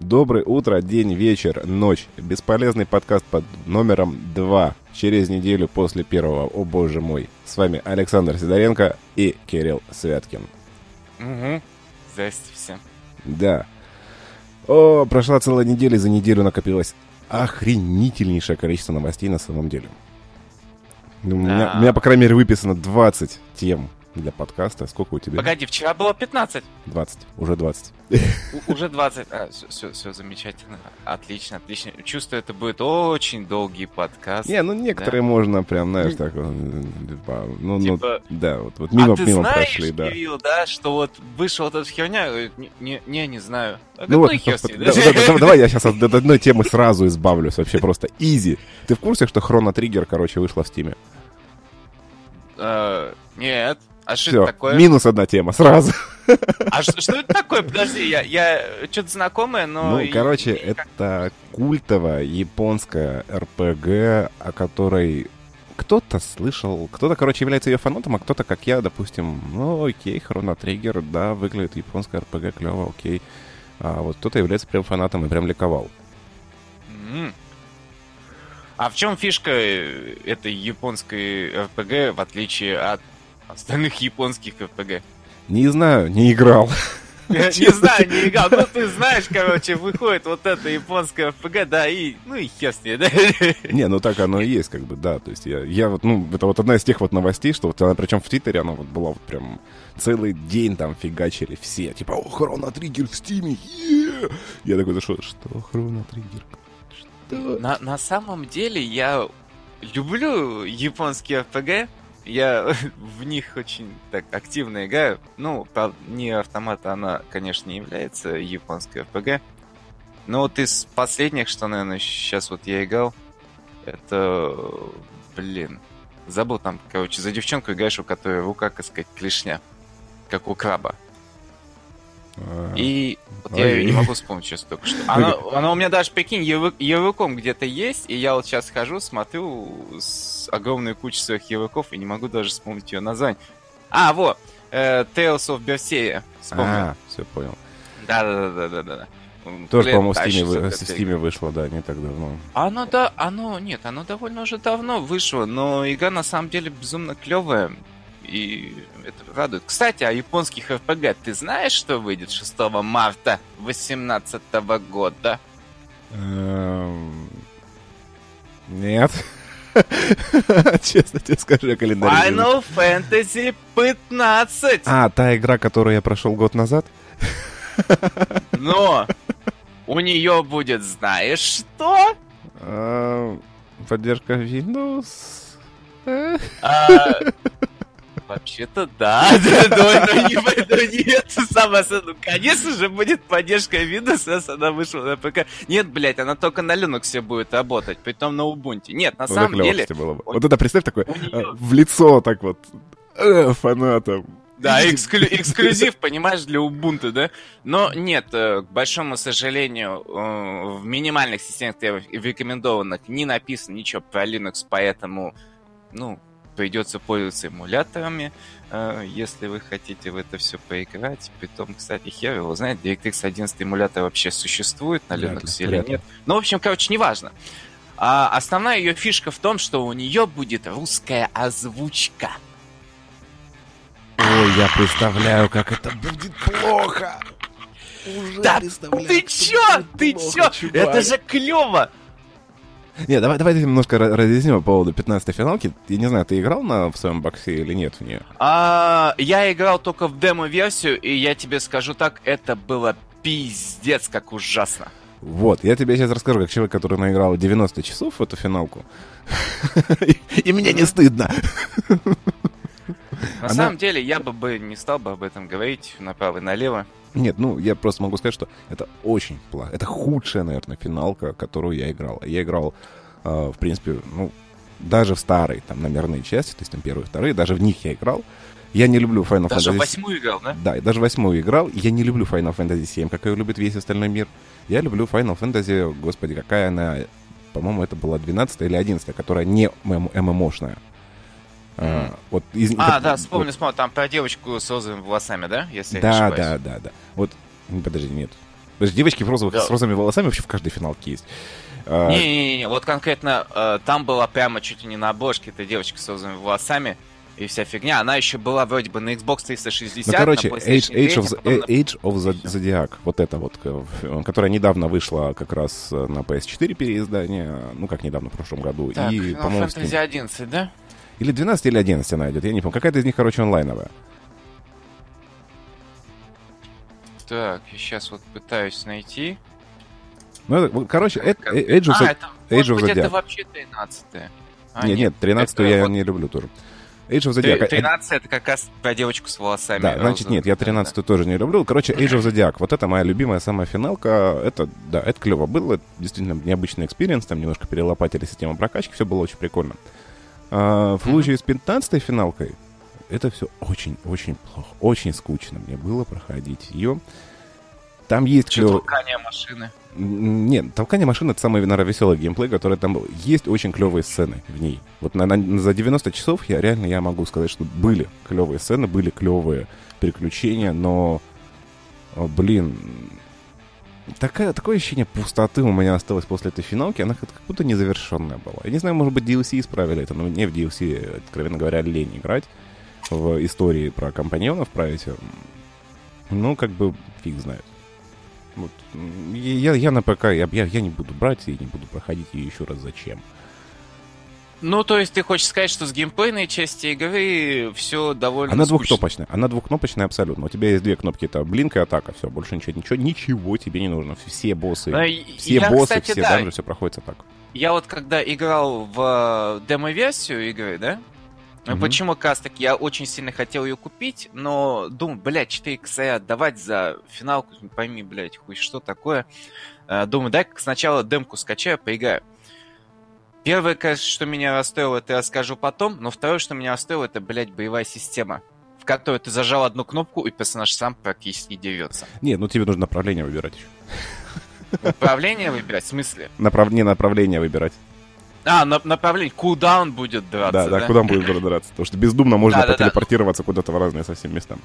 Доброе утро, день, вечер, ночь. Бесполезный подкаст под номером 2. Через неделю после первого. О боже мой. С вами Александр Сидоренко и Кирилл Святкин. Угу. Здрасте всем. Да. О, прошла целая неделя, и за неделю накопилось охренительнейшее количество новостей на самом деле. Ну, У, меня, у меня, по крайней мере, выписано 20 тем для подкаста. Сколько у тебя? Погоди, вчера было 15. 20. Уже 20. У- уже 20. А, все, все, замечательно. Отлично, отлично. Чувствую, это будет очень долгий подкаст. Не, ну некоторые можно прям, знаешь, так типа, ну, ну, Типа, да, вот, вот мимо, а ты мимо знаешь, прошли, да. Кирилл, да, что вот вышла вот эта херня? Не, не, не, знаю. А Ну вот, хер да, да? да, да, давай я сейчас от одной темы сразу избавлюсь, вообще просто изи. Ты в курсе, что Хроно Триггер, короче, вышла в Стиме? Э, Нет. А что это такое? минус одна тема сразу. А что, это такое? Подожди, я, я что-то знакомое, но... Ну, и- короче, и это культовая японская РПГ, о которой кто-то слышал, кто-то, короче, является ее фанатом, а кто-то, как я, допустим, ну, окей, Хроно Триггер, да, выглядит японская РПГ, клево, окей. А вот кто-то является прям фанатом и прям ликовал. М. А в чем фишка э, этой японской РПГ, в отличие от остальных японских РПГ? Не знаю, не играл. Не знаю, не играл. Ну, ты знаешь, короче, выходит вот эта японская РПГ, да, и, ну и хер с ней, да? Не, ну так оно и есть, как бы, да. То есть я, я вот, ну, это вот одна из тех вот новостей, что вот она, причем в Твиттере, она вот была вот прям целый день там фигачили все. Типа, о, Хроно Триггер в Стиме, е!» Я такой зашел, что Хроно Триггер? Что? На, на самом деле я люблю японские РПГ. Я в них очень так активно играю. Ну, не автомата, она, конечно, не является японской РПГ. Но вот из последних, что, наверное, сейчас вот я играл, это, блин, забыл там, короче, за девчонку играешь, у которой рука, как сказать, клешня, как у краба. И вот я ее не могу вспомнить сейчас только что. Она, она у меня даже, прикинь, ярлыком где-то есть, и я вот сейчас хожу, смотрю с огромной кучей своих ярлыков, и не могу даже вспомнить ее название. А, вот, э, Tales of Berseria, вспомнил. А, все понял. Да-да-да-да-да. Тоже, по-моему, в Стиме, в. Стиме вышло, да, не так давно. Оно, да, оно, нет, оно довольно уже давно вышло, но игра на самом деле безумно клевая, и это радует. Кстати, о японских РПГ. Ты знаешь, что выйдет 6 марта 2018 года? Эм, Нет. Честно тебе скажу, я календарь. Final Fantasy 15! А, та игра, которую я прошел год назад? Но у нее будет, знаешь что? А, Поддержка Windows. Вообще-то да, но, но не, но не это самое, ну, конечно же, будет поддержка Windows, раз она вышла на ПК. Нет, блядь, она только на Linux будет работать, притом на Ubuntu. Нет, на Вот самом деле, Вот это представь такое э, в лицо так вот э, фанатам. Да, эксклю- эксклюзив, понимаешь, для Ubuntu, да? Но нет, э, к большому сожалению, в минимальных системах рекомендованных не написано ничего про Linux, поэтому, ну, придется пользоваться эмуляторами, э, если вы хотите в это все поиграть. Притом, кстати, хер его знает, DirectX 11 эмулятор вообще существует на Linux ли, или вряд ли. нет. Ну, в общем, короче, неважно. А основная ее фишка в том, что у нее будет русская озвучка. Ой, я представляю, как это будет плохо. Уже Да Ты чё? Ты плохо, чё? чувак. Это же клево! Не, давай, давай немножко разъясним по поводу 15-й финалки. Я не знаю, ты играл на, в своем боксе или нет в нее? А, я играл только в демо-версию, и я тебе скажу так, это было пиздец как ужасно. Вот, я тебе сейчас расскажу, как человек, который наиграл 90 часов в эту финалку. И мне не стыдно. На Она- самом деле, я бы, не стал бы об этом говорить направо и налево. Нет, ну, я просто могу сказать, что это очень плохо. Это худшая, наверное, финалка, которую я играл. Я играл, э, в принципе, ну, даже в старые, там, номерные части, то есть там первые, вторые, даже в них я играл. Я не люблю Final Даже Fantasy... восьмую играл, да? Да, и даже восьмую играл. Я не люблю Final Fantasy 7, как ее любит весь остальной мир. Я люблю Final Fantasy, господи, какая она... По-моему, это была 12 или 11 которая не ММ- ММОшная. А, вот из, А, как- да, вспомню, вот- вспомню, там про девочку с розовыми волосами, да? Если я не Да, ошибаюсь. да, да, да. Вот, подожди, нет. Девочки в розовых, Да. с розовыми волосами вообще в каждой финалке есть. А, Не-не-не, вот конкретно э, там была прямо чуть ли не на обложке эта девочка с розовыми волосами и вся фигня. Она еще была вроде бы на Xbox 360, Ну, короче, на Age, Age, 3, of, the, на- Age of the Zodiac, вот это вот, э, ф- которая недавно вышла как раз э, на PS4 переиздание, ну, как недавно, в прошлом году, Так, и, Final по-моему, Fantasy Steam. 11, да? Или 12, или 11 она идет, я не помню. Какая-то из них, короче, онлайновая. Так, я сейчас вот пытаюсь найти. Ну, это, вот, короче, э, Age of, а, это, Age может of быть, Zodiac. это вообще 13 а, нет, нет, 13 это я вот не люблю тоже. Age of Zodiac. э, 13 это как раз про девочку с волосами. Да, значит, нет, я 13 тоже не люблю. Короче, Age of Zodiac, вот это моя любимая самая финалка. Это, да, это клево было. Это действительно необычный experience. Там немножко перелопатили систему прокачки, все было очень прикольно. А, в случае с 15 финалкой, это все очень-очень плохо. Очень скучно мне было проходить ее. Там есть Что толкание машины. Нет, толкание машины это самый, наверное, веселый геймплей, который там был. Есть очень клевые сцены в ней. Вот на, на- за 90 часов я реально я могу сказать, что были клевые сцены, были клевые приключения, но, о, блин, такая, такое ощущение пустоты у меня осталось после этой финалки, она как, будто незавершенная была. Я не знаю, может быть, DLC исправили это, но мне в DLC, откровенно говоря, лень играть в истории про компаньонов, эти. Ну, как бы, фиг знает. Вот. Я, я на ПК, я, я, я не буду брать и не буду проходить ее еще раз. Зачем? Ну, то есть ты хочешь сказать, что с геймплейной части игры все довольно Она скучно. двухкнопочная. Она двухкнопочная абсолютно. У тебя есть две кнопки, это блинк и атака. Все, больше ничего, ничего, ничего тебе не нужно. Все боссы, и- все я, боссы, кстати, все да, данжи, все проходится так. Я вот когда играл в э, демо-версию игры, да? Ну, Мгм. Почему таки я очень сильно хотел ее купить, но думаю, блядь, 4 косаря отдавать за финалку, не пойми, блядь, хуй что такое. Э, Думаю, дай сначала демку скачаю, поиграю. Первое, конечно, что меня расстроило, это я расскажу потом, но второе, что меня расстроило, это, блядь, боевая система, в которой ты зажал одну кнопку, и персонаж сам практически дерется. Нет, ну тебе нужно направление выбирать еще. Управление выбирать, в смысле? Направ... Не направление выбирать. А, на- направление, куда он будет драться, да, да, куда он будет драться. Потому что бездумно можно Да-да-да. потелепортироваться куда-то в разные совсем места.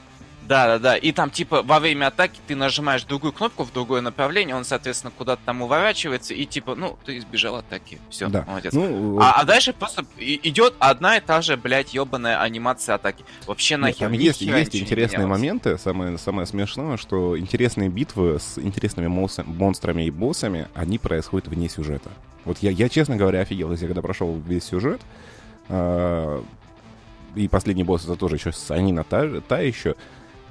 Да, да, да. И там, типа, во время атаки ты нажимаешь другую кнопку в другое направление, он, соответственно, куда-то там уворачивается, и типа, ну, ты избежал атаки. Все, Да. молодец. Ну, А, а дальше просто идет одна и та же, блядь, ебаная анимация атаки. Вообще нахер. там есть, есть интересные моменты. Самое, самое смешное, что интересные битвы с интересными монстрами и боссами, они происходят вне сюжета. Вот я, я, честно говоря, офигел, если я когда прошел весь сюжет, а, и последний босс это тоже еще Санина та, та еще,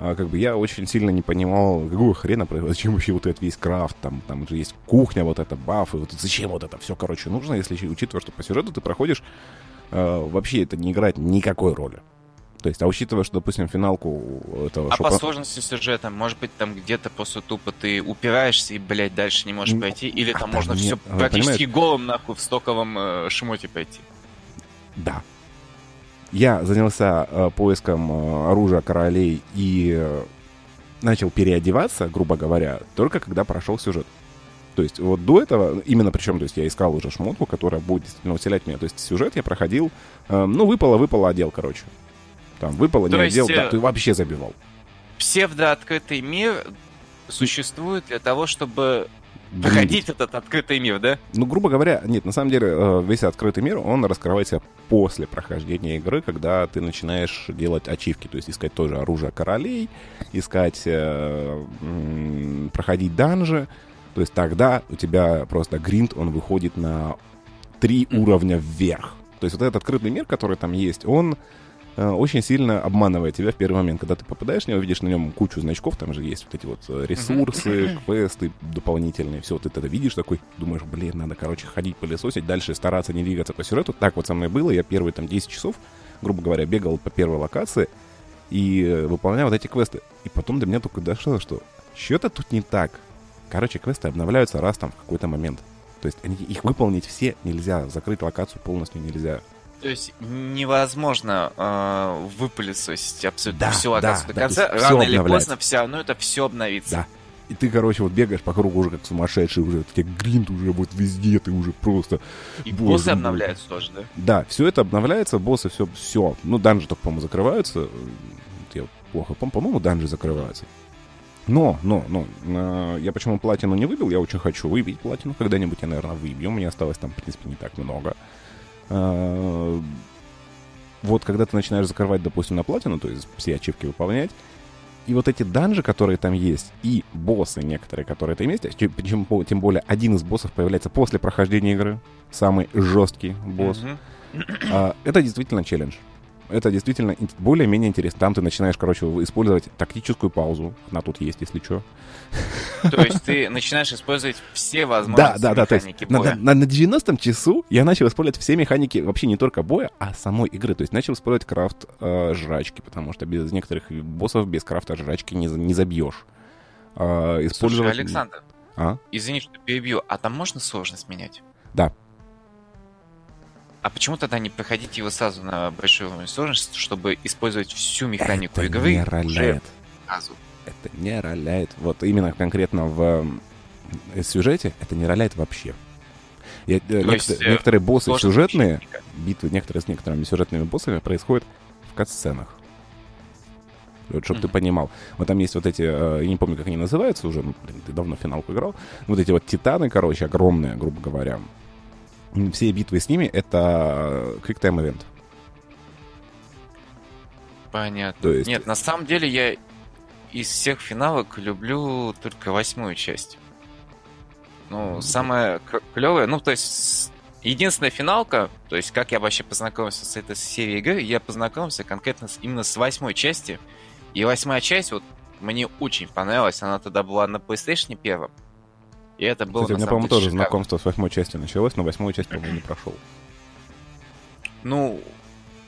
а, как бы я очень сильно не понимал, какого хрена зачем вообще вот этот весь крафт, там, там же есть кухня, вот это бафы, вот зачем вот это все, короче, нужно, если учитывая, что по сюжету ты проходишь, а, вообще это не играет никакой роли. То есть, а учитывая, что, допустим, финалку этого А шопа- по сложности сюжета, может быть, там где-то просто тупо ты упираешься и, блядь, дальше не можешь Ну, пройти, или а там можно нет, все практически голым, нахуй, в стоковом э, шмоте пойти. Да. Я занялся э, поиском э, оружия королей и э, начал переодеваться, грубо говоря, только когда прошел сюжет. То есть вот до этого, именно причем, то есть я искал уже шмотку, которая будет действительно усилять меня. То есть сюжет я проходил, э, ну, выпало, выпало, одел, короче. Там выпало, не То есть, одел, э, да, ты вообще забивал. Псевдооткрытый мир существует для того, чтобы. Проходить этот открытый мир, да? Ну, грубо говоря, нет, на самом деле э, весь открытый мир, он раскрывается после прохождения игры, когда ты начинаешь делать ачивки, то есть искать тоже оружие королей, искать, э, проходить данжи, то есть тогда у тебя просто гринд, он выходит на три уровня вверх. То есть вот этот открытый мир, который там есть, он очень сильно обманывает тебя в первый момент. Когда ты попадаешь в него, видишь на нем кучу значков, там же есть вот эти вот э, ресурсы, квесты дополнительные, все, ты это видишь такой, думаешь, блин, надо, короче, ходить пылесосить, дальше стараться не двигаться по сюжету. Так вот со мной было, я первые там 10 часов, грубо говоря, бегал по первой локации и э, выполнял вот эти квесты. И потом до меня только дошло, что что-то тут не так. Короче, квесты обновляются раз там в какой-то момент. То есть они, их выполнить все нельзя, закрыть локацию полностью нельзя. То есть невозможно э, выпылесосить абсолютно Да, всю да, до да, конца. всё Рано или поздно все равно это все обновится. Да. И ты, короче, вот бегаешь по кругу уже как сумасшедший, уже у тебя гринд уже вот везде, ты уже просто... И Боже боссы обновляются тоже, да? Да, все это обновляется, боссы, все, все. Ну, данжи только, по-моему, закрываются. Я плохо помню, по-моему, данжи закрываются. Но, но, но, э, я почему платину не выбил, я очень хочу выбить платину когда-нибудь, я, наверное, выбью, у меня осталось там, в принципе, не так много. Вот когда ты начинаешь закрывать, допустим, на платину, то есть все ачивки выполнять, и вот эти данжи, которые там есть, и боссы некоторые, которые там есть, причем тем более один из боссов появляется после прохождения игры, самый жесткий босс, mm-hmm. это действительно челлендж это действительно более-менее интересно. Там ты начинаешь, короче, использовать тактическую паузу. Она тут есть, если что. То есть ты начинаешь использовать все возможности да, да, да, механики боя. На, на, на 90-м часу я начал использовать все механики вообще не только боя, а самой игры. То есть начал использовать крафт э, жрачки, потому что без некоторых боссов без крафта жрачки не, не забьешь. Э, использовать... Слушай, Александр, а? извини, что перебью, а там можно сложность менять? Да. А почему тогда не проходить его сразу на большую сложность, чтобы использовать всю механику это игры? Не роляет. Сразу? Это не роляет. Вот именно конкретно в э, сюжете это не роляет вообще. Я, э, есть, некоторые боссы сюжетные, битвы некоторые с некоторыми сюжетными боссами происходят в кат-сценах. Вот, чтобы mm-hmm. ты понимал. Вот там есть вот эти, э, я не помню, как они называются уже, ну, блин, ты давно финалку играл. Вот эти вот титаны, короче, огромные, грубо говоря все битвы с ними это Quick Time Event. Понятно. То есть... Нет, на самом деле я из всех финалок люблю только восьмую часть. Ну, самая клевая, ну, то есть единственная финалка, то есть как я вообще познакомился с этой серией игры, я познакомился конкретно с, именно с восьмой части. И восьмая часть, вот, мне очень понравилась, она тогда была на PlayStation первом. И это было, Кстати, у меня, по-моему, тоже шикарно. знакомство с восьмой частью началось, но восьмую часть, по-моему, не прошел. Ну,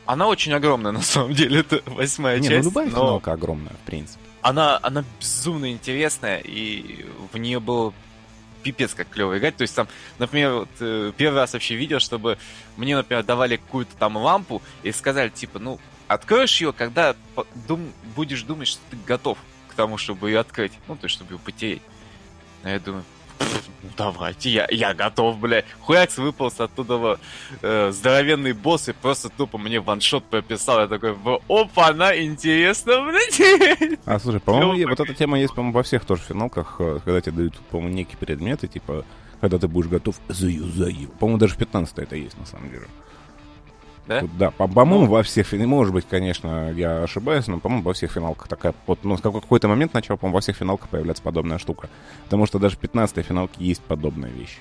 она очень огромная, на самом деле, это восьмая не, ну, часть. Ну, любая но... финалка огромная, в принципе. Она, она безумно интересная, и в нее было пипец как клево играть. То есть там, например, вот, э, первый раз вообще видел, чтобы мне, например, давали какую-то там лампу и сказали, типа, ну, откроешь ее, когда дум, будешь думать, что ты готов к тому, чтобы ее открыть. Ну, то есть, чтобы ее потерять. А я думаю, давайте, я, я готов, бля. Хуякс выполз оттуда э, здоровенный босс и просто тупо мне ваншот прописал. Я такой, опа, она интересно, блядь. А, слушай, по-моему, вот эта тема есть, по-моему, во всех тоже финалках, э, когда тебе дают, по-моему, некие предметы, типа, когда ты будешь готов, заюзай. По-моему, даже в 15 это есть, на самом деле. Да? Тут, да, по-моему, ну. во всех, может быть, конечно, я ошибаюсь, но, по-моему, во всех финалках такая, вот, ну, в какой-то момент начала, по-моему, во всех финалках появляться подобная штука. Потому что даже в 15-й финалке есть подобная вещь.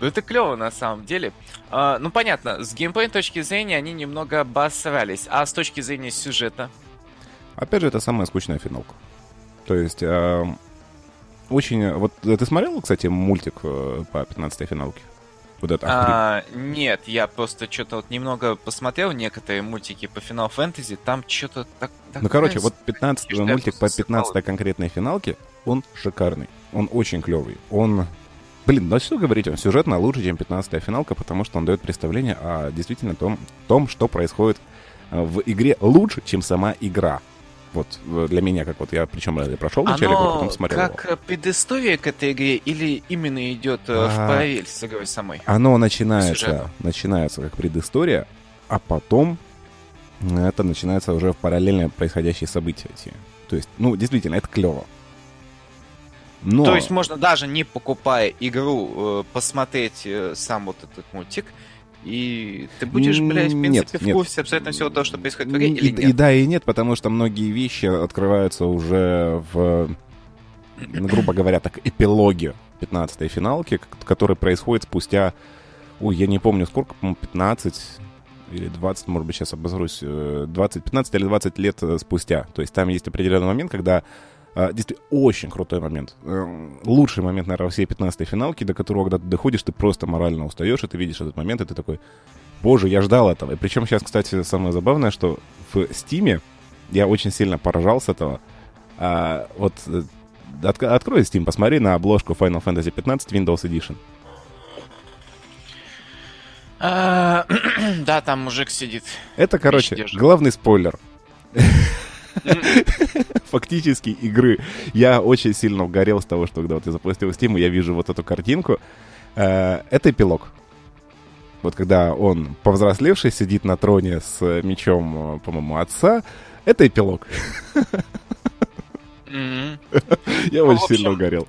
Ну, это клево, на самом деле. А, ну, понятно, с геймплей точки зрения они немного обосрались. А с точки зрения сюжета? Опять же, это самая скучная финалка. То есть, э, очень... Вот ты смотрел, кстати, мультик э, по 15-й финалке? Вот это а, нет, я просто что-то вот немного посмотрел некоторые мультики по Final Fantasy, там что-то так... Ну, короче, вот 15 мультик по 15 конкретной финалке, он шикарный. Он очень клевый. Он... Блин, ну что говорить, он сюжетно лучше, чем 15 финалка, потому что он дает представление о действительно том, том что происходит э, в игре лучше, чем сама игра. Вот э, для меня, как вот я, причем я прошел вначале, Оно потом смотрел. как его. предыстория к этой игре или именно идет э, а... в параллель с игрой самой? Оно начинается, начинается как предыстория, а потом это начинается уже в параллельно происходящие события. То есть, ну, действительно, это клево. Но... То есть можно даже не покупая игру, э, посмотреть сам вот этот мультик, и ты будешь, блядь, в принципе, нет, в курсе нет. абсолютно всего того, что происходит в игре, или нет? И да, и нет, потому что многие вещи открываются уже в, ну, грубо говоря, так, эпилоге 15-й финалки, который происходит спустя, ой, я не помню сколько, по-моему, 15 или 20, может быть, сейчас обозрусь, 20, 15 или 20 лет э, спустя. То есть там есть определенный момент, когда действительно, очень крутой момент. Эм, лучший момент, наверное, всей 15-й финалке, до которого, когда ты доходишь, ты просто морально устаешь, и ты видишь этот момент, и ты такой, боже, я ждал этого. И причем сейчас, кстати, самое забавное, что в Стиме я очень сильно поражал с этого. А, вот э, от, открой Steam, посмотри на обложку Final Fantasy 15 Windows Edition. А, да, там мужик сидит. Это, короче, главный спойлер. фактически игры. Я очень сильно угорел с того, что когда вот я запустил Steam, я вижу вот эту картинку. Э, это эпилог. Вот когда он, повзрослевший, сидит на троне с мечом, э, по-моему, отца, это эпилог. Я Ну, очень сильно угорел.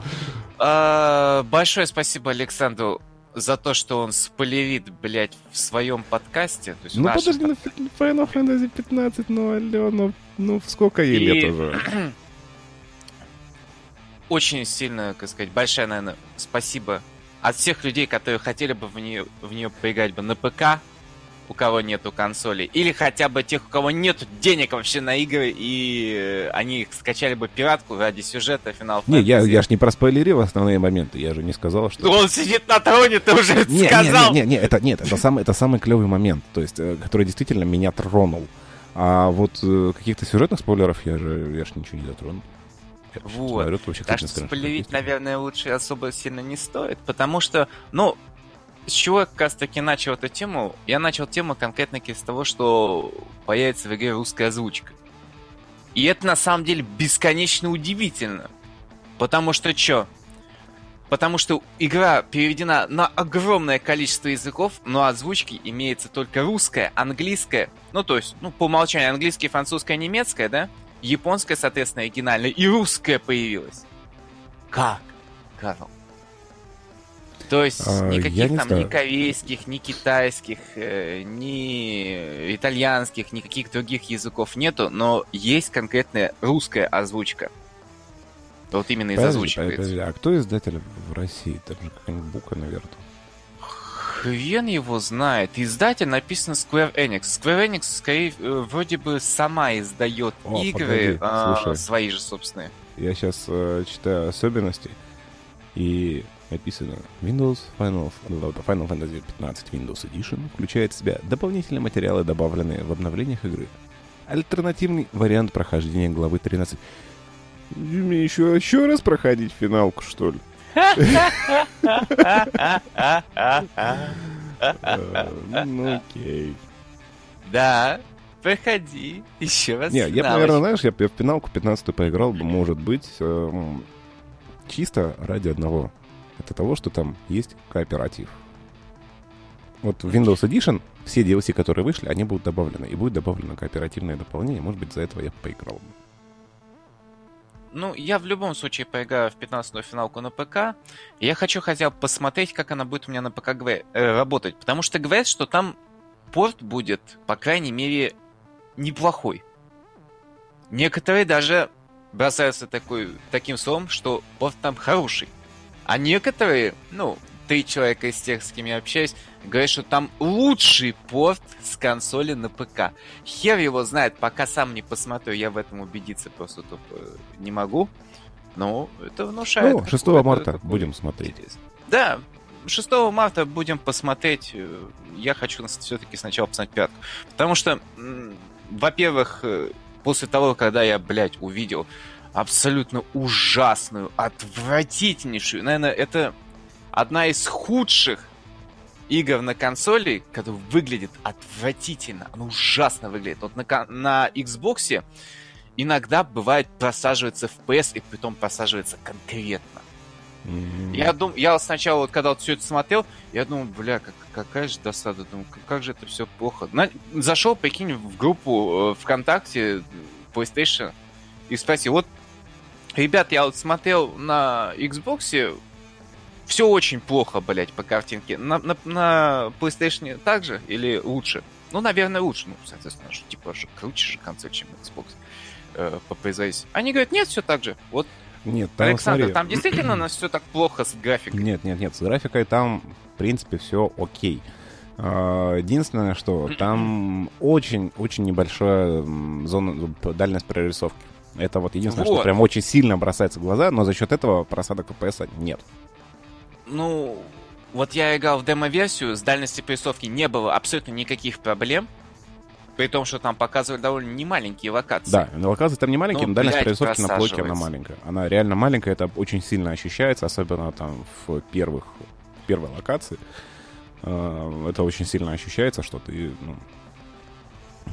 Большое спасибо Александру за то, что он спойлерит, блядь, в своем подкасте. То есть Ну нашем подожди, ну Фи- Final Fantasy 15, ну алло, ну, ну сколько ей И- лет уже? очень сильно, как сказать, большое, наверное, спасибо от всех людей, которые хотели бы в нее, в нее поиграть бы на ПК, у кого нету консолей, или хотя бы тех, у кого нету денег вообще на игры, и э, они их скачали бы пиратку ради сюжета Final Fantasy. Не, я, я ж не проспойлерил основные моменты, я же не сказал, что... Он сидит на троне, ты уже Не, не, сказал! не, не, не, это нет, это самый, это самый клевый момент, то есть, э, который действительно меня тронул. А вот э, каких-то сюжетных спойлеров я же, я ж ничего не затронул. Вот. смотрю, вообще Так не что спойлерить, наверное, лучше особо сильно не стоит, потому что, ну, с чего я как раз таки начал эту тему? Я начал тему конкретно с того, что появится в игре русская озвучка. И это на самом деле бесконечно удивительно. Потому что что? Потому что игра переведена на огромное количество языков, но озвучки имеется только русская, английская, ну то есть, ну по умолчанию английская, французская, немецкая, да? Японская, соответственно, оригинальная, и русская появилась. Как? Карл? То есть А, никаких не там знаю. ни корейских, ни китайских, э, ни итальянских, никаких других языков нету, но есть конкретная русская озвучка. Вот именно из озвучки. а кто издатель в России? Там же какая-нибудь бука, наверное. Хрен его знает. Издатель написано Square Enix. Square Enix, скорее, э, вроде бы сама издает О, игры погоди, а, слушай. свои же собственные. Я сейчас читаю особенности, и написано Windows Final, Final Fantasy 15 Windows Edition включает в себя дополнительные материалы, добавленные в обновлениях игры. Альтернативный вариант прохождения главы 13. Мне еще, еще раз проходить финалку, что ли? Э, Ну, окей. Да, проходи. Еще раз. Не, я, наверное, знаешь, я, в финалку 15 поиграл бы, может быть, эм, чисто ради одного. Это того, что там есть кооператив. Вот в Windows Edition все DLC, которые вышли, они будут добавлены. И будет добавлено кооперативное дополнение. Может быть, за этого я поиграл. Ну, я в любом случае поиграю в 15-ю финалку на ПК. Я хочу хотя бы посмотреть, как она будет у меня на ПК гве- э, работать. Потому что говорят, что там порт будет, по крайней мере, неплохой. Некоторые даже бросаются такой, таким словом, что порт там хороший. А некоторые, ну, три человека из тех, с кем я общаюсь, говорят, что там лучший порт с консоли на ПК. Хер его знает, пока сам не посмотрю, я в этом убедиться просто тупо не могу. Но это внушает. Ну, 6 какой-то марта будем смотреть. Да, 6 марта будем посмотреть. Э, Я хочу все-таки сначала посмотреть пятку. Потому что, во-первых, э, после того, когда я, блядь, увидел абсолютно ужасную, отвратительнейшую, наверное, это одна из худших игр на консоли, которая выглядит отвратительно. Она ужасно выглядит. Вот на, на Xbox иногда бывает просаживается FPS, и притом просаживается конкретно. М, Я дум, я сначала, вот когда вот все это смотрел, я думал, бля, как, какая же досада, думаю, как, как же это все плохо. На- зашел, прикинь, в группу э, ВКонтакте PlayStation и спросил, вот, ребят, я вот смотрел на Xbox, все очень плохо, блять, по картинке. На, на, на PlayStation так же или лучше? Ну, наверное, лучше. Ну, соответственно, что, типа, же круче же консоль, чем Xbox э, по производительности. Они говорят, нет, все так же. Вот Нет, там, Александр, смотри, там действительно у нас все так плохо с графикой. Нет, нет, нет, с графикой там, в принципе, все окей. А, Единственное, что там очень-очень небольшая зона, дальность прорисовки. Это вот единственное, что Вот. прям очень сильно бросается в глаза, но за счет этого просадок FPS нет. Ну, вот я играл в демо-версию, с дальности прорисовки не было абсолютно никаких проблем. При том, что там показывали довольно немаленькие локации. Да, локации там не маленькие, Ну, но дальность прорисовки на плойке она маленькая. Она реально маленькая, это очень сильно ощущается, особенно там в первых, в первой локации. А, Это очень сильно ощущается, что ты ну,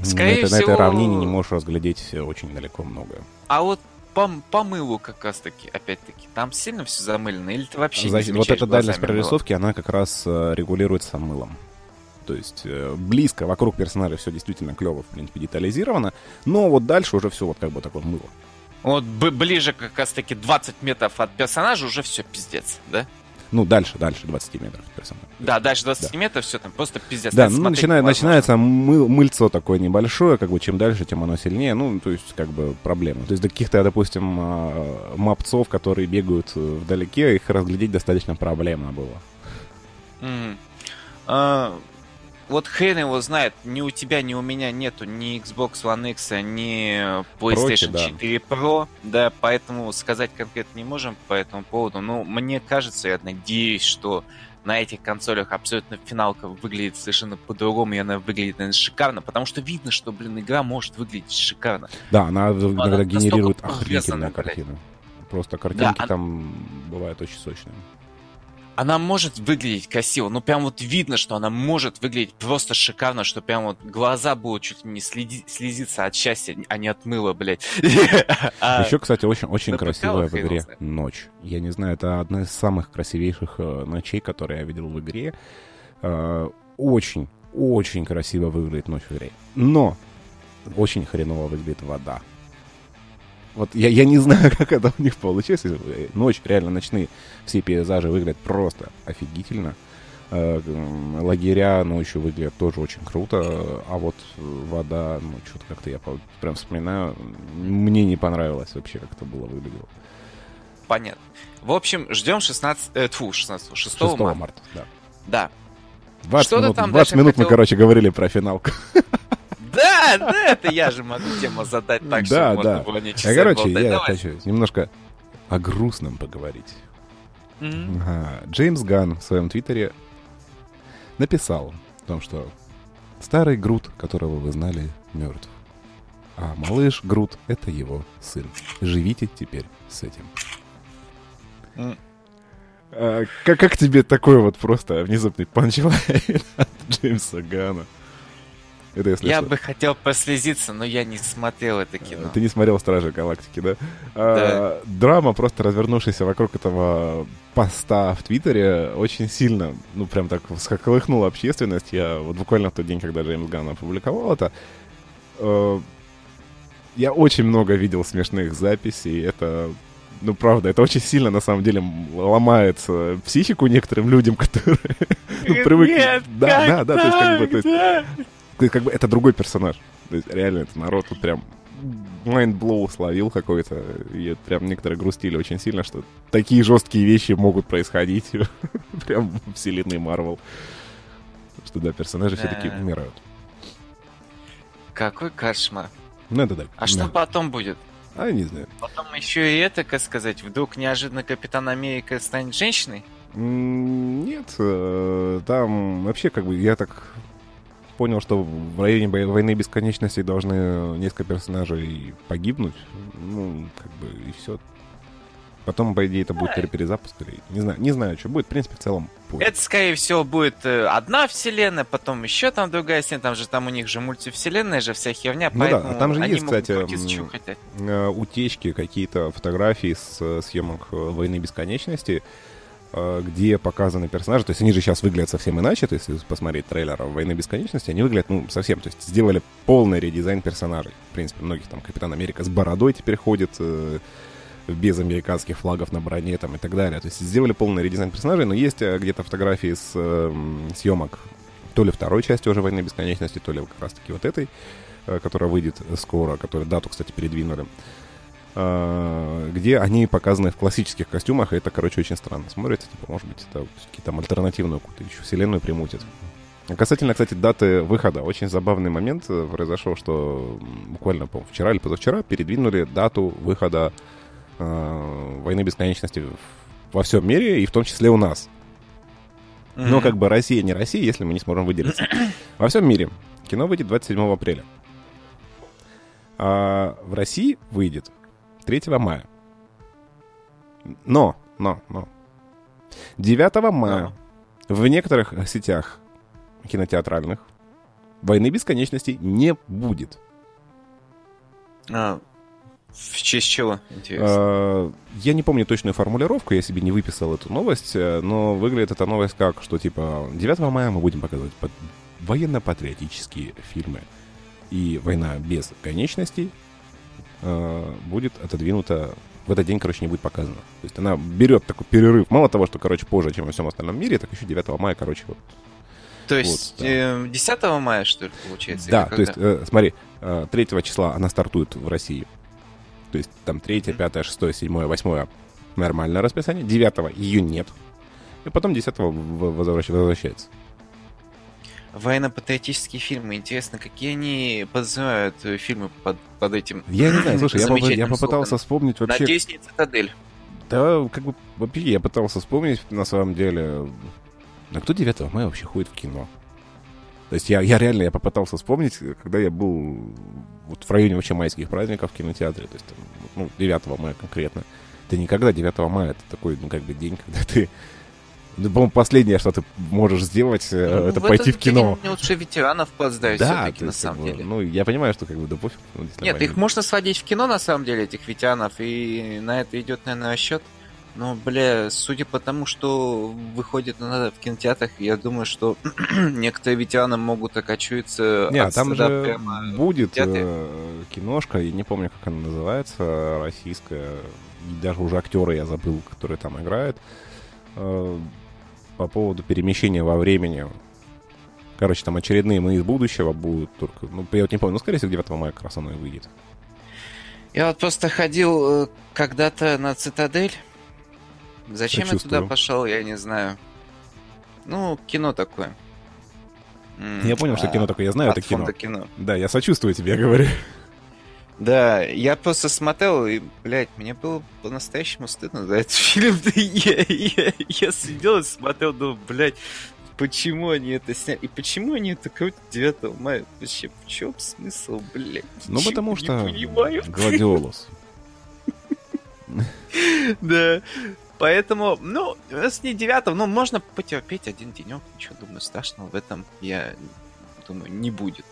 Скорее на, этой, на этой всего- равнине не можешь разглядеть очень далеко многое. А вот по, по мылу как раз-таки, опять-таки, там сильно все замылено? Или ты вообще За- не вот эта дальность мыло? прорисовки, она как раз э, регулируется мылом. То есть э, близко вокруг персонажа все действительно клево, в принципе, детализировано, но вот дальше уже все вот как бы такое мыло. Вот ближе как раз таки 20 метров от персонажа уже все пиздец, да? Ну, дальше, дальше 20 метров персонаж. Да, дальше 20 да. метров, все там просто пиздец. Да, ну, начинает, начинается мы, мыльцо такое небольшое, как бы чем дальше, тем оно сильнее. Ну, то есть, как бы, проблема. То есть, до каких-то, допустим, а, мапцов, которые бегают э, вдалеке, их разглядеть достаточно проблемно было. Mm. Uh, вот хрен его знает, ни у тебя, ни у меня нету ни Xbox One X, ни PlayStation Проче, да. 4 Pro, да, поэтому сказать конкретно не можем по этому поводу. Но мне кажется, я надеюсь, что на этих консолях абсолютно финалка выглядит совершенно по-другому, и она выглядит, наверное, шикарно, потому что видно, что, блин, игра может выглядеть шикарно. Да, она иногда генерирует охренительную картину. Просто картинки да, там бывают очень сочные она может выглядеть красиво, но прям вот видно, что она может выглядеть просто шикарно, что прям вот глаза будут чуть не следи, слезиться от счастья, а не от мыла, блядь. А Еще, кстати, очень-очень красивая в игре ночь. Я не знаю, это одна из самых красивейших э, ночей, которые я видел в игре. Э, очень, очень красиво выглядит ночь в игре. Но очень хреново выглядит вода. Вот я, я не знаю, как это у них получилось. Ночь, реально ночные все пейзажи выглядят просто офигительно. Э, лагеря ночью выглядят тоже очень круто, а вот вода, ну, что-то как-то я прям вспоминаю, мне не понравилось вообще, как это было выглядело. Понятно. В общем, ждем 16, э, тьфу, 16, 6, 6 марта. марта. Да. Да. 20 минут, там 20 минут хотел... мы, короче, говорили про финалку. Да, да, это я же могу тему задать так, да, чтобы да. можно было не а, Короче, я Давай. хочу немножко о грустном поговорить. Mm-hmm. Ага. Джеймс Ган в своем твиттере написал о том, что старый Грут, которого вы знали, мертв. А малыш Грут — это его сын. Живите теперь с этим. Mm. А, как, как тебе такой вот просто внезапный панчлайн от Джеймса Гана? Это если я что. бы хотел послезиться, но я не смотрел это кино. Ты не смотрел «Стражи Галактики», да? А, да. А, драма, просто развернувшаяся вокруг этого поста в Твиттере, очень сильно, ну, прям так всколыхнула общественность. Я вот буквально в тот день, когда Джеймс Ганн опубликовал это, э, я очень много видел смешных записей. Это ну, правда, это очень сильно, на самом деле, ломает психику некоторым людям, которые ну, привыкли... Да, да, да, то есть, как бы, то есть, как бы это другой персонаж. То есть реально это народ тут прям mindblow словил какой-то. И прям некоторые грустили очень сильно, что такие жесткие вещи могут происходить прям в вселенной Марвел. Что да, персонажи все-таки умирают. Какой кошмар. Ну это да. А что потом будет? А, не знаю. Потом еще и это, как сказать, вдруг неожиданно Капитан Америка станет женщиной? Нет, э, там вообще как бы я так понял, что в районе войны бесконечности должны несколько персонажей погибнуть. Ну, как бы, и все. Потом, по идее, это будет перезапуск или... Не знаю, не знаю, что будет. В принципе, в целом... Будет. Это, скорее всего, будет э, одна вселенная, потом еще там другая вселенная. Там же там у них же мультивселенная же вся херня, ну да, а там же есть, кстати, э, утечки, какие-то фотографии с э, съемок «Войны бесконечности», Э, где показаны персонажи. То есть они же сейчас выглядят совсем иначе. То есть, если посмотреть трейлер «Войны бесконечности», они выглядят, ну, совсем. То есть сделали полный редизайн персонажей. В принципе, многих там Капитан Америка с бородой теперь ходит, э, без американских флагов на броне там и так далее. То есть сделали полный редизайн персонажей, но есть э, где-то фотографии с э, съемок то ли второй части уже «Войны бесконечности», то ли как раз-таки вот этой, э, которая выйдет скоро, которую дату, кстати, передвинули. Где они показаны в классических костюмах, и это, короче, очень странно смотрится. Типа, может быть, это какие-то там альтернативную какую-то еще вселенную примутят. Касательно, кстати, даты выхода, очень забавный момент э, произошел, что буквально, по вчера или позавчера передвинули дату выхода э, «Войны бесконечности» во всем мире, и в том числе у нас. Но как бы Россия не Россия, если мы не сможем выделиться. Во всем мире кино выйдет 27 апреля. А в России выйдет 3 мая. Но, но, но. 9 мая но. в некоторых сетях кинотеатральных «Войны бесконечности» не будет. А, в честь чего, интересно? А, я не помню точную формулировку, я себе не выписал эту новость, э, но выглядит эта новость как, что типа 9 мая мы будем показывать военно-патриотические фильмы. И «Война без конечностей» э, будет отодвинута в этот день, короче, не будет показано. То есть она берет такой перерыв. Мало того, что, короче, позже, чем во всем остальном мире, так еще 9 мая, короче, вот. То есть Вот, да. э, 10 мая, что ли, получается? Да, то есть, э, смотри, э, 3 числа она стартует в России. То есть там 3, 5, 6, 7, 8 нормальное расписание. 9 ее нет. И потом 10 возвращ- возвращается. Военно-патриотические фильмы. Интересно, какие они подразумевают э, фильмы под, под этим Я не знаю, слушай, я, попы- я попытался слоганом? вспомнить вообще... Надеюсь, не цитадель. Да, как бы, вообще, я пытался вспомнить, на самом деле, а кто 9 мая вообще ходит в кино? То есть я, я реально, я попытался вспомнить, когда я был вот в районе вообще майских праздников в кинотеатре, то есть, там, ну, 9 мая конкретно. Ты никогда 9 мая, это такой, ну, как бы день, когда ты... Ну, по-моему, последнее, что ты можешь сделать, э, Ну, это в пойти в кино. Мне лучше ветеранов поздравить Да, все-таки, на самом бы, деле. ну, я понимаю, что как бы, да пофиг. ну, Нет, нормально. их можно сводить в кино, на самом деле, этих ветеранов, и на это идет, наверное, расчет. Но, бля, судя по тому, что выходит на в кинотеатрах, я думаю, что некоторые ветераны могут окочуиться Не, от там же прямо. будет театре. э, киношка, я не помню, как она называется, российская. Даже уже актера я забыл, который там играет. По поводу перемещения во времени. Короче, там очередные «Мы из будущего» будут только... Ну, я вот не помню, ну, скорее всего, 9 мая как раз оно и выйдет. Я вот просто ходил э, когда-то на Цитадель. Зачем я туда Сочувствую. пошел, я не знаю. Ну, кино такое. Я понял, что а, кино такое, я знаю это кино. кино. Да, я сочувствую тебе, я говорю. Да, я просто смотрел, и, блядь, мне было по-настоящему стыдно за этот фильм. Да я, я, я сидел и смотрел, думал, блядь, почему они это сняли? И почему они это крутят 9 мая? Вообще, в чем смысл, блядь? Ну, Ничего потому что... понимаю. Гладиолус. Да. Поэтому, ну, с не 9, ну, можно потерпеть один денек. Ничего, думаю, страшного в этом, я думаю, не будет.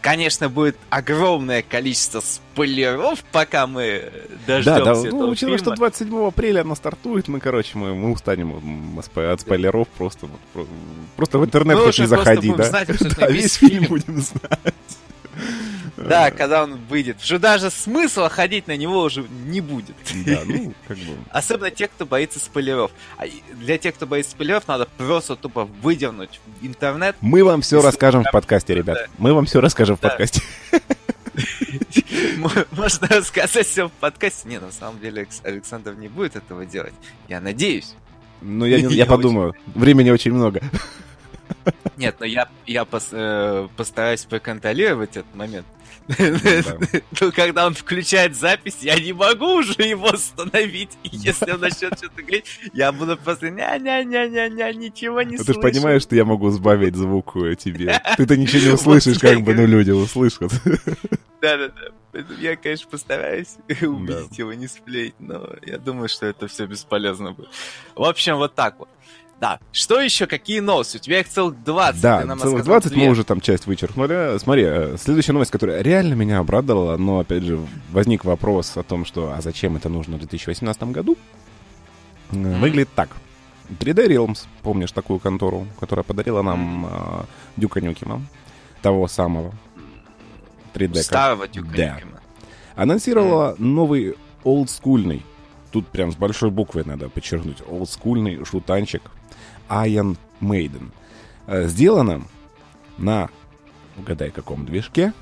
Конечно, будет огромное количество спойлеров, пока мы дождемся Да, да, этого ну, учитывая, что фильма. 27 апреля она стартует, мы, короче, мы, мы устанем от спо- от спойлеров просто, просто в интернет Мы хоть не заходи, да? знать Да, весь фильм. будем знать. Да, когда он выйдет. Уже даже смысла ходить на него уже не будет. Да, ну, как бы... Особенно те, кто боится спойлеров. А для тех, кто боится спойлеров, надо просто тупо выдернуть интернет. Мы вам все расскажем в подкасте, ребят. Мы вам все расскажем в подкасте. Можно рассказать все в подкасте. Не, на самом деле Алекс- Александр не будет этого делать. Я надеюсь. Ну, я, Я подумаю. Времени очень много. Нет, но я, я пос- э, постараюсь проконтролировать этот момент. Да. Ну, когда он включает запись, я не могу уже его остановить. И если он начнет что-то говорить, я буду просто ня-ня-ня-ня-ня, ничего не Ну, Ты же слышу. понимаешь, что я могу сбавить звук тебе. Ты-то ничего не услышишь, как бы, ну, люди услышат. Да-да-да. Я, конечно, постараюсь убедить его не сплеть, но я думаю, что это все бесполезно будет. В общем, вот так вот. Да. Что еще? Какие новости? У тебя их целых 20. Да, целых рассказал 20 две. мы уже там часть вычеркнули. Смотри, э, следующая новость, которая реально меня обрадовала, но, опять же, возник вопрос о том, что, а зачем это нужно в 2018 году? Э, Выглядит так. 3D Realms, помнишь такую контору, которая подарила нам э, Дюка Нюкима, того самого 3D. кон- Старого Дюка Да. Нюкема. анонсировала новый олдскульный, тут прям с большой буквой надо подчеркнуть, олдскульный шутанчик Iron Maiden. Э, Сделано на, угадай, каком движке?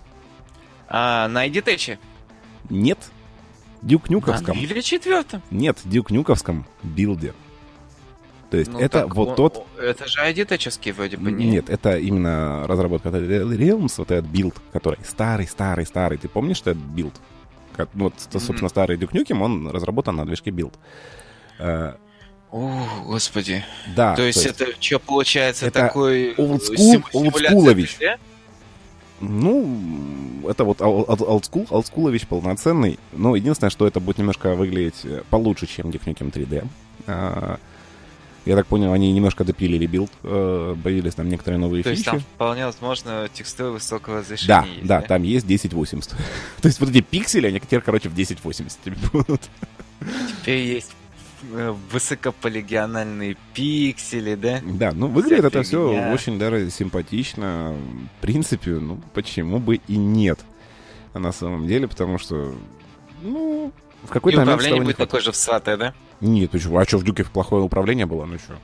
А, на id Tech е. Нет, Duke Nuk овском. Или четвертом. Нет, Duke Nuk овском Build е. То есть Ну, это вот он- тот... Это же id Tech еский вроде бы, не? Нет, это именно разработка 3D Realms, вот этот Build, который старый-старый-старый. Ты помнишь этот Build? Как- Вот, собственно, старый Duke Nukem, он разработан на движке Build. О, господи. Да, то есть это что получается это такой... school ович. 3D? Ну, это вот ол- ол- олдскул, олдскулович полноценный. Но единственное, что это будет немножко выглядеть э, получше, чем Duke Nukem 3D. А, Я так понял, они немножко допилили Build, э, появились там некоторые новые То есть фичи. там вполне возможно текстуры высокого разрешения Да, есть, да, там есть 1080. То есть вот эти пиксели, они теперь, короче, в 1080 тебе будут. Теперь есть э, высокополигиональные пиксели, да? Да, ну выглядит Вся это все очень даже симпатично. В принципе, ну почему бы и нет. на самом деле, потому что, ну, в какой-то момент управление будет такое же всратое, да? Нет, а что, в Дюке плохое управление было? Ну что?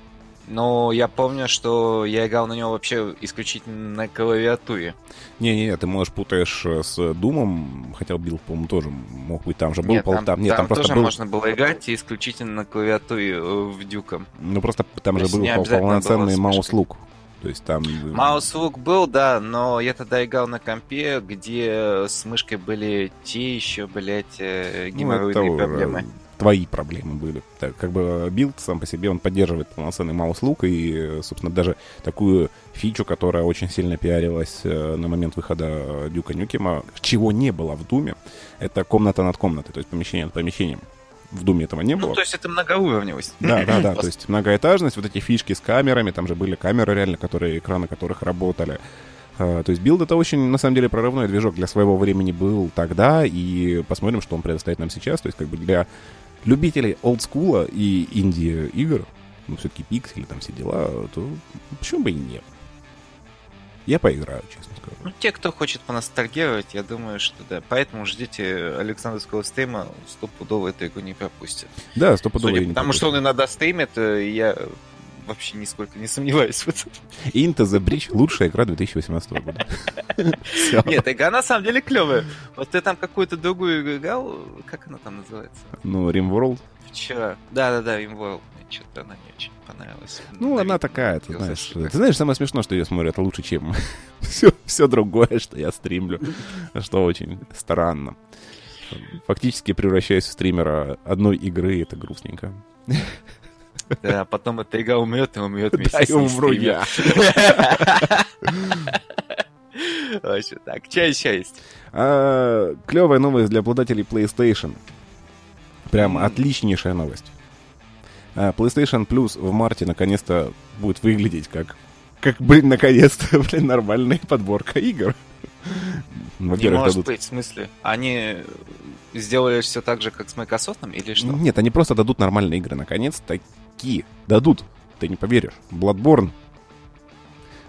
Но я помню, что я играл на него вообще исключительно на клавиатуре. Не-не-не, ты, можешь путаешь э, с Думом, хотя Build, по-моему, тоже мог быть там же. Был, Нет, пол- там, там- нет, там просто тоже был, можно было играть исключительно на клавиатуре э, в Дюком. ну просто там То же был полноценный mouse look. То есть там... э, Mouse look был, да, но я тогда играл на компе, где с мышкой были те еще, блядь, ну, геморройные э, проблемы. Твои проблемы были. Так, как бы Build сам по себе, он поддерживает полноценный mouse look и, собственно, даже такую фичу, которая очень сильно пиарилась э, на момент выхода Дюка Нюкема, чего не было в Думе, это комната над комнатой, то есть помещение над помещением. В Думе этого не было. Ну, то есть это многоуровневость. Да, да, да. То есть многоэтажность, вот эти фишки с камерами, там же были камеры реально, которые, экраны которых работали. А, То есть Build это очень, на самом деле, прорывной движок для своего времени был тогда, и посмотрим, что он предоставит нам сейчас. То есть как бы для любителей олдскула и инди-игр, ну, все-таки пиксели, там все дела, то почему бы и нет? Я поиграю, честно скажу. Ну, те, кто хочет поностальгировать, я думаю, что да. Поэтому ждите Александровского стрима, стопудово эту игру не пропустят. Да, стопудово. Судя не потому что пропущу. он иногда стримит, э, я вообще нисколько не сомневаюсь в этом. Into the Breach — лучшая игра 2018 года. Нет, игра на самом деле клевая. Вот ты там какую-то другую играл, как она там называется? Ну, RimWorld. Вчера. Да-да-да. Мне что-то она не очень понравилась. Ну, На она такая, ты знаешь. Ты знаешь, самое смешное, что ее смотрят лучше, чем все, все другое, что я стримлю. Что очень странно. Фактически превращаюсь в стримера одной игры, это грустненько. Да, потом эта игра умрет и умрет вместе Да, и с ней умру я. Вообще так, что еще есть? А, Клевая новость для обладателей PlayStation. Прям отличнейшая новость. А, PlayStation Plus в марте наконец-то будет выглядеть как, как блин, наконец-то, блин, нормальная подборка игр. Не может дадут... быть, в смысле? Они сделали все так же, как с Microsoft или что? Нет, они просто дадут нормальные игры. Наконец-таки дадут. Ты не поверишь. Bloodborne,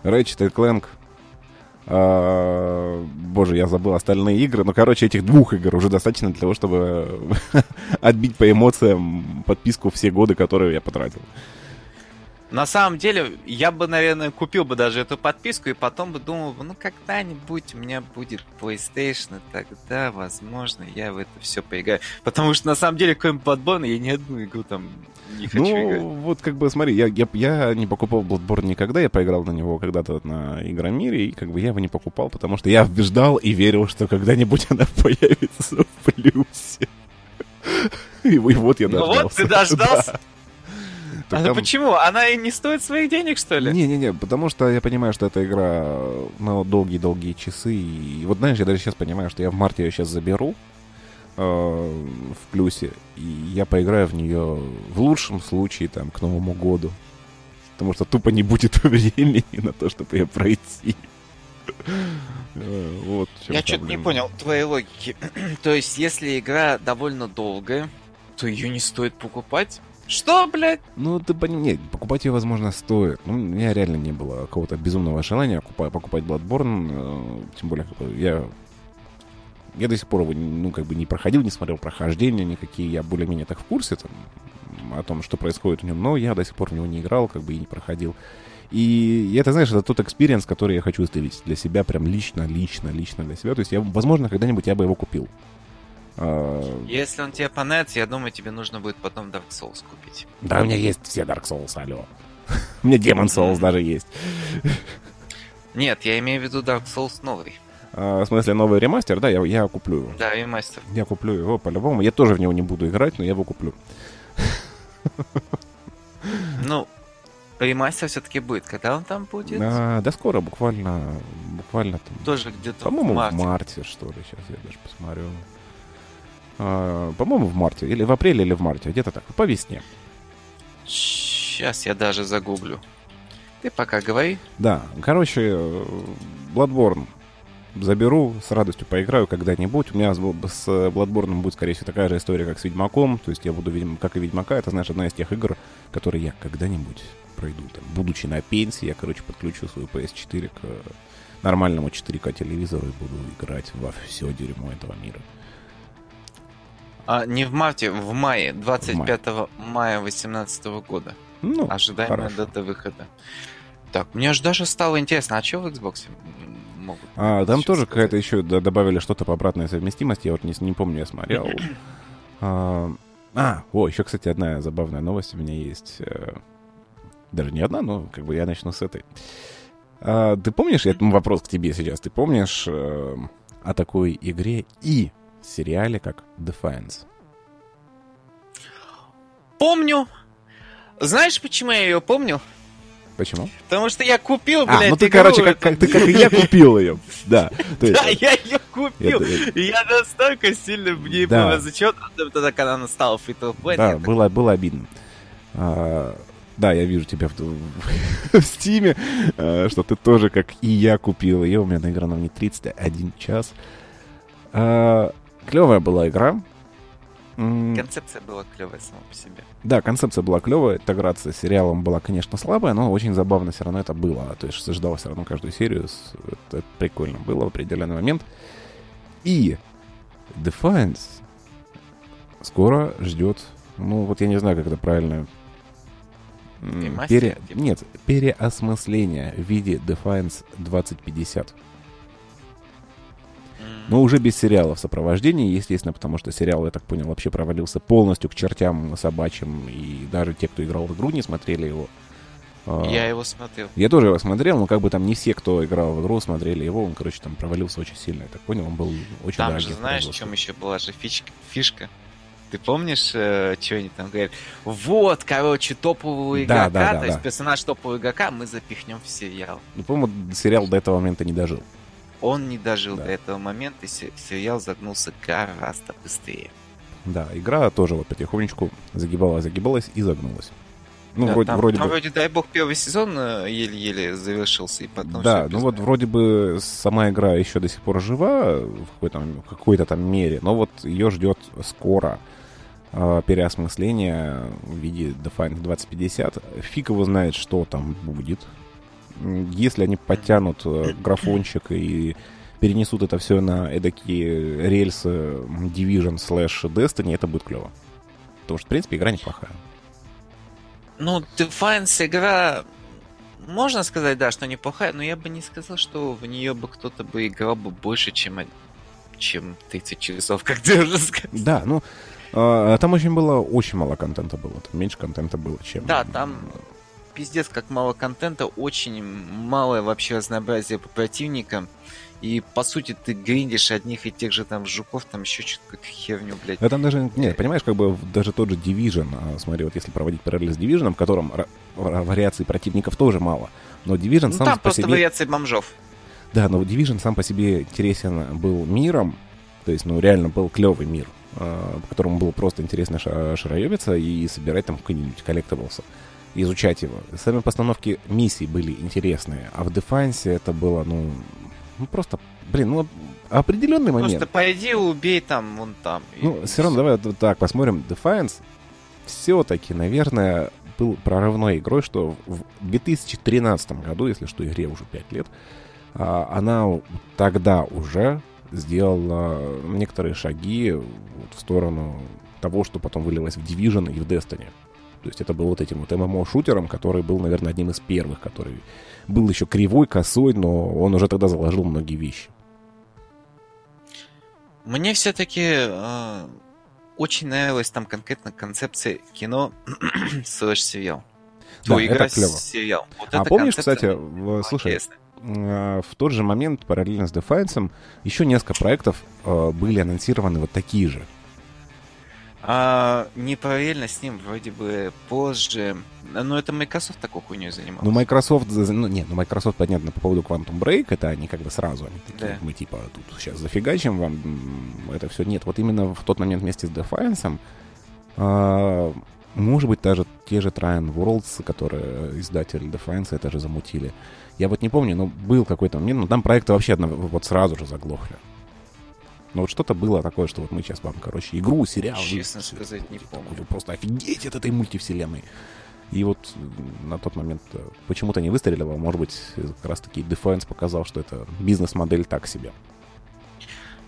Ratchet Clank, а, Боже, я забыл остальные игры. Ну, короче, этих двух игр уже достаточно для того, чтобы отбить по эмоциям подписку все годы, которые я потратил. На самом деле, я бы, наверное, купил бы даже эту подписку и потом бы думал, ну когда-нибудь у меня будет PlayStation, и тогда, возможно, я в это все поиграю. Потому что на самом деле, кроме Bloodborne, я ни одну игру там не хочу ну, играть. вот как бы, смотри, я, я, я не покупал Bloodborne никогда, я поиграл на него когда-то на Игромире, и как бы я его не покупал, потому что я ждал и верил, что когда-нибудь она появится в плюсе. И, и вот я Ну дождался. вот, ты дождался? Да. А Так там- почему? Она и не стоит своих денег, что ли? Не-не-не, потому что я понимаю, что эта игра на долгие-долгие часы. И вот знаешь, я даже сейчас понимаю, что я в марте ее сейчас заберу э, в плюсе, и я поиграю в нее в лучшем случае там к Новому году. Потому что тупо не будет времени на то, чтобы ее пройти. Э, Вот Я что-то не понял твоей логики. То есть, если игра довольно долгая, то ее не стоит покупать? Что, блядь? Ну, ты понимаешь, покупать ее, возможно, стоит. Ну, у меня реально не было какого-то безумного желания купа- покупать Bloodborne. э, Тем более, как бы, я... Я до сих пор его, ну, как бы не проходил, не смотрел прохождения никакие. Я более-менее так в курсе там, о том, что происходит в нем, но я до сих пор в него не играл, как бы и не проходил. И это, знаешь, это тот experience, который я хочу оставить для себя, прям лично, лично, лично для себя. То есть, я, возможно, когда-нибудь я бы его купил. А, Если он тебе понравится, я думаю, тебе нужно будет потом Dark Souls купить. Да, у меня есть все Dark Souls, алло. У меня Demon Souls даже есть. Нет, я имею в виду Dark Souls новый. А, в смысле, новый ремастер, да, я, я куплю его. Да, и мастер. Я куплю его по-любому. Я тоже в него не буду играть, но я его куплю. Ну, ремастер все-таки будет. Когда он там будет? А, да скоро, буквально, буквально там, Тоже где-то по-моему, в марте. в марте, что ли, сейчас я даже посмотрю. А, по-моему, в марте, или в апреле, или в марте, где-то так, по весне. Сейчас я даже загуглю. Ты пока говори. Да, короче, э, Bloodborne. заберу, с радостью поиграю когда-нибудь. У меня с, с Bloodborne будет, скорее всего, такая же история, как с Ведьмаком. То есть я буду, видимо, как и Ведьмака, это, знаешь, одна из тех игр, которые я когда-нибудь пройду. Там, будучи на пенсии, я, короче, подключу свою PS4 к нормальному 4К телевизору и буду играть во все дерьмо этого мира. А, не в марте, в мае, 25 в мая 2018 года. Ну, Ожидаемая хорошо. дата выхода. Так, мне аж даже стало интересно, а что в Xbox могут? А, там тоже какая-то еще добавили что-то по обратной совместимости, я вот не, не помню, я смотрел. а, а, о, еще, кстати, одна забавная новость у меня есть. Э, даже не одна, но как бы я начну с этой. А, ты помнишь, я вопрос к тебе сейчас, ты помнишь э, о такой игре и сериале, как Defiance? Помню. Знаешь, почему я ее помню? Почему? Потому что я купил, блядь, А, ну ты, короче, как, как, ты как и я купил ее. Да. Да, я ее купил. Я настолько сильно в ней был разочарован, тогда, когда она стала free to play. Да, было, было обидно. А, да, я вижу тебя в, в Стиме, а, что ты тоже, как и я, купил ее. У меня наиграно в ней 31 час. А, клевая была игра. Концепция была клевая сама по себе. Да, концепция была клевая, интеграция с сериалом была, конечно, слабая, но очень забавно все равно это было. То есть ждал все равно каждую серию, это прикольно было в определенный момент. И Defiance скоро ждет, ну вот я не знаю, как это правильно Пере... Нет, переосмысление в виде Defiance 2050. Но уже без сериала в сопровождении, естественно, потому что сериал, я так понял, вообще провалился полностью к чертям собачьим, и даже те, кто играл в игру, не смотрели его. А, я его смотрел. Я тоже его смотрел, но как бы там не все, кто играл в игру, смотрели его. Он, короче, там провалился очень сильно. Я так понял, он был очень Там же знаешь, в чем еще была же фишка? фишка? Ты помнишь, э, что они там говорят? Вот, короче, топового игрока, да, да, да, то есть персонаж топового игрока мы запихнем в сериал. Ну, по-моему, сериал до этого момента не дожил он не дожил да. до этого момента, и сериал загнулся гораздо быстрее. Да, игра тоже вот потихонечку загибалась, загибалась и загнулась. Ну, да, вроде, там, вроде там бы... вроде, дай бог, первый сезон э, еле-еле завершился, и потом Да, ну вот вроде бы сама игра еще до сих пор жива в какой-то, какой-то там мере, но вот ее ждет скоро э, переосмысление в виде Defiant 2050. Фиг его знает, что там будет. Если они подтянут э, графончик и перенесут это все на эдакие рельсы Division slash Destiny, это будет клево. Потому что, в принципе, игра неплохая. Ну, Defiance игра, можно сказать, да, что неплохая, но я бы не сказал, что в нее бы кто-то бы играл бы больше, чем, чем 30 часов, как ты уже сказал. Да, ну, э, там очень было, очень мало контента было, там меньше контента было, чем... Да, там пиздец, как мало контента, очень малое вообще разнообразие по противникам. И, по сути, ты гриндишь одних и тех же там жуков, там еще что-то какую-то херню, блядь. А там даже, нет, понимаешь, как бы даже тот же Division, а, смотри, вот если проводить параллель с Division, в котором вариаций противников тоже мало, но Division ну, сам там по просто себе... вариации бомжов. Да, но Division сам по себе интересен был миром, то есть, ну, реально был клевый мир, а, по которому было просто интересно шароебиться и собирать там какой-нибудь коллектаблсы изучать его. Сами постановки миссий были интересные, а в Defiance это было, ну, ну просто, блин, ну, определенный момент. Просто пойди убей там, вон там. Ну, все равно давай вот так посмотрим. Defiance все-таки, наверное, был прорывной игрой, что в 2013 году, если что, игре уже 5 лет, а, она тогда уже сделала некоторые шаги в сторону того, что потом вылилось в Division и в Destiny. То есть это был вот этим вот ММО-шутером, который был, наверное, одним из первых, который был еще кривой, косой, но он уже тогда заложил многие вещи. Мне все-таки э, очень нравилась там конкретно концепция кино слэш сериал. Да, Ой, игра это клево. сериал. Вот а помнишь, кстати, в, слушай, э, в тот же момент, параллельно с Defiance, еще несколько проектов э, были анонсированы вот такие же. А, неправильно с ним вроде бы позже. Но это Microsoft такой хуйней занимался. Ну, Microsoft, ну, нет, ну, Microsoft, понятно, по поводу Quantum Break, это они как бы сразу, они такие, да. мы типа тут сейчас зафигачим вам это все. Нет, вот именно в тот момент вместе с Defiance а, Может быть, даже те же Trine Worlds, которые издатель Defiance это же замутили. Я вот не помню, но был какой-то момент, но там проекты вообще одно, вот сразу же заглохли. Но вот что-то было такое, что вот мы сейчас вам, короче, игру, сериал... Честно сказать, не помню. Вы просто офигеть от этой мультивселенной. И вот на тот момент э, почему-то не выстрелило. Может быть, как раз-таки Defiance показал, что это бизнес-модель так себе.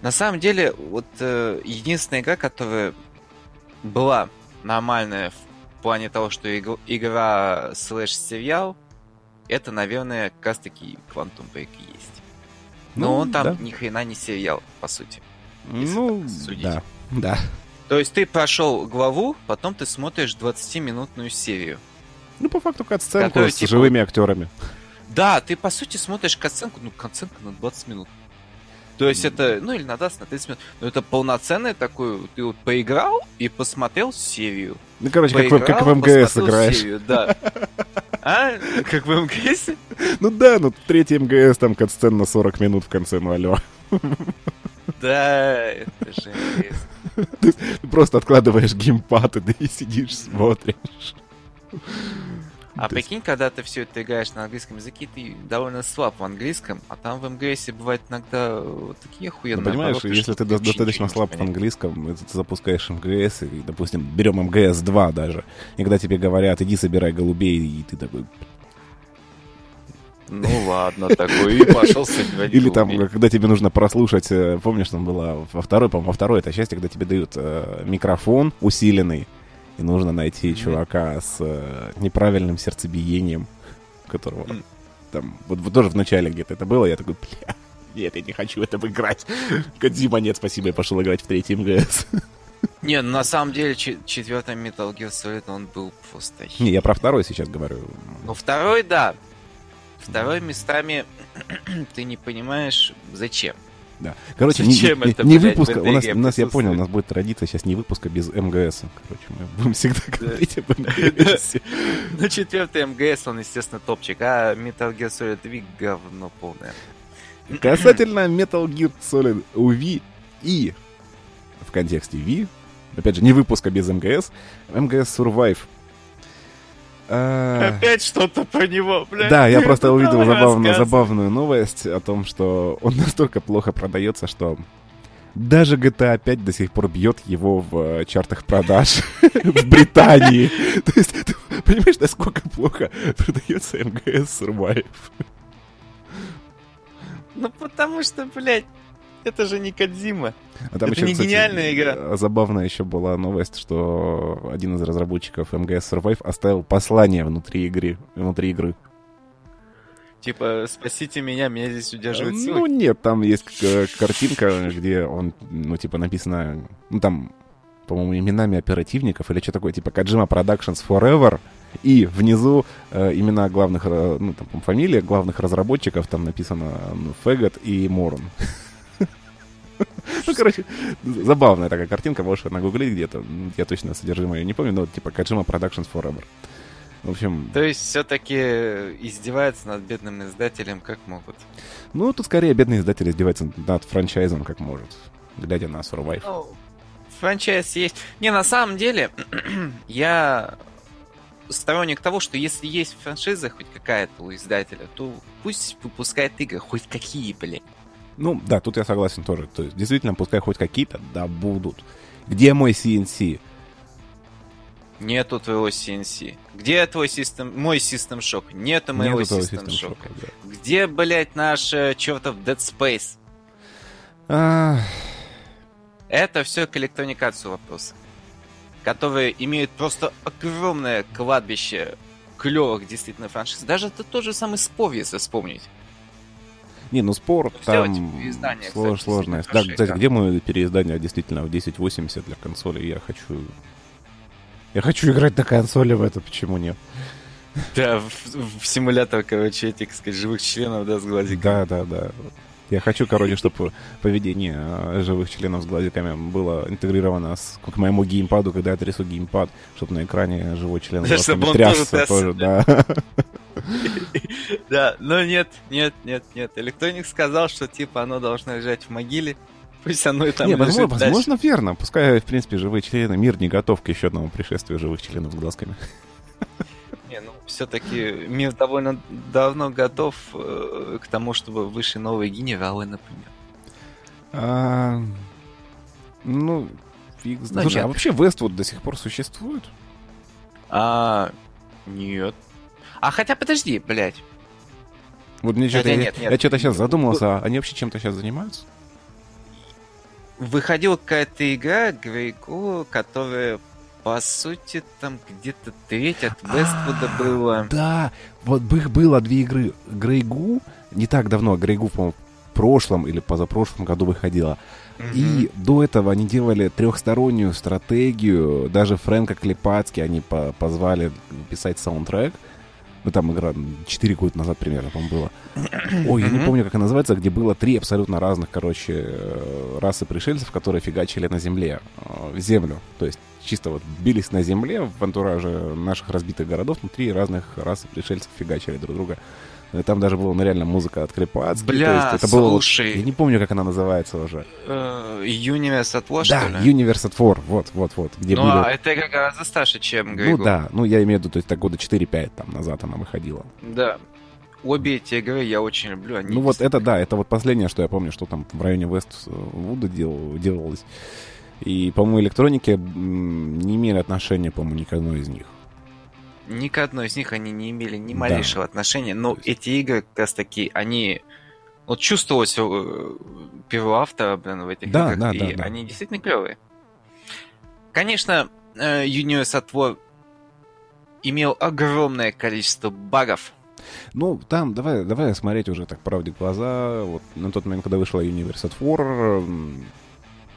На самом деле, вот э, единственная игра, которая была нормальная в плане того, что иг- игра слэш-сериал, это, наверное, как раз-таки Quantum Break есть. Но Ну, он там да. ни хрена не сериал, по сути. Ну, судить. да, да. То есть ты прошел главу, потом ты смотришь 20-минутную серию. Ну, по факту, катсценку Который, с типа, живыми актерами. Да, ты по сути смотришь катсценку, ну катсценка на 20 минут. То есть это, ну или на 20, на 30 минут. Но это полноценный такой, ты вот поиграл и посмотрел серию. Ну, короче, как, в- как в Поиграл, МГС играешь. серию, да. А? Как в МГС? Ну да, ну третий МГС, там катсцен на 40 минут в конце, ну алло. Да, это же МГС. Ты просто откладываешь геймпад и да сидишь, смотришь. А То есть- прикинь, когда ты все это играешь на английском языке, ты довольно слаб в английском, а там в МГСе бывает иногда вот такие Ну, охуенные понимаешь, обороты, если ты достаточно слаб в английском, ты запускаешь МГС, и, допустим, берем МГС 2 даже, и когда тебе говорят, иди собирай голубей, и ты такой... Ну ладно, такой, и пошел собирать Или там, когда тебе нужно прослушать, э, помнишь, там было во второй, по-моему, во второй это части, когда тебе дают э, микрофон усиленный, и нужно найти чувака с э, неправильным сердцебиением, которого там, вот, вот тоже в начале где-то это было, я такой, бля, нет, я не хочу это играть. Кодзима, нет, спасибо, я пошел играть в третий МГС. Не, ну на самом деле че- четвертый Metal Gear Solid он был просто... Не, я про второй сейчас говорю. Ну второй, да. Второй местами ты не понимаешь, зачем. Да. Короче, не, Зачем не- это, не блядь, в выпуска. У нас, у нас, я понял, у нас будет традиция сейчас не выпуска без МГС. Короче, мы будем всегда говорить об МГС. Ну четвертый МГС, он, естественно, топчик, а Metal Gear Solid 3 говно полное. Касательно Metal Gear Solid Wii и в контексте Wii, опять же, не выпуска без МГС, МГС Survive. А, Опять что-то про него, блядь. Да, я просто увидел забавную, забавную новость о том, что он настолько плохо продается, что даже GTA 5 до сих пор бьет его в э, чартах продаж в Британии. То есть, ты понимаешь, насколько плохо продается МГС Survive? Ну потому что, блядь, это же не Кадзима. А там Это еще, не кстати, гениальная игра. э, Забавная еще была новость, что один из разработчиков МГС Survive оставил послание внутри игры. Внутри игры. Типа, спасите меня, меня здесь удерживает Ну сила. нет, там есть к- картинка, где он, ну типа написано, ну там, по-моему, именами оперативников или что такое, типа Kojima Productions Forever, и внизу э, имена главных, э, ну там фамилия главных разработчиков, там написано ну, Фэгот и Морон. Ну, короче, забавная такая картинка, можешь нагуглить где-то, я точно содержимое не помню, но типа Kojima Productions Forever. В общем, То есть все-таки издеваются над бедным издателем как могут. ну тут скорее бедный издатель издевается над франчайзом как может, глядя на Survive. Ну, франчайз есть. Не, на самом деле, я сторонник того, что если есть франшиза хоть какая-то у издателя, то пусть выпускает игры хоть какие, блин. Ну, да, тут я согласен тоже. То есть, действительно, пускай хоть какие-то, да, будут. Где мой CNC? Нету твоего CNC. Где твой систем... мой System Shock? Нету моего Нету System System Shock. Shock, да. Где, блядь, наш э, чертов Dead Space? А, Это все к Arts вопросы, которые имеют просто огромное кладбище клевых действительно франшиз. Даже это тот же самый спор, если вспомнить. Не, ну спор Ну, там переиздание, слож- кстати, сложное. Да, кстати, где мое переиздание действительно в 1080 для консоли? Я хочу... Я хочу играть на консоли в это, почему нет? Да, в, в симулятор, короче, этих, сказать, живых членов, да, с глазиками. Да, да, да. Я хочу, короче, чтобы поведение а, живых членов с глазиками было интегрировано с, к моему геймпаду, когда я трясу геймпад, чтобы на экране живой член с тоже трясся тоже, да. Да, но нет, нет, нет, нет. Electronic сказал, что, типа, оно должно лежать в могиле, Пусть оно и там Не, лежит возможно, возможно, верно. Пускай, в принципе, живые члены, мир не готов к еще одному пришествию живых членов с глазками. Не, ну, все-таки мир довольно давно готов э, к тому, чтобы вышли новые генералы, например. А, ну, фиг знает. Ну, Слушай, а вообще Вествуд до сих пор существует? А, нет. А хотя, подожди, блядь. Вот мне что-то... Я, нет, нет. я что-то сейчас задумался, а они вообще чем-то сейчас занимаются? Выходила какая-то игра, Грейко, которая, по сути, там где-то треть от Вествуда А, была. Да, вот их было две игры. Грейгу не так давно, Грейгу, по-моему, в прошлом или позапрошлом году выходила. И до этого они делали трехстороннюю стратегию. Даже Фрэнка Клепацки они по- позвали писать саундтрек. Ну, там игра 4 года назад примерно, по-моему, было. Ой, я не помню, как она называется, где было три абсолютно разных, короче, э, расы пришельцев, которые фигачили на земле, э, землю. То есть чисто вот бились на земле в антураже наших разбитых городов, внутри разных рас пришельцев фигачили друг друга. Э, Там даже была ну, реально музыка от Клепацки. Бля, то есть это было вот- слушай. я не помню, как она называется уже. Э, Universe at War, Да, что ли? Universe at War, вот, вот, вот, где ну, были... а это игра гораздо старше, чем Грейго. Ну да, ну я имею в виду, то есть так года 4-5 там назад она выходила. Да. Обе эти игры я очень люблю. Они ну вот это да, это вот последнее, что я помню, что там в районе Вествуда дел, делалось. И, по-моему, электроники не имели отношения, по-моему, ни к одной из них. Ни к одной из них они не имели ни Да. малейшего отношения, но эти игры как раз таки, они... Вот чувствовалось э, первого автора, блин, в этих Да, играх, да, и да, да. они действительно клевые. Конечно, э, Universe at War имел огромное количество багов. Ну, там, давай, давай смотреть уже так правде в глаза. Вот на тот момент, когда вышла Universe at War,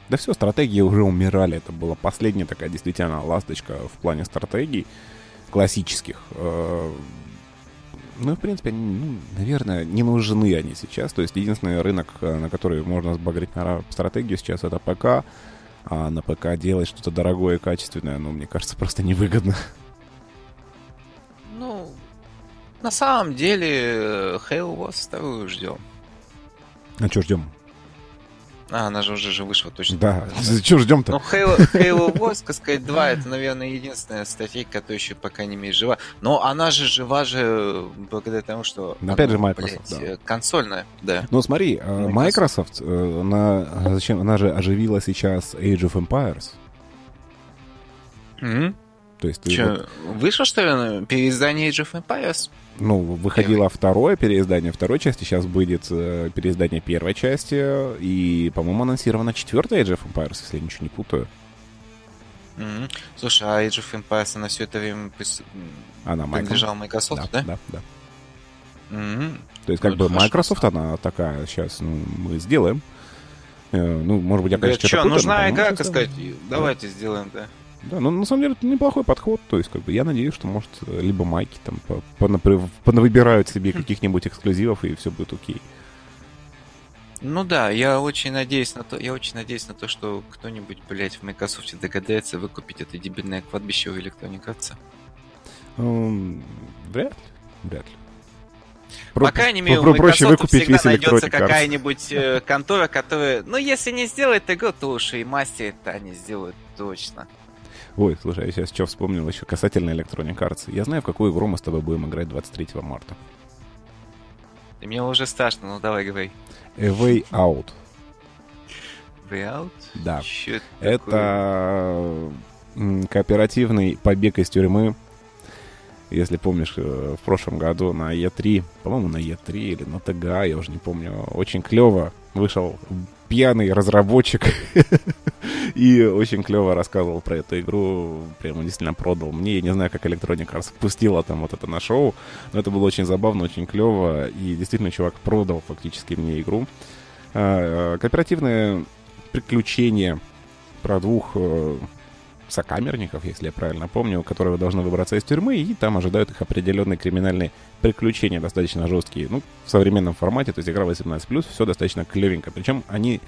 да все, стратегии уже умирали. Это была последняя такая действительно ласточка в плане стратегий классических. Э, Ну, в принципе, они, ну, наверное, не нужны они сейчас. То есть единственный рынок, э, на который можно сбагрить на ра- стратегию сейчас, это ПК. А на ПК делать что-то дорогое и качественное, ну, мне кажется, просто невыгодно. Ну, на самом деле, э, Halo Wars вторую ждем. А что ждем? А, она же уже же вышла точно. Да, что ждем-то? Ну, Halo, Halo Wars, так сказать, 2, это, наверное, единственная статейка, которая еще пока не имеет жива. Но она же жива же благодаря тому, что... Опять она, же, Microsoft, блядь, да. э, Консольная, да. Ну смотри, э, Microsoft, э, она, зачем, она же оживила сейчас Age of Empires. Мгм. То есть, ты Чё, вот, вышло, что ли, переиздание Age of Empires? Ну, выходило второе переиздание второй части, сейчас будет э, переиздание первой части, и, по-моему, анонсировано четвертая Age of Empires, если я ничего не путаю. Мгм. Слушай, а Age of Empires, она все это время прис- Она Microsoft. принадлежала Microsoft, да? да, да. Мгм. То есть, как Ну, бы хорошо, Microsoft, она такая, сейчас, ну, мы сделаем. Э, Ну, может быть, я, конечно, что-то что, путаю, нужна игра, сказать, давайте сделаем, да. Да, ну на самом деле это неплохой подход. То есть, как бы я надеюсь, что может либо майки там по- понавыбирают себе каких-нибудь эксклюзивов и все будет окей. Ну да, я очень надеюсь на то, я очень надеюсь на то, что кто-нибудь, блядь, в Microsoft догадается выкупить это дебильное кладбище у Electronic Arts. Эм, Вряд ли. Вряд ли. По Про- крайней мере, про- у проще выкупить всегда весь найдется какая-нибудь э, контора, которая, ну, если не сделает игру, то уж и мастерит они сделают точно. Ой, слушай, я сейчас что вспомнил еще касательно Electronic Arts. Я знаю, в какую игру мы с тобой будем играть 23 марта. Мне уже страшно, ну давай говори. A Way Out. Way Out? Да. Чё это такое? Кооперативный побег из тюрьмы. Если помнишь, э, в прошлом году на Е3, по-моему, на Е3 или на ТГА, я уже не помню, очень клево вышел пьяный разработчик и очень клево рассказывал про эту игру, прямо действительно продал мне. Я не знаю, как Electronic Arts пустила там вот это на шоу, но это было очень забавно, очень клево, и действительно чувак продал фактически мне игру. А, э, Кооперативное приключение про двух э, сокамерников, если я правильно помню, которые должны выбраться из тюрьмы, и там ожидают их определенные криминальные приключения, достаточно жесткие. Ну, в современном формате, то есть игра 18+, все достаточно клевенько. Причем они,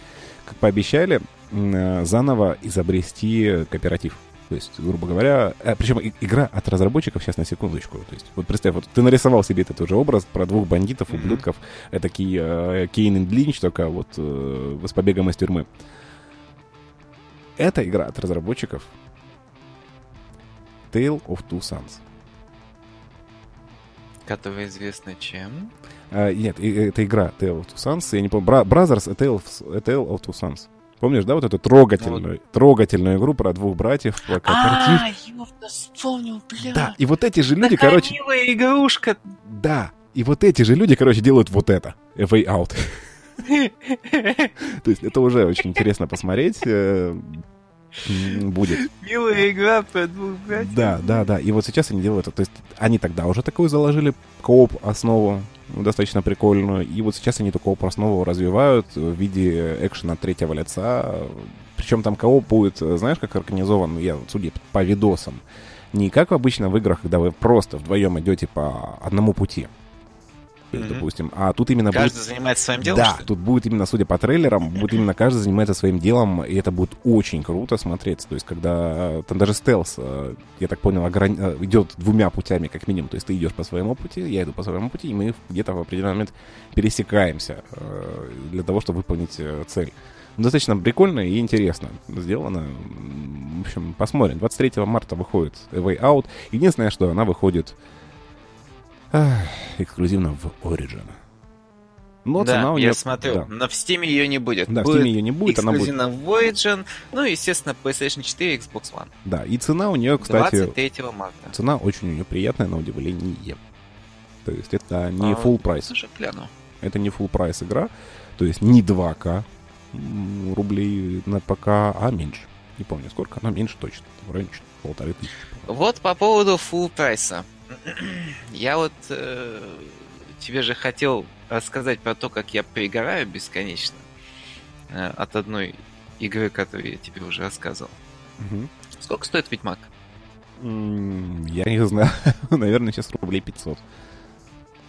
как пообещали, э, заново изобрести кооператив. То есть, грубо говоря, э, причем игра от разработчиков, сейчас на секундочку. То есть, вот представь, вот ты нарисовал себе этот уже образ про двух бандитов, ублюдков, это э, Кейн и Линч, только вот э, с побегом из тюрьмы. Это игра от разработчиков Tale of Two Sons. Которая известна чем? А, нет, и- это игра Tale of Two Sons, я не помню, Brothers A Tale, of, A Tale of Two Sons. Помнишь, да, вот эту трогательную, трогательную игру про двух братьев, про кооператив? А, ёпта, вспомнил, бля. Да, и вот эти же люди, Такая короче, милая игрушка. да, и вот эти же люди, короче, делают вот это, A Way Out. То есть это уже очень интересно посмотреть э, будет. Милая игра про двух братьев. Да, да, да. И вот сейчас они делают это. То есть они тогда уже такую заложили кооп основу достаточно прикольную. И вот сейчас они эту кооп основу развивают в виде экшена третьего лица. Причем там кооп будет, знаешь, как организован, я судя по видосам, не как обычно в играх, когда вы просто вдвоем идете по одному пути. Мгм. допустим, а тут именно будет Каждый занимается своим делом, да, тут будет именно, судя по трейлерам, будет именно каждый занимается своим делом, и это будет очень круто смотреться. То есть, когда э, там даже стелс, э, я так понял, ограни- э, идет двумя путями, как минимум. То есть ты идешь по своему пути, я иду по своему пути, и мы где-то в определенный момент пересекаемся для того, чтобы выполнить цель. Достаточно прикольно и интересно сделано. В общем, посмотрим. 23 марта выходит A Way Out. Единственное, что она выходит ах, эксклюзивно в Origin. Но да, цена у я нее... смотрю. Да, Но в Steam ее не будет. да в будет Steam ее не будет, она будет... в Origin, ну и, естественно, PlayStation 4 и Xbox One. Да, и цена у нее, кстати, 23 марта. цена очень у нее приятная, на удивление. То есть это не А, full прайс. Слушай, гляну. Это не full прайс игра. То есть не 2К м, рублей на ПК, а меньше. Не помню сколько, но меньше точно. В районе полторы тысячи. Вот по поводу full прайса. Я вот э, тебе же хотел рассказать про то, как я пригораю бесконечно э, от одной игры, которую я тебе уже рассказывал. Мгм. Сколько стоит Ведьмак? М, Я не знаю. Наверное, сейчас рублей 500.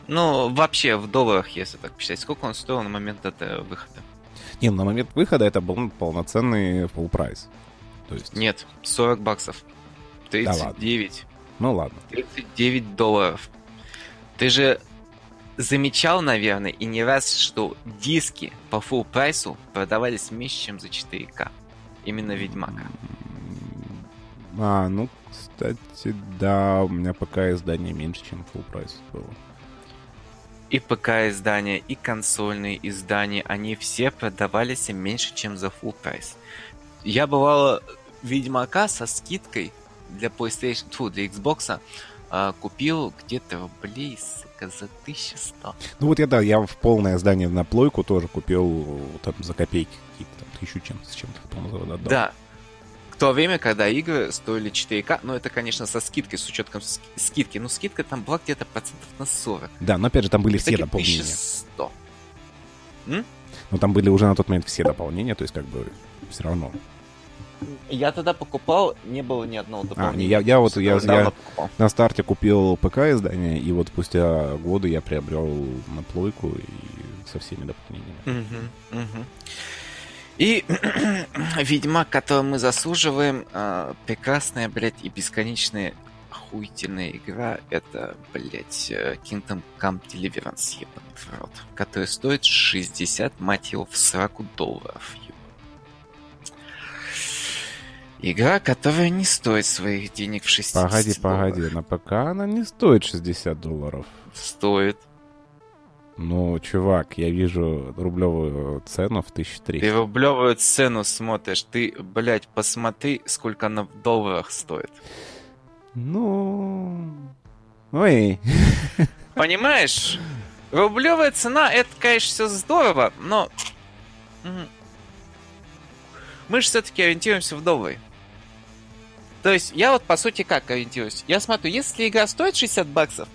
Ну, вообще, в долларах, если так посчитать, сколько он стоил на момент этого выхода? Не, на момент выхода это был полноценный full прайс. То есть, Нет, 40 баксов. Да ладно. 39. ну ладно. 39 долларов. Ты же замечал, наверное, и не раз, что диски по full прайсу продавались меньше, чем за 4К. Именно Ведьмака. А, ну, кстати, да, у меня пока издание меньше, чем full прайс было. И ПК-издания, и консольные издания, они все продавались меньше, чем за full прайс. Я бывало Ведьмака со скидкой для PlayStation, тьфу, для Xbox а, купил где-то рублей, за 1100. Ну вот я, да, я в полное издание на плойку тоже купил там за копейки какие-то, там, тысячу чем-то, с чем-то, по-моему, отдал. Да. В то время, когда игры стоили 4К, но это, конечно, со скидкой, с учетом ски- скидки. Но скидка там была где-то процентов на 40. Да, но опять же, там были все дополнения. 1100. Но там были уже на тот момент все дополнения, то есть как бы все равно. Я тогда покупал, не было ни одного дополнения. А, не, я- я вот- я- я-. На старте купил ПК издание, и вот спустя годы я приобрел на плойку и со всеми дополнениями. И Ведьмак, который мы заслуживаем, а, прекрасная, блядь, и бесконечная охуительная игра, это, блядь, э, Kingdom Come Deliverance, ебаный в рот, который стоит 60, мать его, в сраку долларов, Игра, которая не стоит своих денег в 60 Погоди, долларов. погоди, на ПК она не стоит 60 долларов. Стоит. Ну, чувак, я вижу рублевую цену в 1300. Ты рублевую цену смотришь, ты, блядь, посмотри, сколько она в долларах стоит. Ну... Ой, Понимаешь? Рублевая цена, это, конечно, все здорово, но... Мы же все-таки ориентируемся в доллары. То есть, я вот, по сути, как ориентируюсь? Я смотрю, если игра стоит 60 баксов,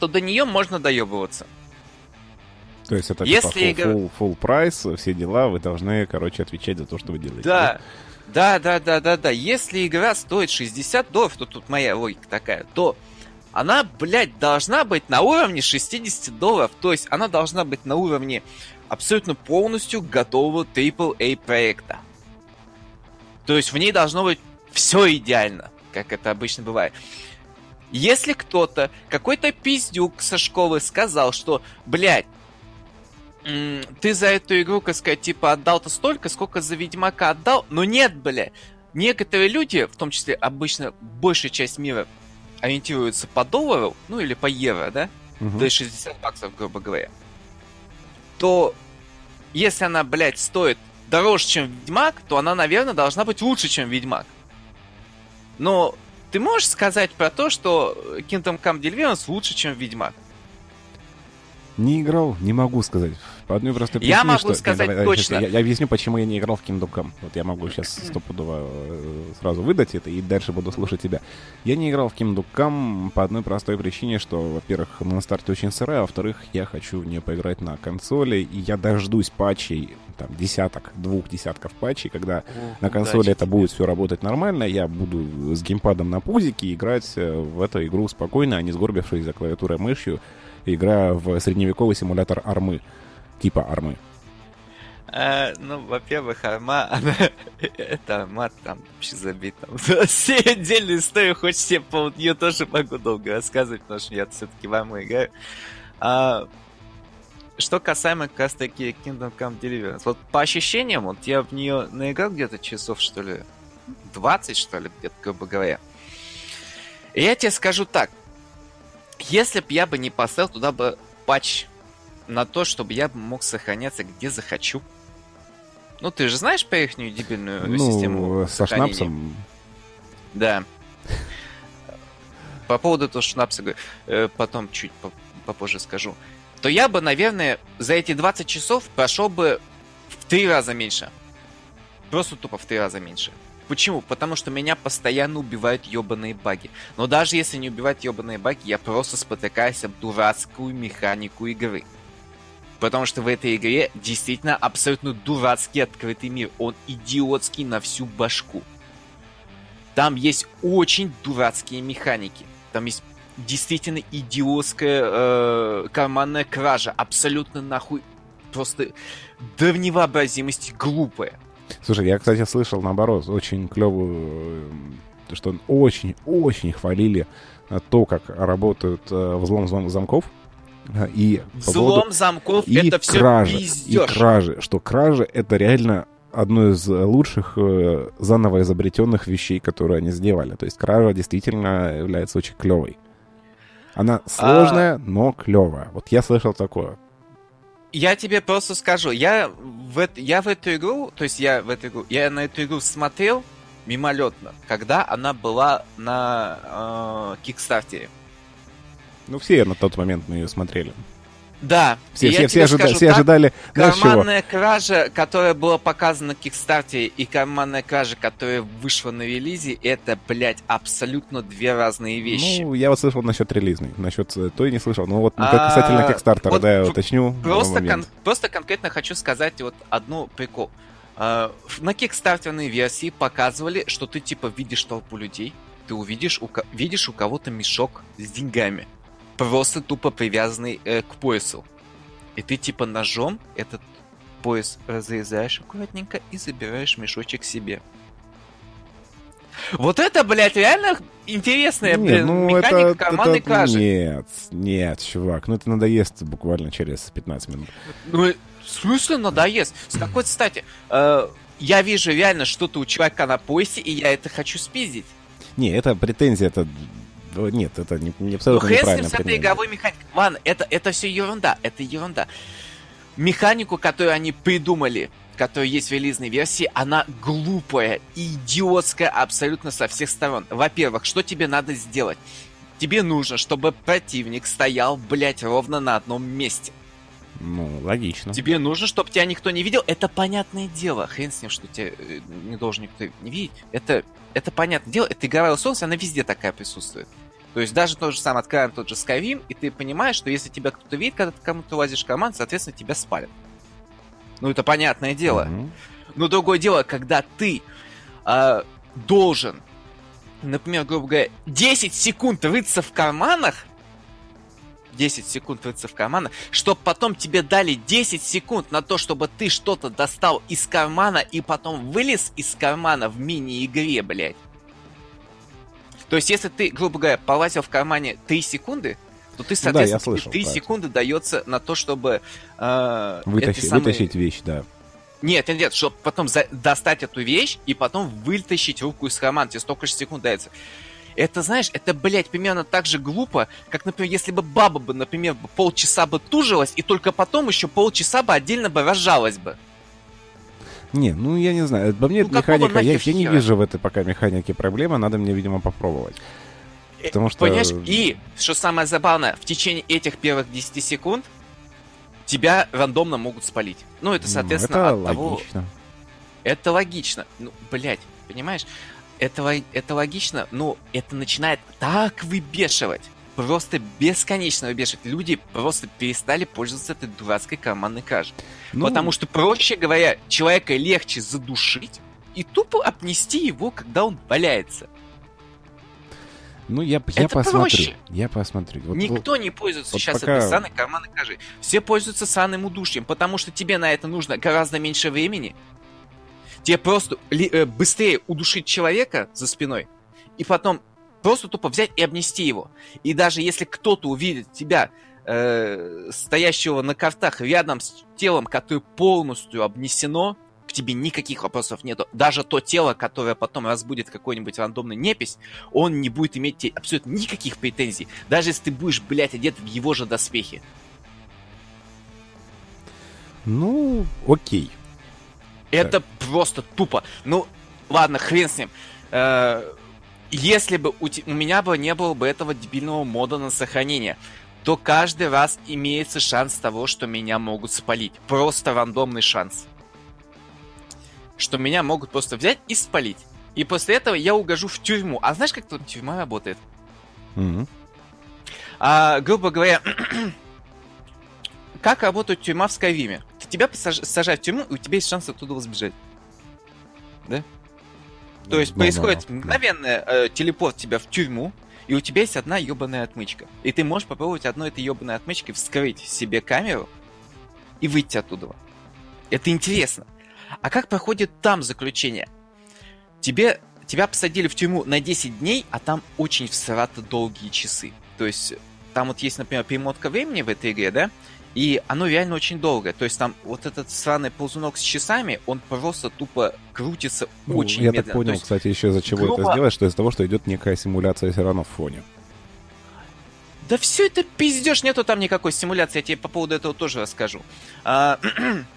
то до нее можно доебываться. то есть это Если типа игра- full, full прайс, все дела, вы должны, короче, отвечать за то, что вы делаете. Да, да, да, да, да, да. Если игра стоит 60 долларов, то тут моя логика такая, то она, блядь, должна быть на уровне 60 долларов. То есть она должна быть на уровне абсолютно полностью готового AAA проекта. То есть в ней должно быть все идеально, как это обычно бывает. Если кто-то, какой-то пиздюк со школы сказал, что, блядь, ты за эту игру, как сказать, типа отдал-то столько, сколько за Ведьмака отдал, но нет, бля. Некоторые люди, в том числе обычно большая часть мира, ориентируются по доллару, ну или по евро, да? Угу. То есть 60 баксов, грубо говоря. То если она, блядь, стоит дороже, чем Ведьмак, то она, наверное, должна быть лучше, чем Ведьмак. Но ты можешь сказать про то, что Kingdom Come Deliverance лучше, чем Ведьмак? Не играл, не могу сказать. По одной простой причине, Я могу что... сказать давай, точно. Я, я объясню, почему я не играл в Kingdom Come. Вот я могу сейчас стопудово э, сразу выдать это и дальше буду слушать тебя. Я не играл в Kingdom Come по одной простой причине, что, во-первых, на старте очень сырая, а во-вторых, я хочу в нее поиграть на консоли, и я дождусь патчей, там, десяток, двух десятков патчей, когда О, на консоли это тебе. будет все работать нормально, я буду с геймпадом на пузике играть э, в эту игру спокойно, а не сгорбившись за клавиатурой мышью, играя в средневековый симулятор армы. Типа армы. А, ну, во-первых, Арма, она... это Арма там вообще забит. Там. Все отдельные истории, хоть все по нее тоже могу долго рассказывать, потому что я все-таки в Арму играю. А, что касаемо как раз таки Kingdom Come Deliverance. Вот по ощущениям, вот я в нее наиграл где-то часов, что ли, 20, что ли, где-то, грубо говоря. И я тебе скажу так. Если бы я бы не поставил туда бы патч на то, чтобы я мог сохраняться где захочу. Ну, ты же знаешь про их дебильную Ну, систему со сохранения? шнапсом. Да. По поводу этого шнапса, э, потом чуть по- попозже скажу. То я бы, наверное, за эти 20 часов прошел бы в три раза меньше. Просто тупо в три раза меньше. Почему? Потому что меня постоянно убивают ебаные баги. Но даже если не убивать ебаные баги, я просто спотыкаюсь об дурацкую механику игры. Потому что в этой игре действительно абсолютно дурацкий открытый мир. Он идиотский на всю башку. Там есть очень дурацкие механики. Там есть действительно идиотская э, карманная кража. Абсолютно нахуй просто до глупая. Слушай, я, кстати, слышал, наоборот, очень клевую, э, что очень-очень хвалили э, то, как работают э, взлом зам- замков. Э, И по Взлом поводу- замков и это все кражи, и кражи, что кражи это реально одно из лучших э, заново изобретенных вещей, которые они сделали. То есть кража действительно является очень клевой. Она А сложная, но клевая. Вот я слышал такое. Я тебе просто скажу, я в, я в эту игру, то есть я в эту игру, я на эту игру смотрел мимолетно, когда она была на э, Кикстартере. Ну, все на тот момент мы ее смотрели. Да, Все, все, все, ожида- скажу все так, ожидали, чего? Карманная кража, которая была показана на Кикстарте, и карманная кража, которая вышла на релизе, это, блядь, абсолютно две разные вещи. Ну, я вот слышал насчет релизной, насчет э, той не слышал. Ну, вот А, как касательно Кикстартера, вот да, я уточню. Просто, кон- просто конкретно хочу сказать вот одну прикол. А, на кикстартерной версии показывали, что ты типа видишь толпу людей, ты увидишь у, видишь у кого-то мешок с деньгами, просто тупо привязанный э, к поясу. И ты типа ножом этот пояс разрезаешь аккуратненько и забираешь мешочек себе. Вот это, блядь, реально интересная, Не, блин, ну, механика это, карманной это- кражи. Нет, нет, чувак, ну это надоест буквально через 15 минут. Ну, в смысле надоест? С какой стати? Э, я вижу реально что-то у человека на поясе, и я это хочу спиздить. Не, это претензия, это... э, Нет, это не, не Ну, абсолютно ним неправильная с этой игровой механикой. Ладно, это, это все ерунда, это ерунда. Механику, которую они придумали, которая есть в релизной версии, она глупая идиотская абсолютно со всех сторон. Во-первых, что тебе надо сделать? Тебе нужно, чтобы противник стоял, блядь, ровно на одном месте. Ну, логично. Тебе нужно, чтобы тебя никто не видел. Это понятное дело. Хрен с ним, что тебя э, не должен никто не видеть. Это, это понятное дело. Это игровая условность, она везде такая присутствует. То есть даже тот же сам откроем тот же Skyrim, и ты понимаешь, что если тебя кто-то видит, когда ты кому-то лазишь команд, соответственно, тебя спалят. Ну, это понятное дело. Мгм. Но другое дело, когда ты а, должен, например, грубо говоря, 10 секунд рыться в карманах, 10 секунд рыться в карманах, чтобы потом тебе дали 10 секунд на то, чтобы ты что-то достал из кармана и потом вылез из кармана в мини-игре, блядь. То есть, если ты, грубо говоря, полазил в кармане 3 секунды, то ты, соответственно, ну, да, слышал, 3 секунды дается на то, чтобы... Э, Вытащи, самые... Вытащить вещь, да. Нет, нет, нет, чтобы потом за... достать эту вещь и потом вытащить руку из кармана. Тебе столько же секунд дается. Это, знаешь, это, блядь, примерно так же глупо, как, например, если бы баба бы, например, полчаса бы тужилась, и только потом еще полчаса бы отдельно бы рожалась бы. Не, ну я не знаю. По мне ну, это механика. Я, я не вижу в этой пока механике проблемы. Надо мне, видимо, попробовать. Э, Потому что... Понимаешь, и, что самое забавное, в течение этих первых 10 секунд тебя рандомно могут спалить. Ну, это, соответственно, ну, это от логично. того... Это логично. Ну, блядь, понимаешь? Это, это логично, но это начинает так выбешивать. Просто бесконечно выбешивать. Люди просто перестали пользоваться этой дурацкой карманной кашей. Ну... Потому что, проще говоря, человека легче задушить и тупо обнести его, когда он валяется. Ну, я, я это посмотрю. Проще. Я посмотрю. Вот, Никто вот, не пользуется вот сейчас пока... этой саной карманной кожи. Все пользуются санным удушьем, потому что тебе на это нужно гораздо меньше времени. Тебе просто э, быстрее удушить человека за спиной, и потом просто тупо взять и обнести его. И даже если кто-то увидит тебя, э, стоящего на картах рядом с телом, которое полностью обнесено, к тебе никаких вопросов нету. Даже то тело, которое потом разбудит какой-нибудь рандомный непись, он не будет иметь тебе абсолютно никаких претензий. Даже если ты будешь, блядь, одет в его же доспехи. Ну, окей. Это так. просто тупо. Ну, ладно, хрен с ним. Э, если бы у, у меня бы не было бы этого дебильного мода на сохранение, то каждый раз имеется шанс того, что меня могут спалить. Просто рандомный шанс что меня могут просто взять и спалить. И после этого я угожу в тюрьму. А знаешь, как тут тюрьма работает? Mm-hmm. А, грубо говоря, как работает тюрьма в Скайриме? Тебя сажают в тюрьму, и у тебя есть шанс оттуда сбежать. Да? То есть происходит no, мгновенный э, телепорт тебя в тюрьму, и у тебя есть одна ебаная отмычка. И ты можешь попробовать одной этой ебаной отмычкой вскрыть себе камеру и выйти оттуда. Это интересно. А как проходит там заключение? Тебе, тебя посадили в тюрьму на 10 дней, а там очень всрато долгие часы. То есть там вот есть, например, перемотка времени в этой игре, да? И оно реально очень долгое. То есть там вот этот сраный ползунок с часами, он просто тупо крутится ну, очень я медленно. Я так понял, кстати, еще из-за чего грубо... это сделать, что из-за того, что идет некая симуляция все равно в фоне. Да все это пиздешь, нету там никакой симуляции, я тебе по поводу этого тоже расскажу. А,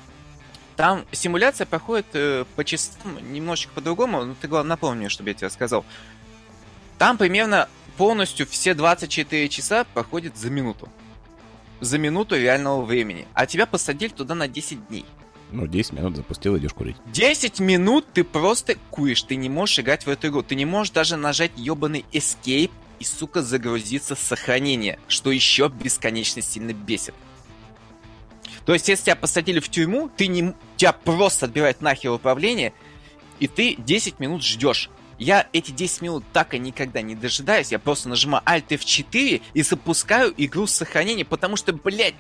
Там симуляция проходит э, по часам немножечко по-другому, но ты, главное, напомни, чтобы я тебе сказал. Там примерно полностью все 24 часа проходят за минуту. За минуту реального времени. А тебя посадили туда на 10 дней. Ну, 10 минут запустил, идешь курить. 10 минут ты просто куришь, ты не можешь играть в эту игру. Ты не можешь даже нажать ебаный escape и, сука, загрузиться с сохранения, что еще бесконечно сильно бесит. То есть, если тебя посадили в тюрьму, ты не... тебя просто отбирает нахер управление, и ты 10 минут ждешь. Я эти 10 минут так и никогда не дожидаюсь. Я просто нажимаю Alt F4 и запускаю игру с сохранением, потому что, блядь,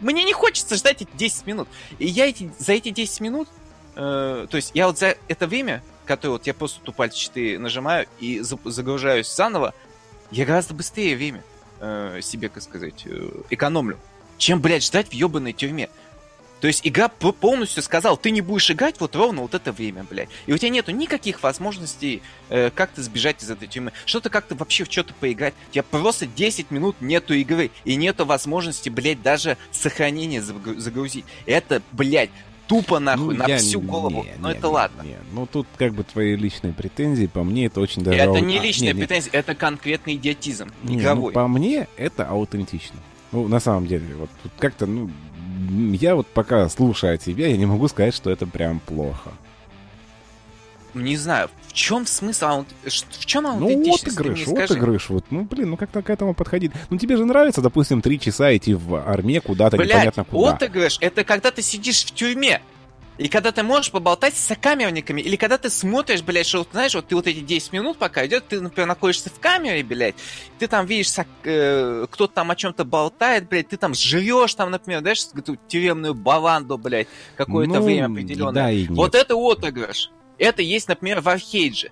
мне не хочется ждать эти 10 минут. И я эти, за эти 10 минут, э, то есть я вот за это время, которое вот я просто тупо Alt 4 нажимаю и загружаюсь заново, я гораздо быстрее время э, себе, как сказать, э, экономлю чем, блядь, ждать в ебаной тюрьме. То есть игра полностью сказал, ты не будешь играть вот ровно вот это время, блядь. И у тебя нету никаких возможностей э, как-то сбежать из этой тюрьмы. Что-то как-то вообще в что-то поиграть. У тебя просто 10 минут нету игры. И нету возможности, блядь, даже сохранение загрузить. Это, блядь, тупо нахуй, ну, на всю голову. Не, Но не, это не, ладно. Не. Ну тут как бы твои личные претензии, по мне это очень даже... Это не личные а, претензии, это конкретный идиотизм, не, ну, игровой. Ну, по мне это аутентично. Ну, на самом деле, вот как-то, ну, я вот пока слушаю тебя, я не могу сказать, что это прям плохо. Не знаю, в чем смысл, в чем аутентичность? Ну, вот игрыш, вот игрыш, вот, ну, блин, ну как-то к этому подходить. Ну, тебе же нравится, допустим, три часа идти в армии куда-то, непонятно куда. вот игрыш, это когда ты сидишь в тюрьме, и когда ты можешь поболтать с сокамерниками, или когда ты смотришь, блядь, что, знаешь, вот ты вот эти 10 минут пока идет, ты, например, находишься в камере, блядь, ты там видишь, сок, э, кто-то там о чем-то болтает, блядь, ты там жрешь, там, например, знаешь, эту тюремную баланду, блядь, какое-то ну, время определенное. Да и нет. Вот это отыгрыш. Это есть, например, в Архейдже.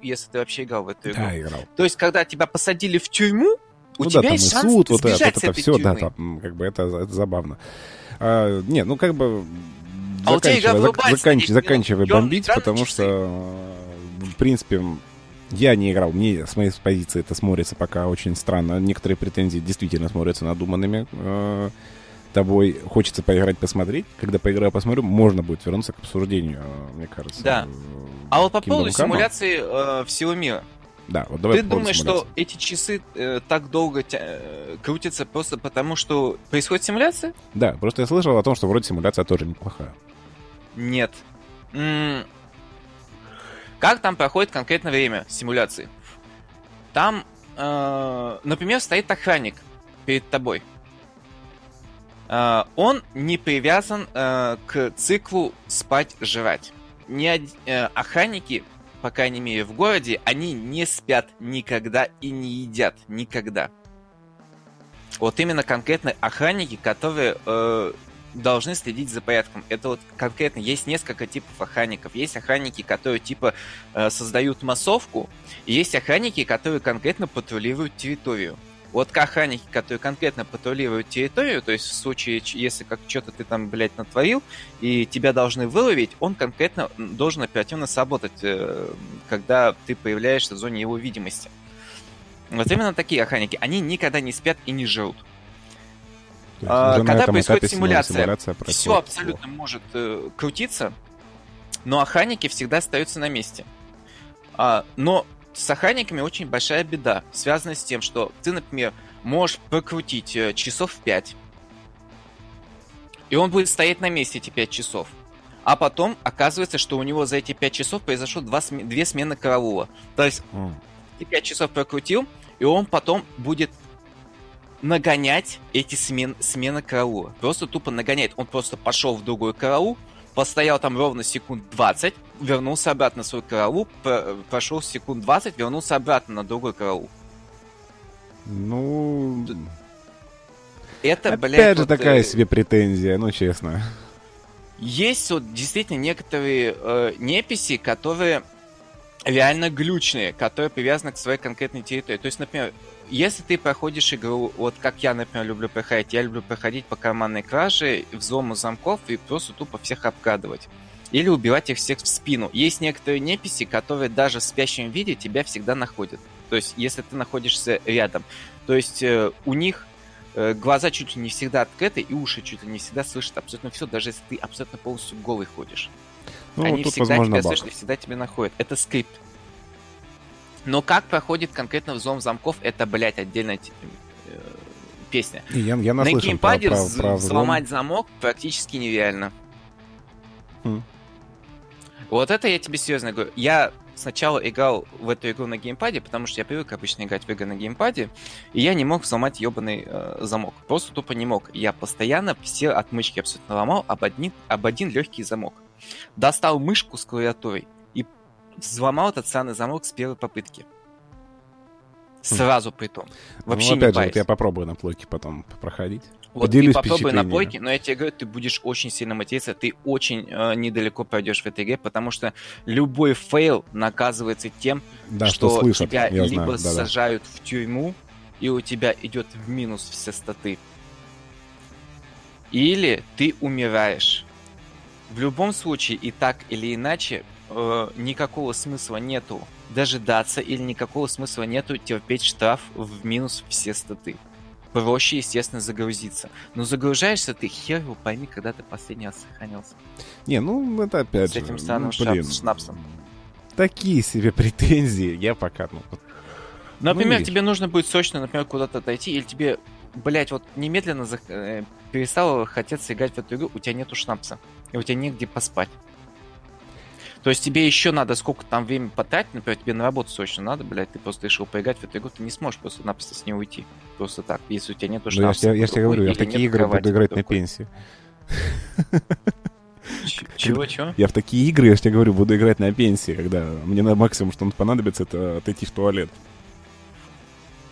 если ты вообще играл в эту игру. Да, играл. То есть, когда тебя посадили в тюрьму, у ну тебя да, там и есть шанс суд, вот это, вот это все, да, тюрьмы. там, как бы это, это забавно. А, не, ну как бы А заканчивай, зак- заканч- 10 минут, заканчивай бомбить, потому что, в принципе, я не играл. Мне с моей позиции это смотрится пока очень странно. Некоторые претензии действительно смотрятся надуманными. э, тобой хочется поиграть, посмотреть. Когда поиграю, посмотрю, можно будет вернуться к обсуждению, э, мне кажется. Да. э, А вот по поводу симуляции э, всего мира. Да, вот давай Ты думаешь, симуляции. что эти часы э, так долго тя- э, крутятся просто потому, что происходит симуляция? Да, просто я слышал о том, что вроде симуляция тоже неплохая. Нет. М, Как там проходит конкретно время симуляции? Там, э, например, стоит охранник перед тобой. Э, Он не привязан э, к циклу спать-жрать. Ни од- э, Охранники, по крайней мере, в городе, они не спят никогда и не едят никогда. Вот именно конкретно охранники, которые э, должны следить за порядком. Это вот конкретно есть несколько типов охранников. Есть охранники, которые типа э, создают массовку, и есть охранники, которые конкретно патрулируют территорию. Вот к охранники, которые конкретно патрулируют территорию, то есть в случае, если как что-то ты там, блядь, натворил, и тебя должны выловить, он конкретно должен оперативно сработать, э, когда ты появляешься в зоне его видимости. Вот именно такие охранники, они никогда не спят и не жрут. Есть А, когда происходит симуляция, симуляция Все происходит. абсолютно может э, крутиться, но охранники всегда остаются на месте. А, но с охранниками очень большая беда, связанная с тем, что ты, например, можешь прокрутить э, часов в 5, и он будет стоять на месте эти 5 часов. А потом оказывается, что у него за эти 5 часов произошло два сме- две смены караула. То есть М. ты 5 часов прокрутил, и он потом будет нагонять эти смен, смены караула. Просто тупо нагоняет. Он просто пошел в другой караул, постоял там ровно секунд 20, вернулся обратно в свой караул, про- прошел секунд 20, вернулся обратно на другой караул. Ну, Это, опять блядь, же вот, такая э, себе претензия, ну честно. Есть вот действительно некоторые э, неписи, которые реально глючные, которые привязаны к своей конкретной территории. То есть, например, если ты проходишь игру, вот как я, например, люблю проходить, я люблю проходить по карманной краже, взлому замков и просто тупо всех обкрадывать. Или убивать их всех в спину. Есть некоторые неписи, которые даже в спящем виде тебя всегда находят. То есть, если ты находишься рядом. То есть, э, у них э, глаза чуть ли не всегда открыты, и уши чуть ли не всегда слышат абсолютно все, даже если ты абсолютно полностью голый ходишь. Ну, Они тут, всегда возможно, тебя баг. слышат и всегда тебя находят. Это скрипт. Но как проходит конкретно взлом замков, это, блядь, отдельная те- э, песня. И Я, я На про, геймпаде про, про взлом. взломать замок практически нереально. Хм. Вот это я тебе серьезно говорю. Я сначала играл в эту игру на геймпаде, потому что я привык обычно играть в игры на геймпаде, и я не мог взломать ебаный э, замок. Просто тупо не мог. Я постоянно все отмычки абсолютно ломал об один, об один легкий замок. Достал мышку с клавиатурой и взломал этот сраный замок с первой попытки. Сразу при том. Вообще ну, не опять же, вот я попробую на плойке потом проходить. Вот Поделюсь ты попробуй на плойке, но я тебе говорю, ты будешь очень сильно материться, ты очень э, недалеко пройдешь в этой игре, потому что любой фейл наказывается тем, Да, что, что, слышат, тебя я либо знаю. Да, да. сажают в тюрьму, и у тебя идет в минус все статы, или ты умираешь. В любом случае, и так или иначе, э, никакого смысла нету дожидаться или никакого смысла нету терпеть штраф в минус все статы. Проще, естественно, загрузиться. Но загружаешься ты хер его пойми, когда ты последний раз сохранился. Не, ну, это опять С же... этим странным ну, блин, шнапс- шнапсом. Такие себе претензии, я пока, ну, Например, видишь. тебе нужно будет срочно, например, куда-то дойти, или тебе, блять, вот немедленно зах- э, перестало хотеться играть в эту игру, у тебя нету шнапса, и у тебя негде поспать. То есть тебе еще надо сколько там времени потратить, например, тебе на работу срочно надо, блядь, ты просто решил поиграть в эту игру, ты не сможешь просто-напросто с ней уйти. Просто так, если у тебя нету Ну, я, тебе- я ж под тебе говорю, я в такие нет игры буду играть на пенсии. Чего, чего? Я в такие игры, я же тебе говорю, буду играть на пенсии, когда мне на максимум, что понадобится, это отойти в туалет.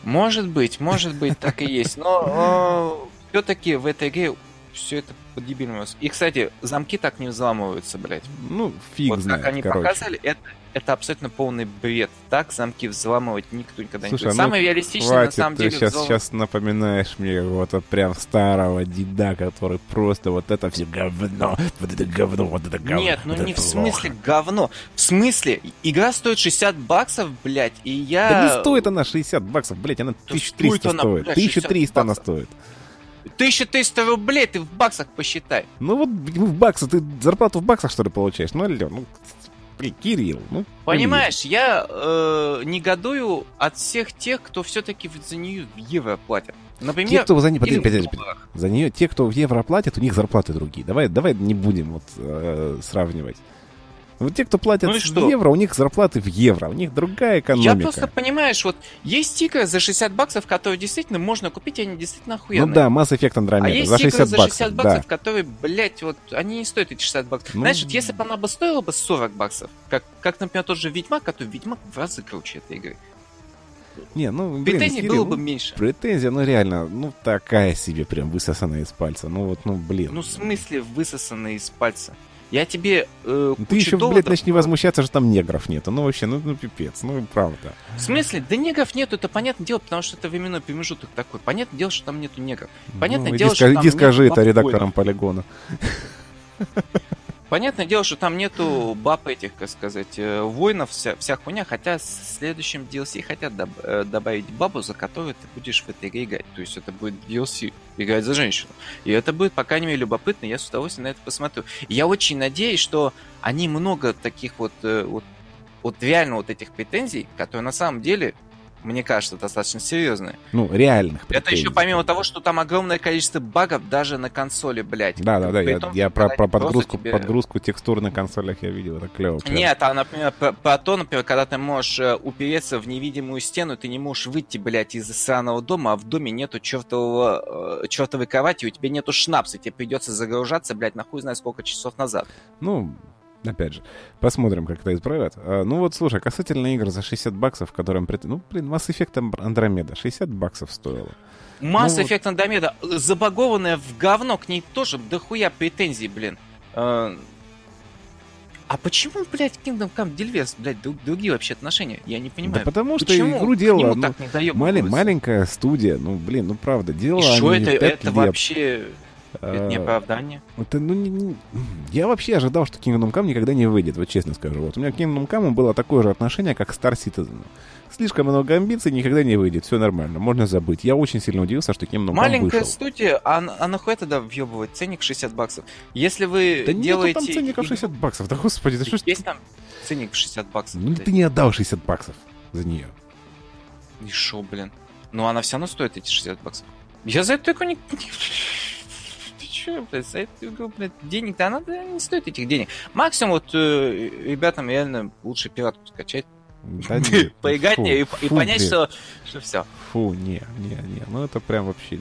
Может быть, может быть, так и есть. Но все-таки в этой игре все это по-дебильному. И, кстати, замки так не взламываются, блядь. Ну, фиг вот знает, как они короче. показали, это это абсолютно полный бред. Так замки взламывать никто никогда Слушай, не будет. ну, Самое реалистичное, Хватит, на самом ты деле, сейчас, взлом- сейчас напоминаешь мне вот от прям старого деда, который просто вот это все говно, вот это говно, вот это говно. Нет, ну вот не в смысле говно. В смысле, игра стоит 60 баксов, блядь, и я... Да не стоит она 60 баксов, блядь, она 1300 стоит она, стоит. блядь, 1300 она 60 стоит. 1300 рублей, ты в баксах посчитай. Ну вот в баксах, ты зарплату в баксах, что ли, получаешь? Ну, алло, ну, блин, Кирилл, ну. Понимаешь, я э, негодую от всех тех, кто все-таки за нее в евро платят. Например, Те, кто за нее, или подожди, подожди, подожди. за нее, те, кто в евро платят, у них зарплаты другие. Давай, давай не будем вот э, сравнивать. Вот те, кто платят Ну что? евро, у них зарплаты в евро, у них другая экономика. Я просто, понимаешь, вот есть игры за 60 баксов, которые действительно можно купить, и они действительно охуенные. Ну да, Mass Effect А Andromeda есть за игры 60 за баксов, 60 да. баксов, которые, блядь, вот, они не стоят эти 60 баксов. Ну, Знаешь, вот если бы она бы стоила бы 40 баксов, как, как например, тот же Ведьмак, который Ведьмак в разы круче этой игры. Не, ну, блин, Претензий Кирилл, было бы ну, меньше. Претензия, ну реально, ну такая себе прям высосанная из пальца. Ну вот, ну блин. Ну, в смысле, высосанные из пальца. Я тебе э, Ну, ты еще, блядь, доводов- начни возмущаться, что там негров нету. Ну вообще, ну, ну пипец, ну правда. В смысле? Да негров нету, это понятное дело, потому что это временной промежуток такой. Понятное дело, что там нету негров. Понятное ну, иди, дело, ска- что там иди скажи это редакторам полигона. Понятное дело, что там нету баб этих, как сказать, э, воинов, вся, вся хуйня, хотя с следующим DLC хотят доб- э, добавить бабу, за которую ты будешь в этой игре играть. То есть это будет DLC, играть за женщину. И это будет, по крайней мере, любопытно, я с удовольствием на это посмотрю. Я очень надеюсь, что они много таких вот, э, вот, вот реально вот этих претензий, которые на самом деле, мне кажется, достаточно серьезные. Ну, реальных Это еще претензий. помимо того, что там огромное количество багов даже на консоли, блядь. Да, да, да, я, том, я про, про подгрузку, тебе- подгрузку текстур на консолях я видел, это клево. прям. Нет, а, например, про, про то, например, когда ты можешь э, упереться в невидимую стену, ты не можешь выйти, блядь, из сраного дома, а в доме нету чертового, э, чертовой кровати, у тебя нету шнапса, тебе придется загружаться, блядь, на хуй знает сколько часов назад. Ну, опять же, посмотрим, как это исправят. А, ну вот, слушай, касательно игр за 60 баксов, которым... прет- Ну, блин, Mass Effect Andromeda 60 баксов стоило. Mass Ну. Effect Andromeda, э, забагованная в говно, к ней тоже дохуя претензий, блин. Э, А почему, блядь, Kingdom Come Deliverance, блядь, друг- другие вообще отношения? Я не понимаю. да потому что Почему игру делала, ну, так не малень- маленькая студия, ну, блин, ну, правда, И делала что они это, это лет. Это не А, оправдание. Это, ну, не- не- я вообще ожидал, что Kingdom Come никогда не выйдет, вот честно скажу. Вот у меня к Kingdom Come было такое же отношение, как к Star Citizen. Слишком много амбиций, никогда не выйдет, все нормально, можно забыть. Я очень сильно удивился, что Kingdom Come Маленькая вышел. студия, а, а нахуй тогда въебывать ценник 60 баксов? Если вы Да делаете... там ценников игру- 60 баксов, да господи, да что ж Есть там ценник в 60 баксов? Ну ты не отдал 60 баксов за нее. И шо, блин? Ну она все равно стоит эти 60 баксов. Я за эту игру не... Чё, блядь, за эту игру, блядь, денег-то она да, не стоит этих денег. Максимум вот э, ребятам реально лучше пиратку скачать, Да нет, поиграть фу, в неё и, и понять, что, что все. Фу, не, не, не, ну это прям вообще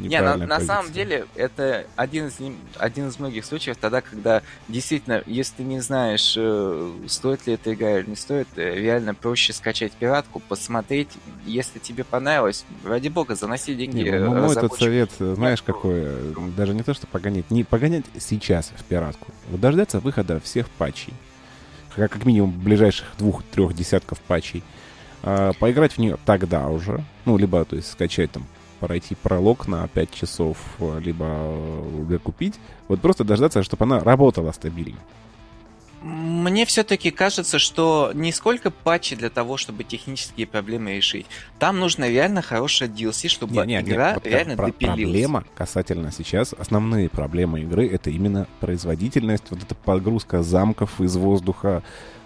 Не, на, на самом деле, это один из, один из многих случаев тогда, когда действительно, если ты не знаешь, э, стоит ли эта игра или не стоит, э, реально проще скачать пиратку, посмотреть, если тебе понравилось, ради бога, заноси деньги. Не, ну, мой этот совет, э, знаешь, какой? Даже не то, что погонять. Не погонять сейчас в пиратку. Вот дождаться выхода всех патчей. Как, как минимум ближайших двух-трех десятков патчей. А, поиграть в нее тогда уже. Ну, либо, то есть, скачать там, пройти пролог на 5 часов, либо э, купить. Вот просто дождаться, чтобы она работала стабильно. Мне все-таки кажется, что не сколько патчей для того, чтобы технические проблемы решить. Там нужно реально хорошее DLC, чтобы Не, не, не, игра вот реально про- допилилась. Проблема касательно сейчас, основные проблемы игры это именно производительность, вот эта подгрузка замков из воздуха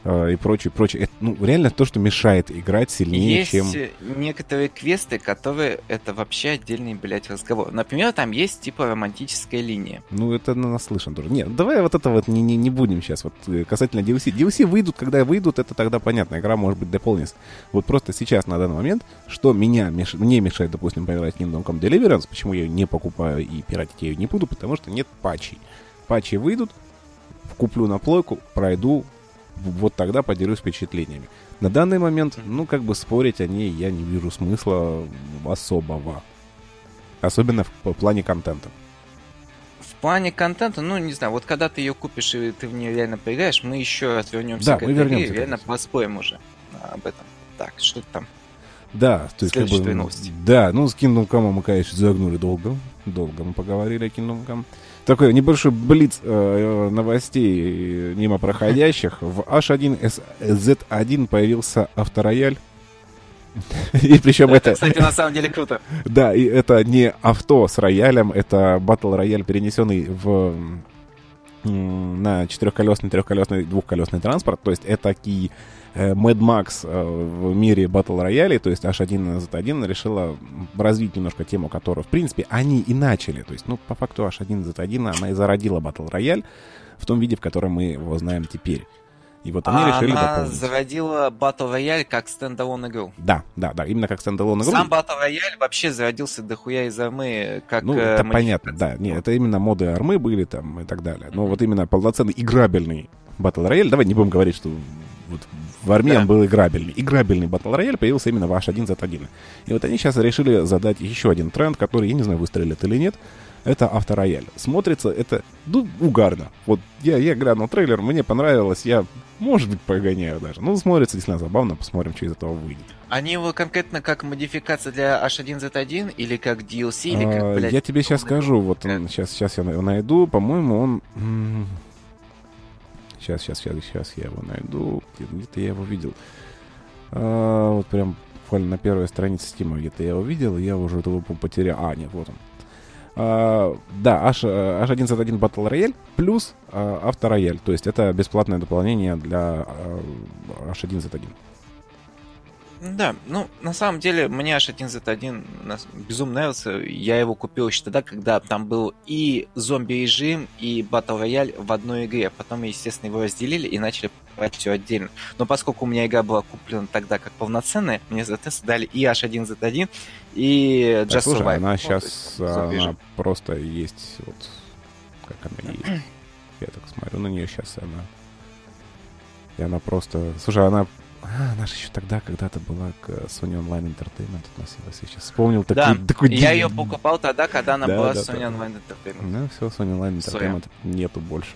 э, и прочее, прочее. Это, ну, реально то, что мешает играть сильнее, Есть чем... э, некоторые квесты, которые это вообще отдельный, блядь, разговор. Например, там есть типа романтическая линия. Ну, это на- наслышан тоже. Нет, давай вот это вот не, не, не будем сейчас. Вот э, касательно DLC. DLC выйдут, когда выйдут, это тогда понятно. Игра может быть дополнится. Вот просто сейчас, на данный момент, что меня меш... мне мешает, допустим, поиграть в Kingdom Come Deliverance, почему я ее не покупаю и пиратить я ее не буду, потому что нет патчей. Патчи выйдут, куплю на плойку, пройду, вот тогда поделюсь впечатлениями. На данный момент, ну, как бы спорить о ней я не вижу смысла особого. Особенно в плане контента. В плане контента, ну, не знаю, вот когда ты ее купишь и ты в нее реально поиграешь, мы еще отвернемся Да, к мы этой вернемся игре, к реально поспорим уже об этом. Так, что там? Да, то есть как бы... новости. Да, ну с Kingdom Come мы, конечно, загнули долго. Долго мы поговорили о Kingdom Come. Такой небольшой блиц э, новостей э, мимо проходящих. В H1Z1 появился авторояль. И причем Это, кстати, на самом деле круто. Да, и это не авто с роялем, это батл рояль, перенесенный в на четырехколесный, трехколесный, двухколесный транспорт. То есть это такие Mad Max э, в мире battle royale й. То есть H1Z1 решила развить немножко тему, которую, в принципе, они и начали. То есть, ну, по факту H1Z1 она и зародила battle royale в том виде, в котором мы его знаем теперь. И вот они А решили она дополнить. зародила Battle Royale как standalone игру. Да, да, да, именно как standalone игру. Сам Battle Royale вообще зародился дохуя из армы, как Ну, э, это понятно, да. Нет, это именно моды армы были там и так далее. Но вот именно полноценный играбельный Battle Royale, давай не будем говорить, что вот в армии Да. он был играбельный. Играбельный Battle Royale появился именно в H1Z1. И вот они сейчас решили задать еще один тренд, который, я не знаю, выстрелит или нет, это авторояль. Смотрится это, ну, угарно. Вот я, я глянул трейлер, мне понравилось, я, может быть, погоняю даже. Ну, смотрится действительно забавно, посмотрим, что из этого выйдет. Они его конкретно как модификация для H1Z1 или как DLC, или как, А, блядь, я тебе сейчас скажу, вот он, сейчас, сейчас я найду, по-моему, он... Сейчас, сейчас, сейчас, сейчас я его найду. Где- Где-то я его видел. А, вот прям буквально на первой странице Стима где-то я его видел, и я уже его по- потерял. А, нет, вот он. А, да, H, э, H1Z1 Battle Royale плюс а, авторояль. То есть это бесплатное дополнение для а, H1Z1. Да, ну, на самом деле, мне H1Z1 нас- безумно нравился. Я его купил еще тогда, когда там был и зомби-режим, и Battle Royale в одной игре. Потом, естественно, его разделили и начали покупать все отдельно. Но поскольку у меня игра была куплена тогда как полноценная, мне, соответственно, дали и H1Z1, и Just Так, слушай, Survive. она Ну, сейчас зомби-режим. она просто есть вот как она есть. Я так смотрю на нее сейчас, и она. И она просто. Слушай, она. А, она же еще тогда когда-то была к Sony Online Entertainment относилась. Я сейчас вспомнил Да, такой, такой я ее покупал тогда, когда она Да, была да, Sony да. Online Entertainment. Ну, все, Sony Online. Entertainment нету больше.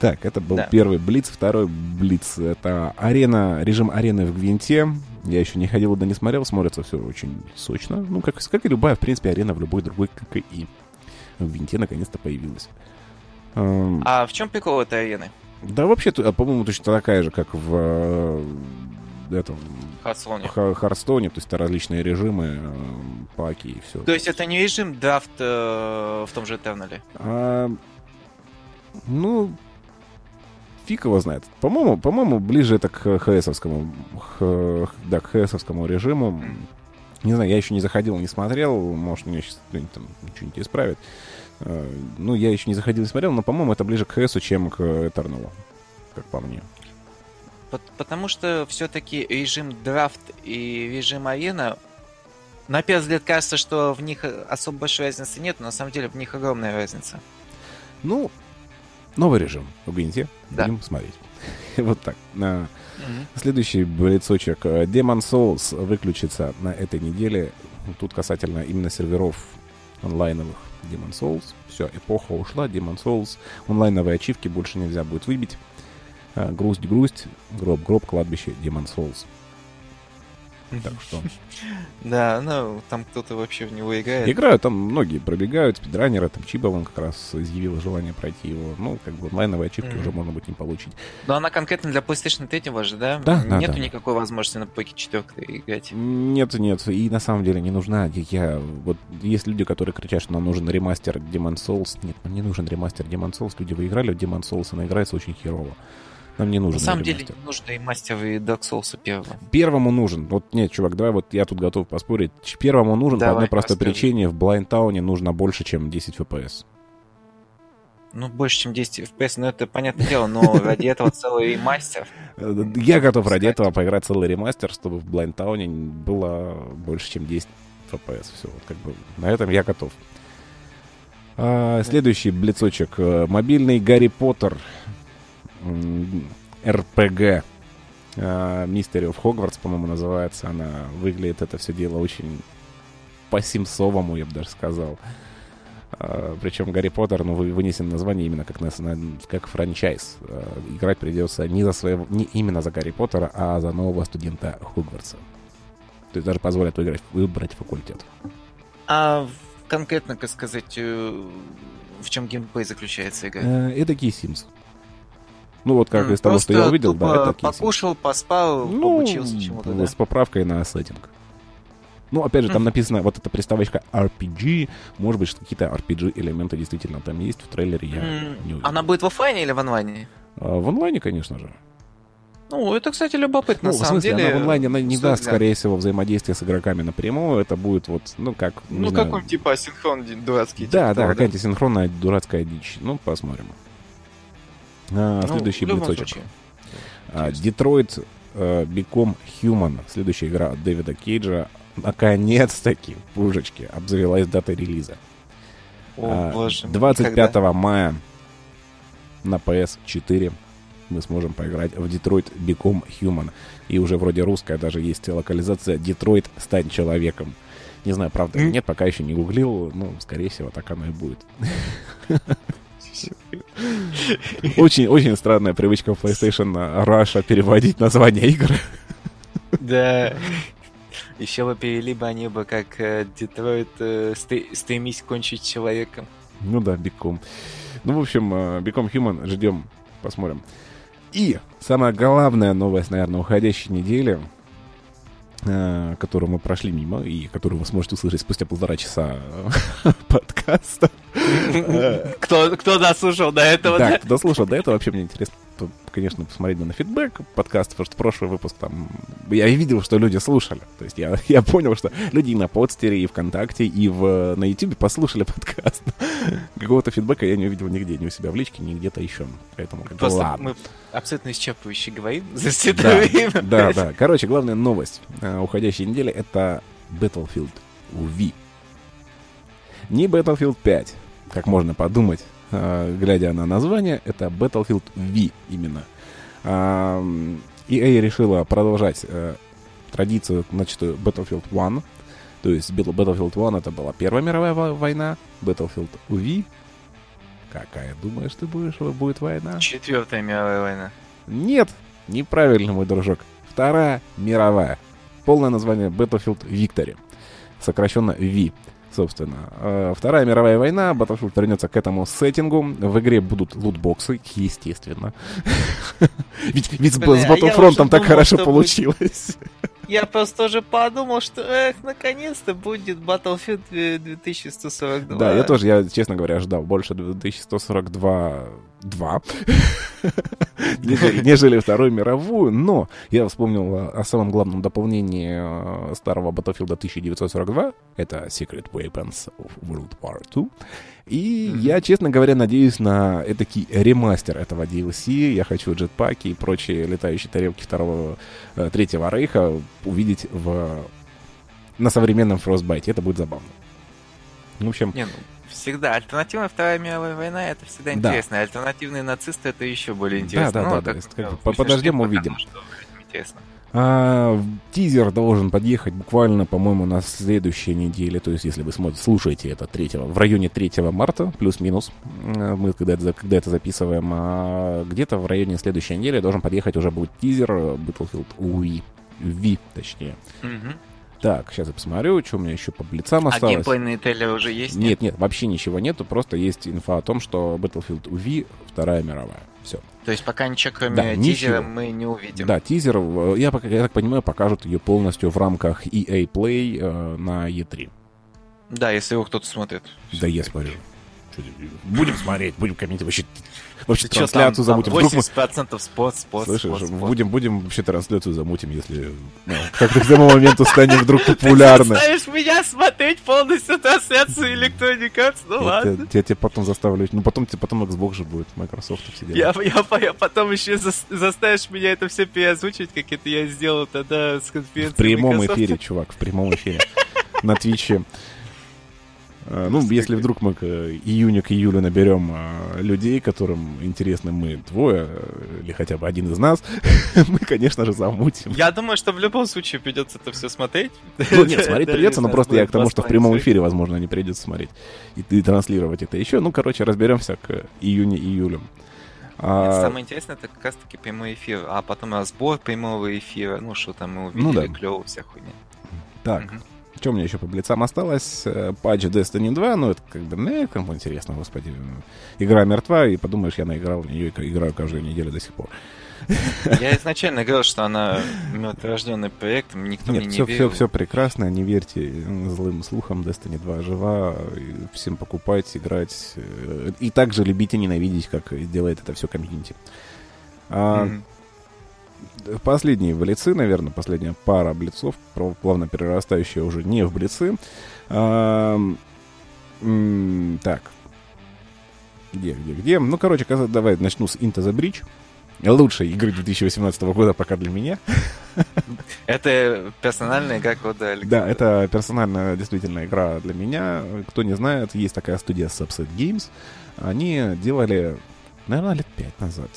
Так, это был Да. первый Блиц. Второй Блиц — это арена, режим арены в Гвинте. Я еще не ходил, да не смотрел. Смотрится все очень сочно. Ну, как, как и любая, в принципе, арена в любой другой ККИ. В Гвинте наконец-то появилась. Эм, А в чем прикол этой арены? Да вообще, т- по-моему, точно такая же, как в э, этом Хардстоне. Ха- Харстоне. То есть это различные режимы, э, паки и все. То есть это не режим драфт э, в том же Этернале? А, ну, фиг его знает. По-моему, по-моему, ближе это к ХСовскому, х- да, к ХСовскому режиму. Не знаю, я еще не заходил, не смотрел. Может, мне сейчас кто-нибудь там что-нибудь исправит. А, Ну, я еще не заходил, не смотрел, но, по-моему, это ближе к ХСу, чем к Этерналу, как по мне. Пот- Потому что все-таки режим драфт и режим арена, на первый взгляд кажется, что в них особо большой разницы нет, но на самом деле в них огромная разница. Ну, новый режим Гвинте. Да. Будем смотреть. Вот так. А, Следующий блицочек. Э, Demon Souls выключится на этой неделе. Тут касательно именно серверов онлайновых Demon Souls. Все, эпоха ушла. Demon Souls. Онлайновые ачивки больше нельзя будет выбить. А, Грусть-грусть. Гроб-гроб, кладбище Demon Souls. Так что... Да, ну там кто-то вообще в него играет. Играют там многие, пробегают, спидранеры, там Чиба вон как раз изъявила желание пройти его. Ну, как бы онлайновые ачивки уже можно будет не получить. Но она конкретно для PlayStation 3 же, да? Да, да, Нету да. никакой возможности на Pocket 4 играть. Нет, нет, и на самом деле не нужна. Я, я- вот есть люди, которые кричат, что нам нужен ремастер Demon Souls. Нет, нам не нужен ремастер Demon Souls. Люди выиграли в Demon Souls, она играется очень херово. Нам не нужен На самом ремастер. деле нужно и мастер, и Dark Souls первого. Первому нужен. Вот нет, чувак, давай вот я тут готов поспорить. Первому нужен по Давай, одной простой поспорим. причине. В Town нужно больше, чем 10 FPS. Ну, больше, чем 10 FPS, ну это понятное дело, но ради этого целый мастер. Э, Я готов ради этого поиграть целый ремастер, чтобы в Town было больше, чем 10 FPS. Все, вот как бы на этом я готов. А, следующий блицочек. Э, Мобильный Гарри Поттер. РПГ. Mystery of Hogwarts, по-моему, называется. Она выглядит это все дело очень по-симсовому, я бы даже сказал. А, Причем Гарри Поттер, ну, вы- вынесен название именно как, как франчайз. А, Играть придется не за своего, не именно за Гарри Поттера, а за нового студента Хогвартса. То есть даже позволят выбрать, выбрать факультет. А конкретно, как сказать, э, в чем геймплей заключается игра? Э, Это Sims. Ну вот как М, из того, что я увидел, да, это покушал, поспал, Ну, обучился чему-то, да? с поправкой на сеттинг. Ну, опять же, там написано, вот эта приставочка RPG, может быть, что какие-то RPG-элементы действительно там есть, в трейлере я М, не увидел. Она будет в офлайне или в онлайне? А, в онлайне, конечно же. Ну, это, кстати, любопытно, Ну, на в самом смысле, деле. она в онлайне она не даст, скорее всего, взаимодействия с игроками напрямую. Это будет вот, ну, как... Ну, знаю. какой типа асинхрон дурацкий. Да, типа да, какая-то синхронная дурацкая дичь. Ну, посмотрим. А, Ну, следующий блицочек. случае. А, Детройт э, Become Human. Следующая игра от Дэвида Кейджа. Наконец-таки, пушечки, обзавелась датой релиза. О, А, боже. мой, 25 когда? мая на PS4 мы сможем поиграть в Детройт Become Human. И уже вроде русская даже есть локализация Детройт Стань человеком. Не знаю, правда или нет, пока еще не гуглил. Ну, скорее всего, так оно и будет. Очень, очень странная привычка в PlayStation Russia переводить названия игр. Да. Еще бы перевели бы они бы как э, Детройт э, стремись кончить человеком. Ну да, Become. Ну, в общем, э, Become Human ждем, посмотрим. И самая главная новость, наверное, уходящей недели, э, которую мы прошли мимо, и которую вы сможете услышать спустя полтора часа э, подкаста. Кто, кто дослушал до этого, Да, да? кто слушал до этого, вообще мне интересно, конечно, посмотреть на фидбэк подкаста, потому что прошлый выпуск там... Я видел, что люди слушали. То есть я, я понял, что люди и на подстере, и ВКонтакте, и в, на Ютубе послушали подкаст. Какого-то фидбэка я не увидел нигде, ни у себя в личке, ни где-то еще. Поэтому как Просто ладно. мы абсолютно исчерпывающе говорим за Да, святое время. да, да. Короче, главная новость э, уходящей недели — это Battlefield V. Не Battlefield 5, как можно подумать, э, глядя на название, это Battlefield V именно. EA решила продолжать э, традицию, начатую Battlefield 1. То есть Battle- Battlefield 1 это была Первая мировая во- война, Battlefield V. Какая, думаешь, ты будешь, будет война? Четвертая мировая война. Нет, неправильно, мой дружок. Вторая мировая. Полное название Battlefield Victory. Сокращенно V. Собственно, Э, Вторая мировая война, Battlefield вернется к этому сеттингу. В игре будут лутбоксы, естественно. Ведь, ведь с, Бля, с я Battlefront так хорошо получилось. Я просто уже подумал, что, эх, наконец-то будет Battlefield э, 2142. Да, я тоже, я, честно говоря, ждал больше 2142 2, нежели, нежели Вторую мировую, но я вспомнил о, о самом главном дополнении э, старого Battlefield 1942, это Secret Weapons of World War II, и я, честно говоря, надеюсь на этакий ремастер этого DLC, я хочу джетпаки и прочие летающие тарелки второго, э, третьего рейха увидеть в, на современном Frostbite, это будет забавно. В общем, Не, ну, всегда. Альтернативная Вторая мировая война это всегда Да. интересно. Альтернативные нацисты это еще более Да, интересно. да, Ну, да, так, да, как бы подождем, увидим. что интересно. А, тизер должен подъехать буквально, по-моему, на следующей неделе. То есть, если вы смотрите, слушаете это 3, в районе 3 марта, плюс-минус, мы когда это, когда это записываем, а где-то в районе следующей недели должен подъехать уже будет тизер э, Battlefield Wii. V, точнее. Мгм. Так, сейчас я посмотрю, что у меня еще по блицам А осталось. геймплейные трейлеры уже есть? Нет, нет, вообще ничего нету, просто есть инфа о том, что Battlefield V Вторая мировая. Все. То есть пока ничего кроме Да, тизера ничего. мы не увидим. Да, тизер, э, я, я так понимаю, покажут ее полностью в рамках EA Play э, на E3. Да, если его кто-то смотрит. Да я смотрю. Будем смотреть, будем комментировать. Вообще, вообще Ты чё, трансляцию там- замутим. там Вдруг мы- 80% спорт, спорт, Слышишь, спорт. будем, будем вообще трансляцию замутим, если ну, как-то к тому моменту станем вдруг популярны. Ты заставишь меня смотреть полностью трансляцию Electronic Arts? Ну ладно. тебя- Я тебе потом заставлю. Ну потом тебе потом Xbox же будет, Microsoft все. Я, я, я потом еще зас- заставишь меня это все переозвучивать, как это я сделал тогда с конференции В прямом эфире, чувак, в прямом эфире. На Твиче. А, ну, если вдруг мы к июню, к июлю наберем людей, которым интересны мы двое, э, или хотя бы один из нас, мы, конечно же, замутим. Я думаю, что в любом случае придется это все смотреть. Ну, нет, смотреть придется, но просто я к тому, что в прямом эфире, возможно, не придется смотреть и, транслировать это еще. Ну, короче, разберемся к июню-июлю. А... Самое интересное, это как раз-таки прямой эфир, а потом разбор прямого эфира, ну, что там мы увидели, ну, да. клево, вся хуйня. Так, угу. Что у меня еще по блицам осталось? Э, патч Destiny 2, ну это как бы, не, кому интересно, господи. Игра мертва, и подумаешь, я наиграл в нее и играю каждую неделю до сих пор. Я изначально говорил, что она мертворожденный проект, никто Нет, мне все, не верил. Все, все прекрасно, не верьте злым слухам, Destiny 2 жива, всем покупать, играть, э, и также любить и ненавидеть, как делает это все комьюнити. А, mm-hmm последние блицы, наверное, последняя пара блицов, плавно перерастающая уже не в блицы. А, так. Где, где, где? Ну, короче, давай начну с Into the Bridge. Лучшей игры 2018 года пока для меня. Это персональная игра кода Александра. Да, это персональная действительно игра для меня. Кто не знает, есть такая студия Subset Games. Они делали, наверное, лет пять назад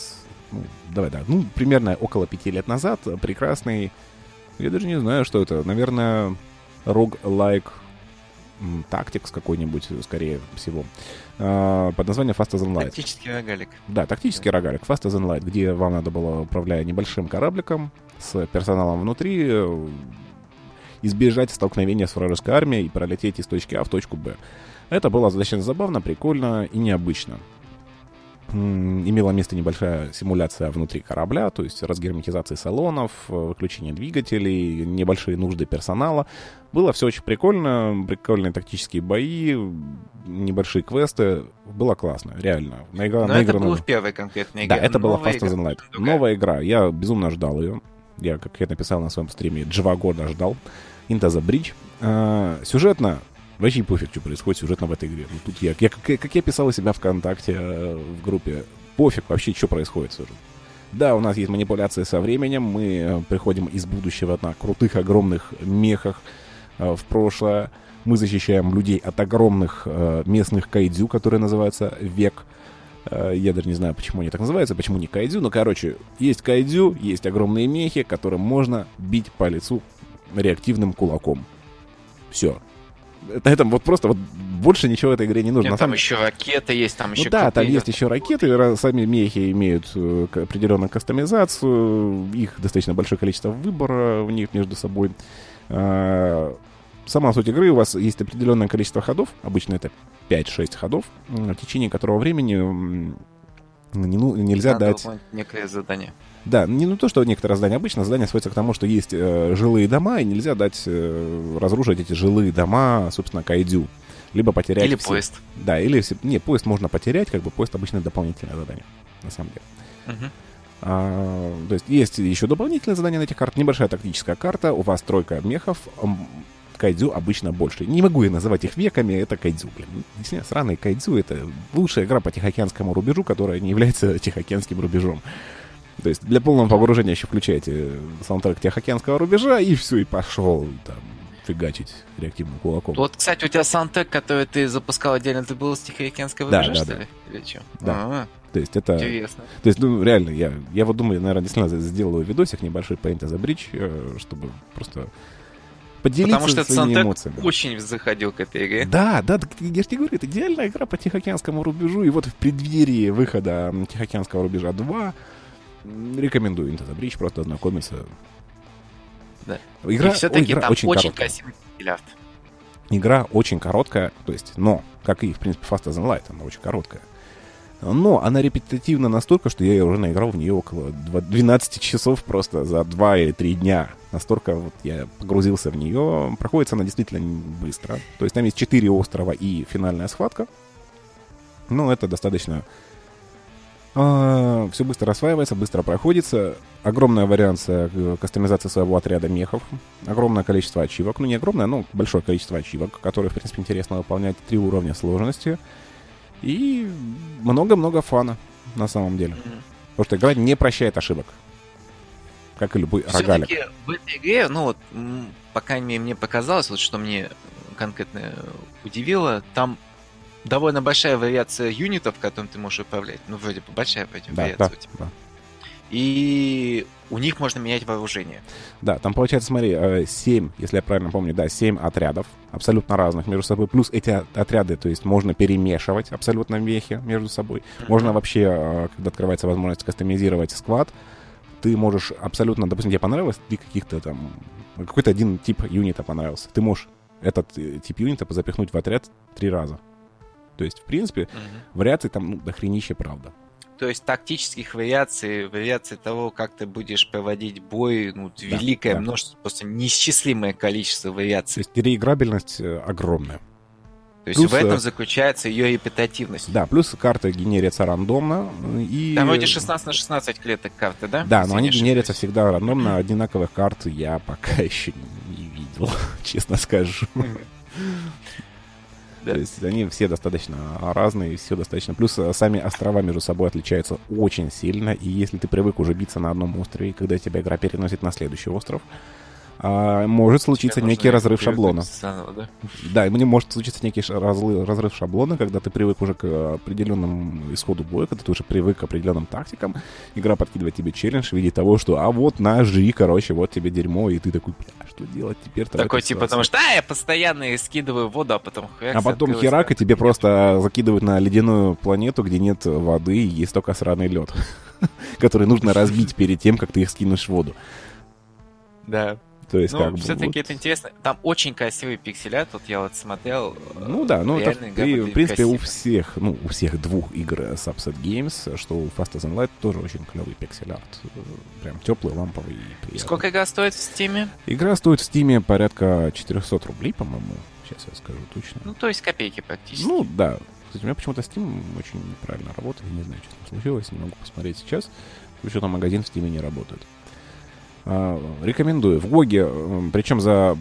ну, давай, да, ну, примерно около пяти лет назад прекрасный, я даже не знаю, что это, наверное, rogue-like Tactics какой-нибудь, скорее всего, а, под названием Fast as Light. Тактический рогалик. Да, тактический рогалик, Fast as Light, где вам надо было, управляя небольшим корабликом с персоналом внутри, избежать столкновения с вражеской армией и пролететь из точки А в точку Б. Это было достаточно забавно, прикольно и необычно имела место небольшая симуляция внутри корабля, то есть разгерметизация салонов, э, выключение двигателей, небольшие нужды персонала. Было все очень прикольно, прикольные тактические бои, небольшие квесты. Было классно, реально. Наигра... Но наиграно... это было в первой конкретной игре. Да, это была Fast as Light. Новая игра. Я безумно ждал ее. Я, как я написал на своем стриме, два года ждал. Into the Bridge. А, сюжетно Вообще пофиг, что происходит сюжетно в этой игре. Ну, тут я, я как, я писал у себя ВКонтакте э, в группе, пофиг вообще, что происходит сюжет. Да, у нас есть манипуляции со временем, мы э, приходим из будущего на крутых, огромных мехах э, в прошлое. Мы защищаем людей от огромных местных кайдзю, которые называются Век. Э, я даже не знаю, почему они так называются, почему не кайдзю, но, короче, есть кайдзю, есть огромные мехи, которым можно бить по лицу реактивным кулаком. Все на этом вот просто вот больше ничего в этой игре не нужно. Нет, там самом... еще ракеты есть, там ну, еще... Да, там есть еще ракеты, сами мехи имеют э, определенную кастомизацию, их достаточно большое количество выбора в них между собой. А, сама суть игры, у вас есть определенное количество ходов, обычно это 5-6 ходов, в течение которого времени не, ну, нельзя Надо дать... некое задание. Да, не ну то, что некоторые здания. Обычно здания сводятся к тому, что есть э, жилые дома, и нельзя дать э, разрушить эти жилые дома, собственно, кайдю. Либо потерять... Или все. поезд. Да, или... Не, поезд можно потерять, как бы поезд обычно дополнительное задание, на самом деле. Угу. А, то есть есть еще дополнительное задание на этих картах. Небольшая тактическая карта, у вас тройка мехов, кайдзю обычно больше. Не могу я называть их веками, это кайдзю, блин. Действительно, сраный кайдзю — это лучшая игра по Тихоокеанскому рубежу, которая не является Тихоокеанским рубежом. То есть для полного погружения еще включаете саундтрек Тихоокеанского рубежа, и все, и пошел там фигачить реактивным кулаком. Вот, кстати, у тебя саундтрек, который ты запускал отдельно, ты был с Тихоокеанского рубежа, да, да, что да. ли? Или что? Да. А-а-а. То есть это... Интересно. То есть, ну, реально, я, я вот думаю, наверное, действительно сделаю видосик небольшой Into the Bridge, э, чтобы просто поделиться Потому что своими этот эмоциями. очень заходил к этой игре. Да, да, я же тебе говорю, это идеальная игра по Тихоокеанскому рубежу, и вот в преддверии выхода Тихоокеанского рубежа 2 Рекомендую Into the Bridge, просто ознакомиться. Да. Игра, И все-таки игра там очень, очень красивый миллиард. Игра очень короткая, то есть, но, как и, в принципе, Fast as Light, она очень короткая. Но она репетитивна настолько, что я уже наиграл в нее около 12 часов просто за 2 или 3 дня. Настолько вот я погрузился в нее. Проходится она действительно быстро. То есть там есть 4 острова и финальная схватка. Но это достаточно а, все быстро осваивается, быстро проходится. Огромная варианция э, кастомизации своего отряда мехов. Огромное количество ачивок. Ну, не огромное, но большое количество ачивок, которые, в принципе, интересно выполнять. Три уровня сложности. И много-много фана, на самом деле. Mm-hmm. Потому что игра не прощает ошибок. Как и любой рогалик. в этой игре, ну вот, по крайней мере, мне показалось, вот что мне конкретно удивило. Там довольно большая вариация юнитов, которым ты можешь управлять. Ну, вроде бы большая вроде, Да, вариация да, у тебя. да. И у них можно менять вооружение. Да, там получается, смотри, э, 7, если я правильно помню, да, 7 отрядов, абсолютно разных между собой. Плюс эти от- отряды, то есть можно перемешивать абсолютно вехи между собой. Можно вообще, э, когда открывается возможность кастомизировать сквад, ты можешь абсолютно, допустим, тебе понравилось, ты каких-то там, какой-то один тип юнита понравился. Ты можешь этот э, тип юнита запихнуть в отряд три раза. То есть, в принципе, Мгм. вариаций там ну, дохренище, правда. То есть тактических вариаций, вариаций того, как ты будешь проводить бой, ну, великое да. множество, просто неисчислимое количество То вариаций. есть реиграбельность э, огромная. То есть плюс, в этом э, заключается ее репетативность. Да, плюс карта генерится рандомно. э, И... Там вроде 16 на 16 клеток карты, да? Да, Если но они не генерятся всегда рандомно. Одинаковых карт я пока еще не видел, честно скажу. Да. То есть они все достаточно разные, все достаточно. Плюс э, сами острова между собой отличаются очень сильно. И если ты привык уже биться на одном острове, и когда тебя игра переносит на следующий остров, а, может случиться Тебе некий разрыв шаблона. заново, да? Да, и мне может случиться некий разлы- разрыв шаблона, когда ты привык уже к э, определенному исходу боя, когда ты уже привык к определенным тактикам. Игра подкидывает тебе челлендж в виде того, что а вот ножи, короче, вот тебе дерьмо, и ты такой, бля, что делать теперь Такой типа, потому что, а, я постоянно скидываю воду, а потом хряк, А потом херак, и тебе просто закидывают на ледяную планету, где нет воды, и есть только сраный лед, который нужно разбить перед тем, как ты их скинешь в воду. Да. То есть, Ну, как бы, все-таки вот. это интересно. Там очень красивый пикселят, вот я вот смотрел. Ну да, ну это, при- в принципе, у красиво. всех, ну, у всех двух игр Subset Games, что у Faster Than Light тоже очень клевый pixel art. Э, Прям теплый, ламповый и приятный. Сколько игра стоит в Steam е? Игра стоит в Steam е порядка 400 рублей, по-моему. Сейчас я скажу точно. Ну, то есть копейки практически. Ну, да. Кстати, у меня почему-то Steam очень неправильно работает. Не знаю, что там случилось. Не могу посмотреть сейчас. Почему-то магазин в Steam не работает. А, рекомендую. В GOG е, причем за...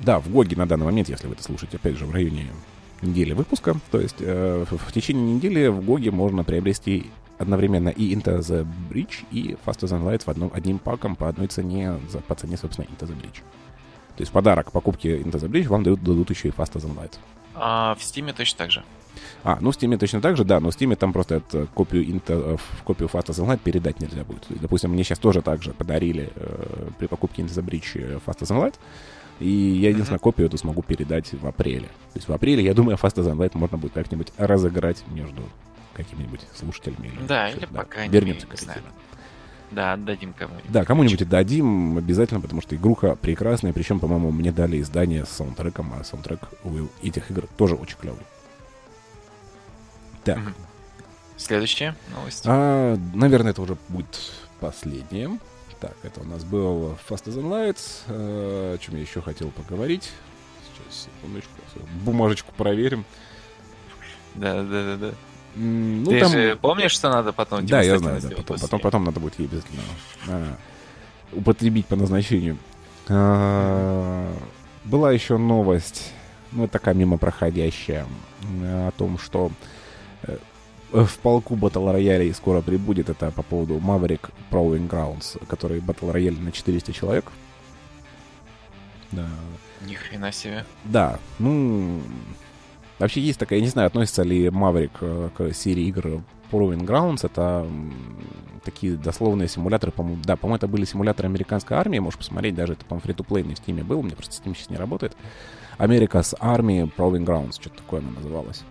Да, в GOG е на данный момент, если вы это слушаете, опять же, в районе недели выпуска. То есть э, в, течение недели в GOG е можно приобрести одновременно и Into the Breach, и Faster Than Light в одном, одним паком по одной цене, за, по цене, собственно, Into the Breach. То есть подарок к покупке Into the Breach вам дают, дадут еще и Faster Than Light. А в Steam е точно так же. А, ну в Steam точно так же, да, но в Steam там просто эту копию, Into, э, копию Faster Than Light передать нельзя будет. То есть, допустим, мне сейчас тоже так же подарили э, при покупке Into the Breach Faster Than Light, и я единственную копию эту смогу передать в апреле. То есть в апреле, я думаю, Fast as Light можно будет как-нибудь разыграть между какими-нибудь слушателями. Или Да, или по крайней Вернемся к теме. Да, отдадим кому-нибудь. Да, кому-нибудь отдадим обязательно, потому что игруха прекрасная, причем, по-моему, мне дали издание с саундтреком, а саундтрек у этих игр тоже очень клевый. Так. Следующая новость. А, наверное, это уже будет последнее. Так, это у нас был Fast as Lights. Э, о чем я еще хотел поговорить. Сейчас, секундочку. Бумажечку проверим. Да, да, да, да. Ну, Ты там... же помнишь, что надо потом Да, я знаю, да. Потом, потом, потом надо будет ей обязательно а, употребить по назначению. А, была еще новость, ну, такая мимо проходящая, о том, что в полку Battle Royale скоро прибудет. Это по поводу Maverick Prowling Grounds, который Battle Royale на 400 человек. Да, Ни хрена себе. да, ну... Вообще есть такая, я не знаю, относится ли Maverick э, к серии игр Proving Grounds. Это такие дословные симуляторы, по-моему, да, по-моему, это были симуляторы американской армии. Можешь посмотреть, даже это, по-моему, фри-то-плейный в Steam был. У меня просто Steam сейчас не работает. America's Army Proving Grounds, что-то такое она называлась.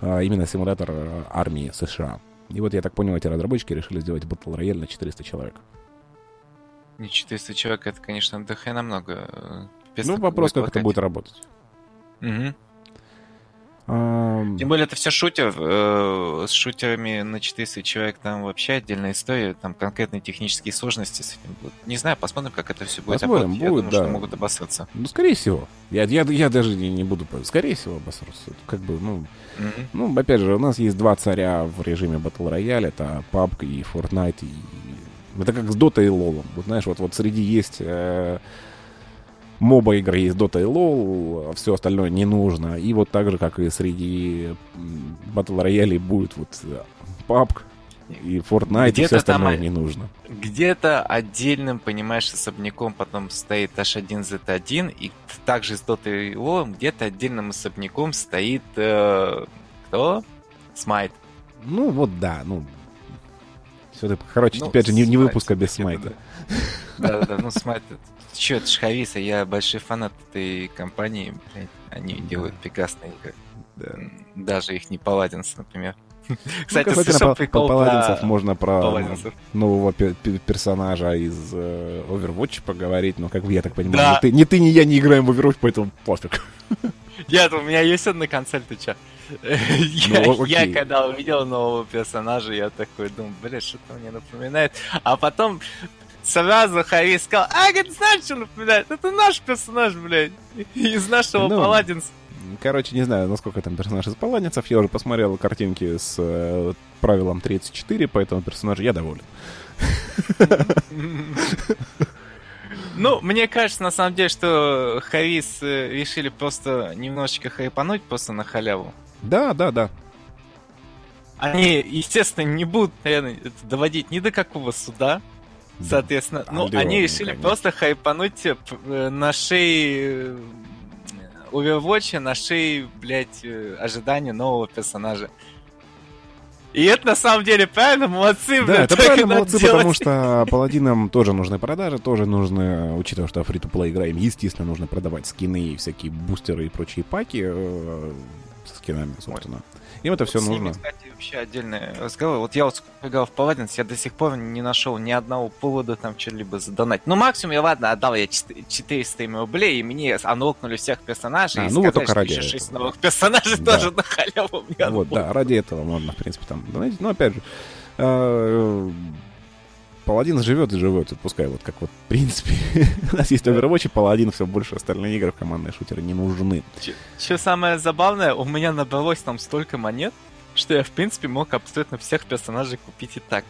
А, именно симулятор э, армии США. И вот, я так понял, эти разработчики решили сделать Battle Royale на 400 человек. Не 400 человек, это, конечно, до хрена много. Э, ну, вопрос, как это хватать. будет работать. Мгм. Тем более это все шутер. э, с шутерами на 400 человек там вообще отдельная история. Там конкретные технические сложности с этим будут. Не знаю, посмотрим, как это все будет Посмотрим, работать. Я будет, думаю, что да. могут обоссаться. Ну, скорее всего. Я, я, я даже не, не буду... Скорее всего, обосрутся. Как бы, ну... Мгм. Ну, опять же, у нас есть два царя в режиме Battle Royale. Это PUBG и Fortnite. И... Это как с Dota и LoL. Вот знаешь, вот, вот среди есть... Э... Моба игры есть Dota и LoL, а все остальное не нужно. И вот так же, как и среди Battle Royale будет вот э, PUBG И Fortnite, и все остальное там, не нужно. Где-то отдельным, понимаешь, особняком потом стоит H1Z1, и также с Dota Lo где-то отдельным особняком стоит... Э, кто? Смайт. Ну, вот да, ну... Все, короче, ну, опять же, не, не выпуска без Смайта. Да-да, ну Смайт... Че, это Шхависа, я большой фанат этой компании, они делают прекрасные игры. Да. Даже их не Паладинс, например. Кстати, ну, слышал прикол по Паладинцев можно про Паладинцев. нового персонажа из э, Overwatch поговорить, но как бы я так понимаю, да. ни, ты, ни ты, ни я не играем в Overwatch, поэтому пофиг. Нет, у меня есть одна консоль, ты чё? Ну, я, я когда увидел нового персонажа, я такой думаю, блядь, что-то мне напоминает. А потом сразу Харис сказал, а, говорит, знаешь, что напоминает? Это наш персонаж, блядь, из нашего ну, Паладинса. Короче, не знаю, насколько там персонаж из Паладинцев. Я уже посмотрел картинки с э, правилом 34, поэтому персонажа я доволен. Ну, мне кажется, на самом деле, что Харис э, решили просто немножечко хайпануть просто на халяву. Да, да, да. Они, естественно, не будут, наверное, доводить ни до какого суда. Соответственно, ну, они решили конечно. просто хайпануть э, на шее Overwatch на шее, блядь, э, ожидания нового персонажа. И это на самом деле правильно, молодцы, Да, это правильно, молодцы, делать. потому что паладинам тоже нужны продажи, тоже нужно, учитывая, что фри то играем, естественно, нужно продавать скины и всякие бустеры и прочие паки э, скинами, собственно. Ой. Им это все нужно. кстати, вообще отдельный разговор. Вот я вот играл в Paladins, я до сих пор не нашел ни одного повода там что-либо задонать. Ну, максимум я, ладно, отдал я 400 им рублей, и мне анлокнули всех персонажей. А, ну, сказали, вот только ради еще 6 новых персонажей да. тоже на халяву мне Вот, да, ради этого можно, в принципе, там донатить. Но, опять же, а, Паладин живет и живет, пускай вот как вот в принципе. У нас есть Overwatch и Паладин, все больше остальные игры в командные шутеры не нужны. Что самое забавное, у меня набралось там столько монет, что я в принципе мог абсолютно всех персонажей купить и так.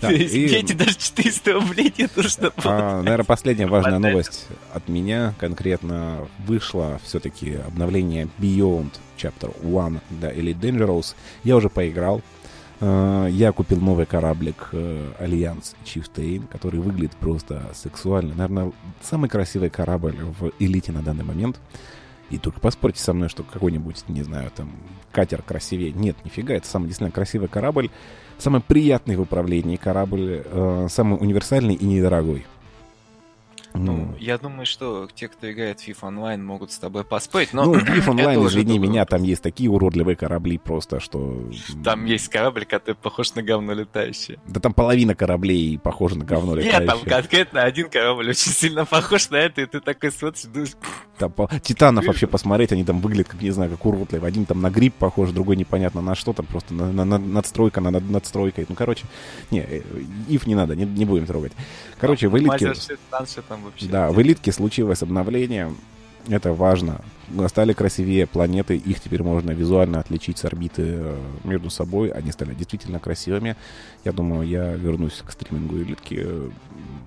Да, и... Эти даже 400 рублей не нужно а, Наверное, последняя важная новость от меня конкретно вышла все-таки обновление Beyond Chapter 1 да, или Dangerous. Я уже поиграл, я купил новый кораблик э, Альянс Chieftain, который выглядит просто сексуально. Наверное, самый красивый корабль в элите на данный момент. И только поспорьте со мной, что какой-нибудь, не знаю, там, катер красивее. Нет, нифига, это самый действительно красивый корабль. Самый приятный в управлении корабль, э, самый универсальный и недорогой. Ну, я думаю, что те, кто играет в FIFA Online, могут с тобой поспорить, но... Ну, FIFA Online, извини меня, там есть такие уродливые корабли просто, что... Там есть корабль, который похож на говно летающее. Да там половина кораблей похожа на говно летающее. Нет, там конкретно один корабль очень сильно похож на это, и ты такой смотришь, думаешь... Там по... Титанов вообще посмотреть, они там выглядят, как, не знаю, как уродливые. Один там на гриб похож, другой непонятно на что, там просто на, на, на надстройка на над, надстройкой. Ну, короче, не, э, ив не надо, не, не будем трогать. Короче, в элитке... Да, в элитке случилось обновление. Это важно. Стали красивее планеты, их теперь можно визуально отличить с орбиты э, между собой. Они стали действительно красивыми. Я думаю, я вернусь к стримингу элитки э,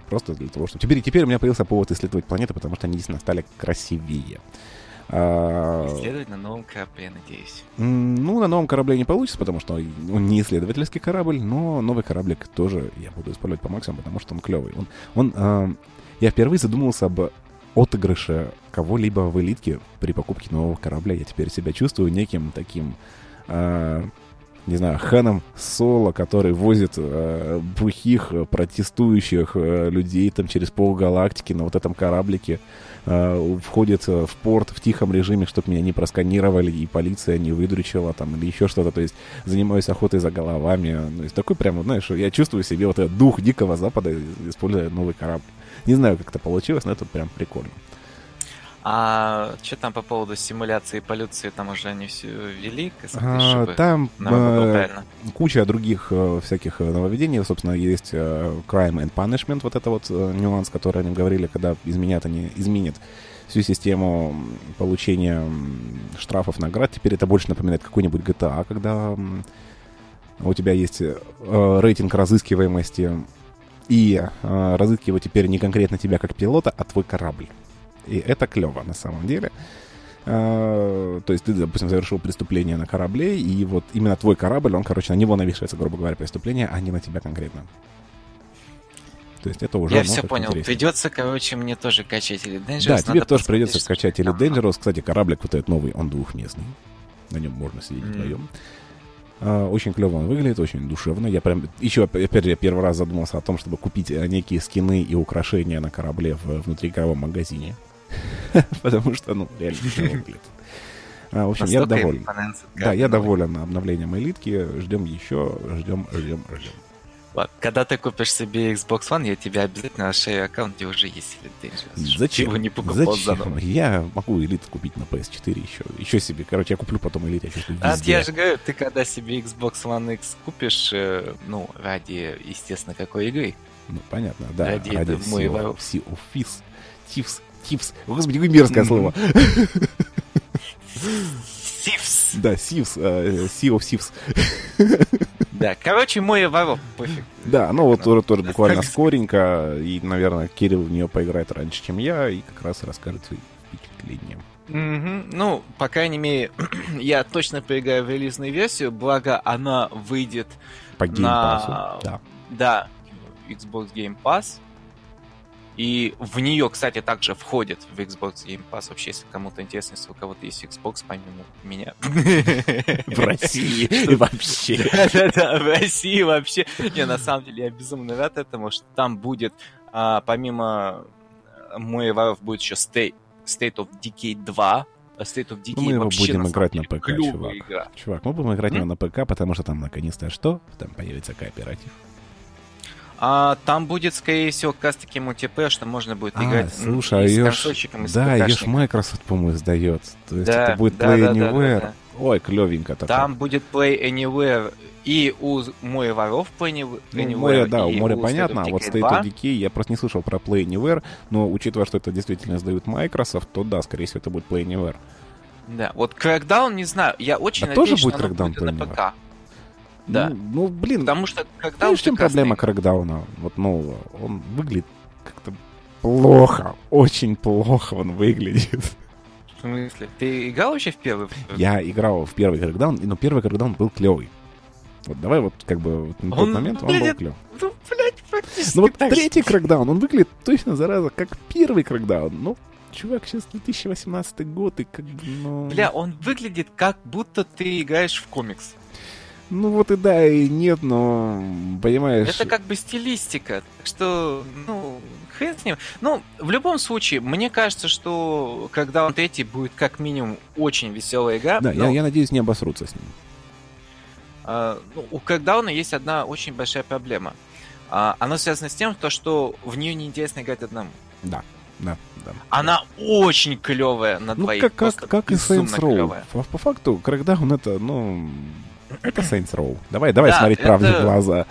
просто для того, чтобы... Теперь, теперь у меня появился повод исследовать планеты, потому что они действительно стали красивее. А, исследовать на новом корабле, надеюсь. Ну, на новом корабле не получится, потому что он не исследовательский корабль, но новый кораблик тоже я буду использовать по максимуму, потому что он клевый. Он, он, э, я впервые задумался об отыгрыше кого-либо в элитке при покупке нового корабля. Я теперь себя чувствую неким таким, э, не знаю, ханом Соло, который возит э, бухих протестующих э, людей там через полгалактики на вот этом кораблике э, входит в порт в тихом режиме, чтобы меня не просканировали и полиция не выдручила там или еще что-то. То есть занимаюсь охотой за головами. То есть такой прям, знаешь, я чувствую себе вот этот дух Дикого Запада, используя новый корабль. Не знаю, как это получилось, но это прям прикольно. А что там по поводу симуляции полюции, там уже они все ввели? А, там э, куча других э, всяких э, нововведений. Собственно, есть э, Crime and Punishment, вот это вот э, нюанс, который они говорили, когда изменят они, изменят всю систему получения штрафов, наград. Теперь это больше напоминает какой-нибудь GTA, когда у тебя есть э, рейтинг разыскиваемости, и э, разыскивать теперь не конкретно тебя как пилота, а твой корабль. И это клево на самом деле. А, то есть ты, допустим, совершил преступление на корабле, и вот именно твой корабль, он, короче, на него навешивается, грубо говоря, преступление, а не на тебя конкретно. То есть это уже... Я все понял. интереснее. Придется, короче, мне тоже качать или Dangerous. Да, тебе тоже придется скачать или. Dangerous. Кстати, кораблик вот этот новый, он двухместный. На нем можно сидеть Мгм. вдвоем. А, Очень клево он выглядит, очень душевно. Я прям еще, оп- опять же, я первый раз задумался о том, чтобы купить э, некие скины и украшения на корабле в внутриигровом магазине. Потому что, ну, реально клево выглядит. А, В общем, я Настолько доволен. импоненция Да, я доволен обновлением элитки. Ждем еще, ждем, ждем, ждем. Ладно, Когда ты купишь себе Xbox One, я тебе обязательно расширю аккаунт, где уже есть Elite Dangerous. Зачем? его не покупал Зачем? заново. Я могу элит купить на PS4 еще. Еще себе. Короче, я куплю потом элит, я чувствую, А я же говорю, ты когда себе Xbox One X купишь, э, ну, ради, естественно, какой игры? Ну, понятно, да. Ради Ради этого Sea of-. Sea of Thieves. Thieves. Thieves. Господи, какое мерзкое слово. Сивс! Да, Thieves. э, Sea of Thieves. Да, короче, мой воров, пофиг. Да, ну вот тоже, тоже буквально скоренько. И, наверное, Кирилл в нее поиграет раньше, чем я, и как раз расскажет свои впечатления. Мгм. Ну, по крайней мере, я точно поиграю в релизную версию, благо она выйдет По на... геймпасу. Да. Да, Xbox Game Pass. И в нее, кстати, также входит в Xbox Game Pass. Вообще, если кому-то интересно, если у кого-то есть Xbox, помимо меня. В России вообще. Да-да-да, в России вообще. Не, на самом деле, я безумно рад этому, что там будет, а, помимо э, воров, будет еще State, of Decay 2. А State of Decay Ну, мы его вообще, будем играть на ПК, чувак. игра. Чувак, мы будем играть М? на ПК, потому что там наконец-то что? Там появится кооператив. А там будет, скорее всего, как раз таки мультиплеер, что можно будет А, играть слушай, а и с консольщиком, и Да, ее ж. Microsoft, по-моему, издает. То есть Да, это будет да, Play да, да, Anywhere. да, да. Ой, клевенько так. Там будет Play Anywhere и у Море воров Play Anywhere. Ну, море, да, у моря понятно, а вот State 2. of Decay я просто не слышал про Play Anywhere, но учитывая, что это действительно издают Microsoft, то да, скорее всего, это будет Play Anywhere. Да, вот Crackdown, не знаю, я очень Да надеюсь, тоже что будет оно Crackdown будет на ПК. Да. Ну, ну, блин, Потому что Crackdown знаешь, в чем проблема. Крэкдауна? Вот нового. Он выглядит как-то плохо, очень плохо он выглядит. В смысле? Ты играл вообще в первый? Я играл в первый Крэкдаун, но первый Крэкдаун был клевый. Вот давай вот как бы вот на тот Он момент он был клевый. Ну, блядь, практически Ну вот так третий крэкдаун, он выглядит точно, зараза, как первый крэкдаун. Ну, чувак, сейчас 2018 год, и как бы, ну... Бля, он выглядит как будто ты играешь в комикс. Ну вот и да, и нет, но, понимаешь... Это как бы стилистика. Так что, ну, хрен с ним. Ну, в любом случае, мне кажется, что когда он третий будет как минимум очень веселая игра. Да, но, я, я надеюсь, не обосрутся с ним. а, ну, у Крэкдауна есть одна очень большая проблема. А, она связана с тем, то, что в нее неинтересно играть одному. Да, да, да. Она очень клевая на Ну, двоих. как, как, как и Saints Row. По, по факту, крэкдаун это, ну... Это Saints Row. Давай, давай Да, смотреть правде это- в глаза.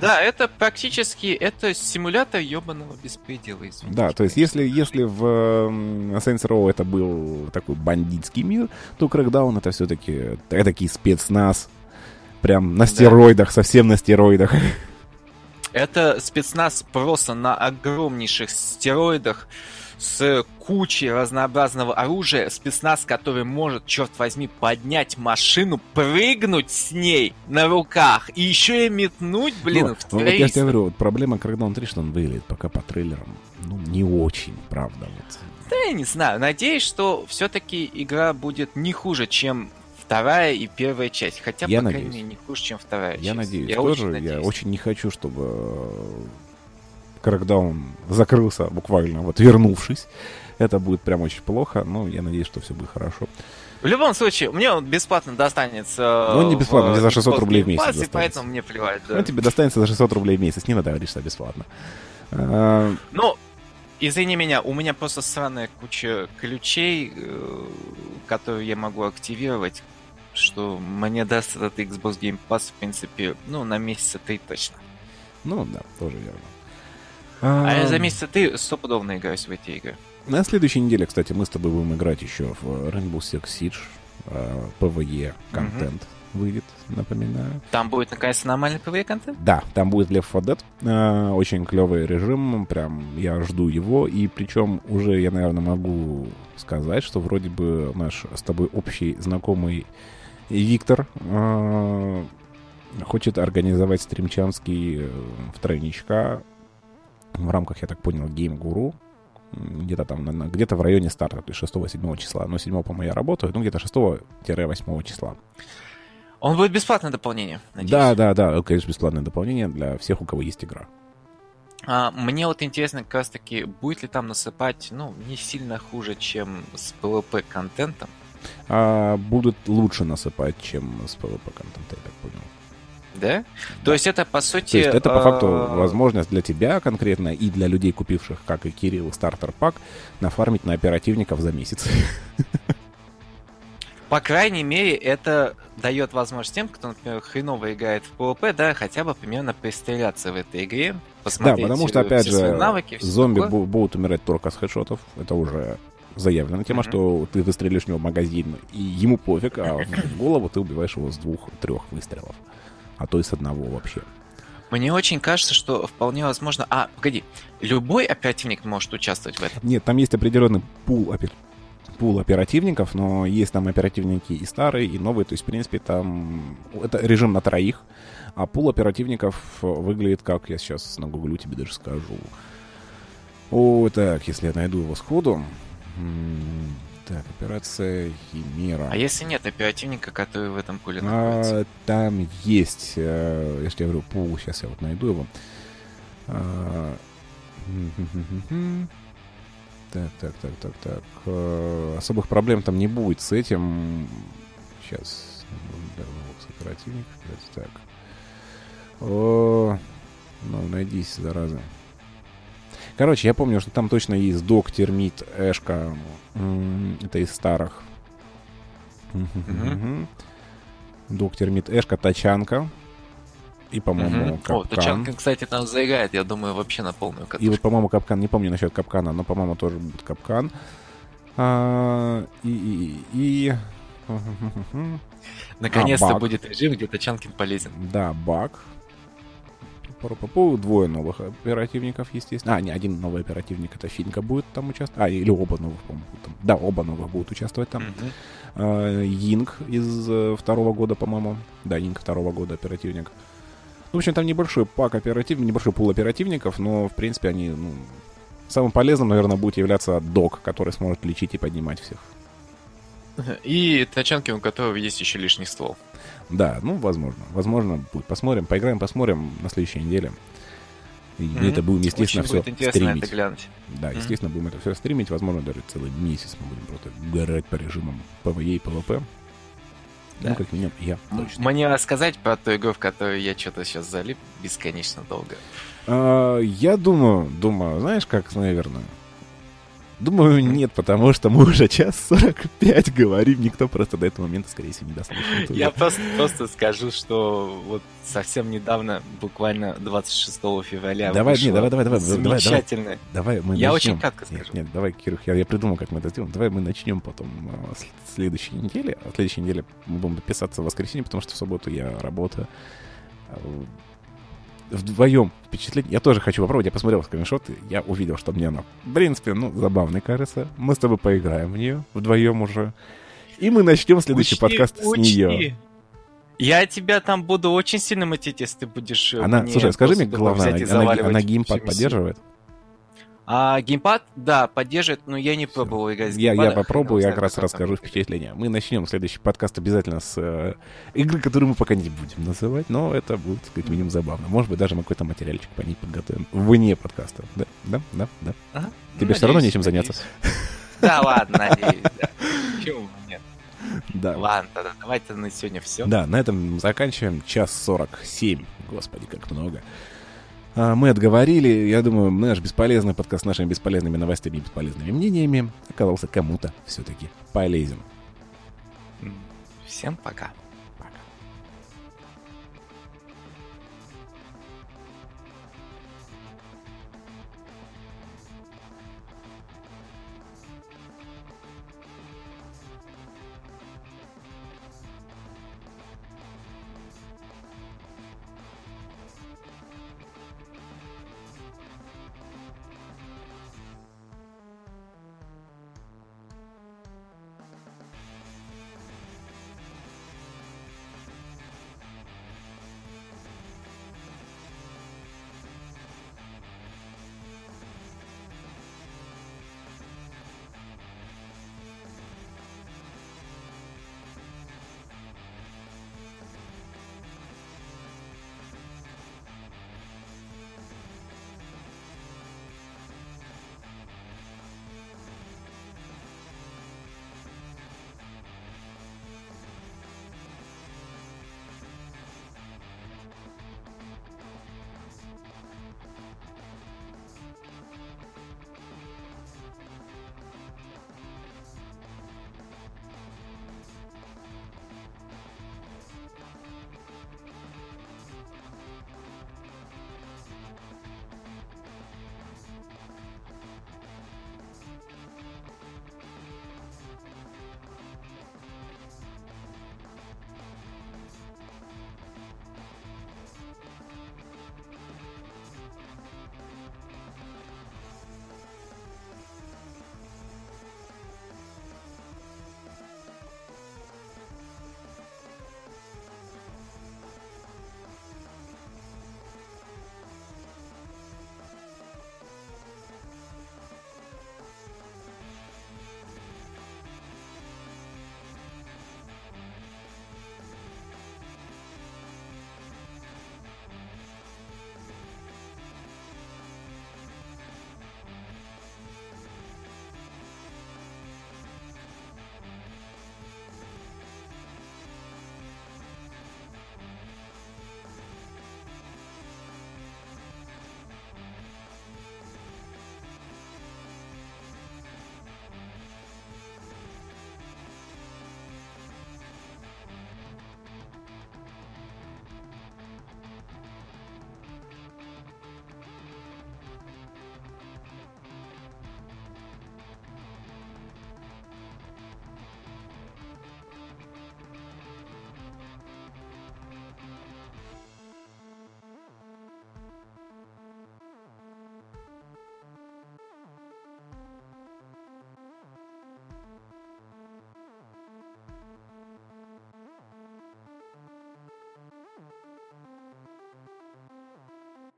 Да, это практически это симулятор ебаного беспредела, извините. Да, то есть если, если в Saints Row это был такой бандитский мир, то Crackdown это все-таки такой спецназ. Прям на стероидах, совсем на стероидах. Это спецназ просто на огромнейших стероидах с кучей разнообразного оружия. Спецназ, который может, черт возьми, поднять машину, прыгнуть с ней на руках и еще и метнуть, блин, Ну, в ну, вот я тебе говорю, вот проблема Crackdown 3, что он выглядит пока по трейлерам, ну, не очень, правда. Вот. Да, я не знаю. Надеюсь, что все-таки игра будет не хуже, чем вторая и первая часть. Хотя, Я по крайней надеюсь. мере, не хуже, чем вторая часть. Я надеюсь я тоже. Очень Я надеюсь. очень не хочу, чтобы э, Crackdown закрылся буквально, вот вернувшись. Это будет прям очень плохо, но я надеюсь, что все будет хорошо. В любом случае, мне он бесплатно достанется. Ну, не бесплатно, в мне за 600 Xbox рублей в месяц И достанется. поэтому мне плевать, да. Ну, тебе достанется за 600 рублей в месяц, не надо говорить, что бесплатно. А, Ну, извини меня, у меня просто сраная куча ключей, э, которые я могу активировать, что мне даст этот Xbox Game Pass, в принципе, ну, на месяца три точно. Ну да, тоже верно. А я за А, месяца три стопудовно играюсь в эти игры. На следующей неделе, кстати, мы с тобой будем играть еще в Rainbow Six Siege. э, PvE контент выйдет, напоминаю. Там будет наконец-то нормальный PvE контент? Да, там будет Left 4 Dead. Очень клевый режим, прям я жду его. И причем уже я, наверное, могу сказать, что вроде бы наш с тобой общий знакомый Виктор хочет организовать стримчанский э, втройничка в рамках, я так понял, Game Guru. Где-то там, где-то в районе старта, то есть 6-7 числа. Но 7 по-моему, я работаю, ну где-то 6-8 числа. Он будет бесплатное дополнение, надеюсь. Да, да, да, конечно, бесплатное дополнение для всех, у кого есть игра. А, мне вот интересно, как раз таки, будет ли там насыпать, ну, не сильно хуже, чем с PvP контентом. А, будут лучше насыпать, чем с PvP контента, я так понял. Да? То есть это, по сути... То есть это по э, факту возможность для тебя конкретно и для людей, купивших, как и Кирилл, стартер-пак, нафармить на оперативников за месяц. По крайней мере, это дает возможность тем, кто, например, хреново играет в PvP, да, хотя бы примерно пристреляться в этой игре, Да, посмотреть потому что, э, опять все свои же, навыки, зомби такое. бу- будут умирать только с хедшотов. Это уже заявлена тема, Мгм. что ты выстрелишь в него магазин, и ему пофиг, а в голову ты убиваешь его с двух-трех выстрелов. А то и с одного вообще. Мне очень кажется, что вполне возможно... А, погоди, любой оперативник может участвовать в этом? Нет, там есть определенный пул, опе- пул оперативников, но есть там оперативники и старые, и новые. То есть, в принципе, там это режим на троих. А пул оперативников выглядит как, я сейчас нагуглю тебе даже скажу. О, так, если я найду его сходу. Так, операция Химера. А если нет оперативника, который в этом пуле находится? А, там есть, э, я же тебе говорю, пул, сейчас я вот найду его. А. Так, так, так, так, так. Э, Особых проблем там не будет с этим. Сейчас. Оперативник. Так. О, ну, найдись, зараза. Короче, я помню, что там точно есть док, термит, эшка. Это из старых. Мгм. Док, термит, эшка, тачанка. И, по-моему. О, капкан. Тачанка, кстати, там заиграет, я думаю, вообще на полную И катушку. вот, по-моему, капкан, не помню насчет капкана, но, по-моему, тоже будет капкан. А, и, и, и... Наконец-то а, будет режим, где Тачанкин полезен. Да, баг. Пару-пару, двое новых оперативников, естественно. А, не, один новый оперативник, это Финка будет там участвовать. А, или оба новых, по-моему, там. Да, оба новых будут участвовать там. Йинг из э, второго года, по-моему. Да, Йинг второго года оперативник. Ну, в общем, там небольшой пак оперативников, небольшой пул оперативников, но, в принципе, они, ну, самым полезным, наверное, будет являться док, который сможет лечить и поднимать всех. И Тачанкин, у которого есть еще лишний ствол. Да, ну, возможно. Возможно, будет. Посмотрим, поиграем, посмотрим на следующей неделе. И Мгм. это будем, естественно, Очень все будет стримить. это глянуть. Да, Мгм. естественно, будем это все стримить. Возможно, даже целый месяц мы будем просто горать по режимам PvE и PvP. Да. Ну, как минимум, я точно. Мне рассказать про ту игру, в которую я что-то сейчас залип бесконечно долго. А, я думаю, думаю, знаешь, как, наверное? Думаю, нет, потому что мы уже час 45 говорим, никто просто до этого момента, скорее всего, не дослушает. Я просто, просто скажу, что вот совсем недавно, буквально 26 февраля, Давай, не, вышло давай, давай, давай, давай, давай. Давай мы Я начнем. очень кратко Нет, скажу. нет, давай, Кирюх, я, я придумал, как мы это сделаем. Давай мы начнем потом а, с следующей недели. А следующей неделе мы будем писаться в воскресенье, потому что в субботу я работаю. Вдвоем впечатление. Я тоже хочу попробовать. Я посмотрел скриншоты, я увидел, что мне она, в принципе, ну, забавной кажется. Мы с тобой поиграем в нее вдвоем уже. И мы начнем следующий Учти, подкаст с учти. нее. Я тебя там буду очень сильно мотить, если ты будешь... э, Она, мне слушай, скажи мне, главное, она, она, она геймпад поддерживает? А геймпад, да, поддерживает, но я не Всё. пробовал играть с Я, я геймпада. попробую, я как раз расскажу впечатления. Мы начнем следующий подкаст обязательно с э, игры, которую мы пока не будем называть, но это будет, так сказать, минимум забавно. Может быть, даже мы какой-то материальчик по ней подготовим вне подкаста. Да, да, да, да. Ага. Тебе всё равно Надеюсь, нечем заняться? надеюсь. Да ладно, надеюсь, да. Почему нет? Да. Ладно, тогда давайте на сегодня все. Да, на этом заканчиваем. Час сорок семь. Господи, как много. А, Мы отговорили. Я думаю, наш бесполезный подкаст с нашими бесполезными новостями и бесполезными мнениями оказался кому-то все-таки полезен. Всем пока.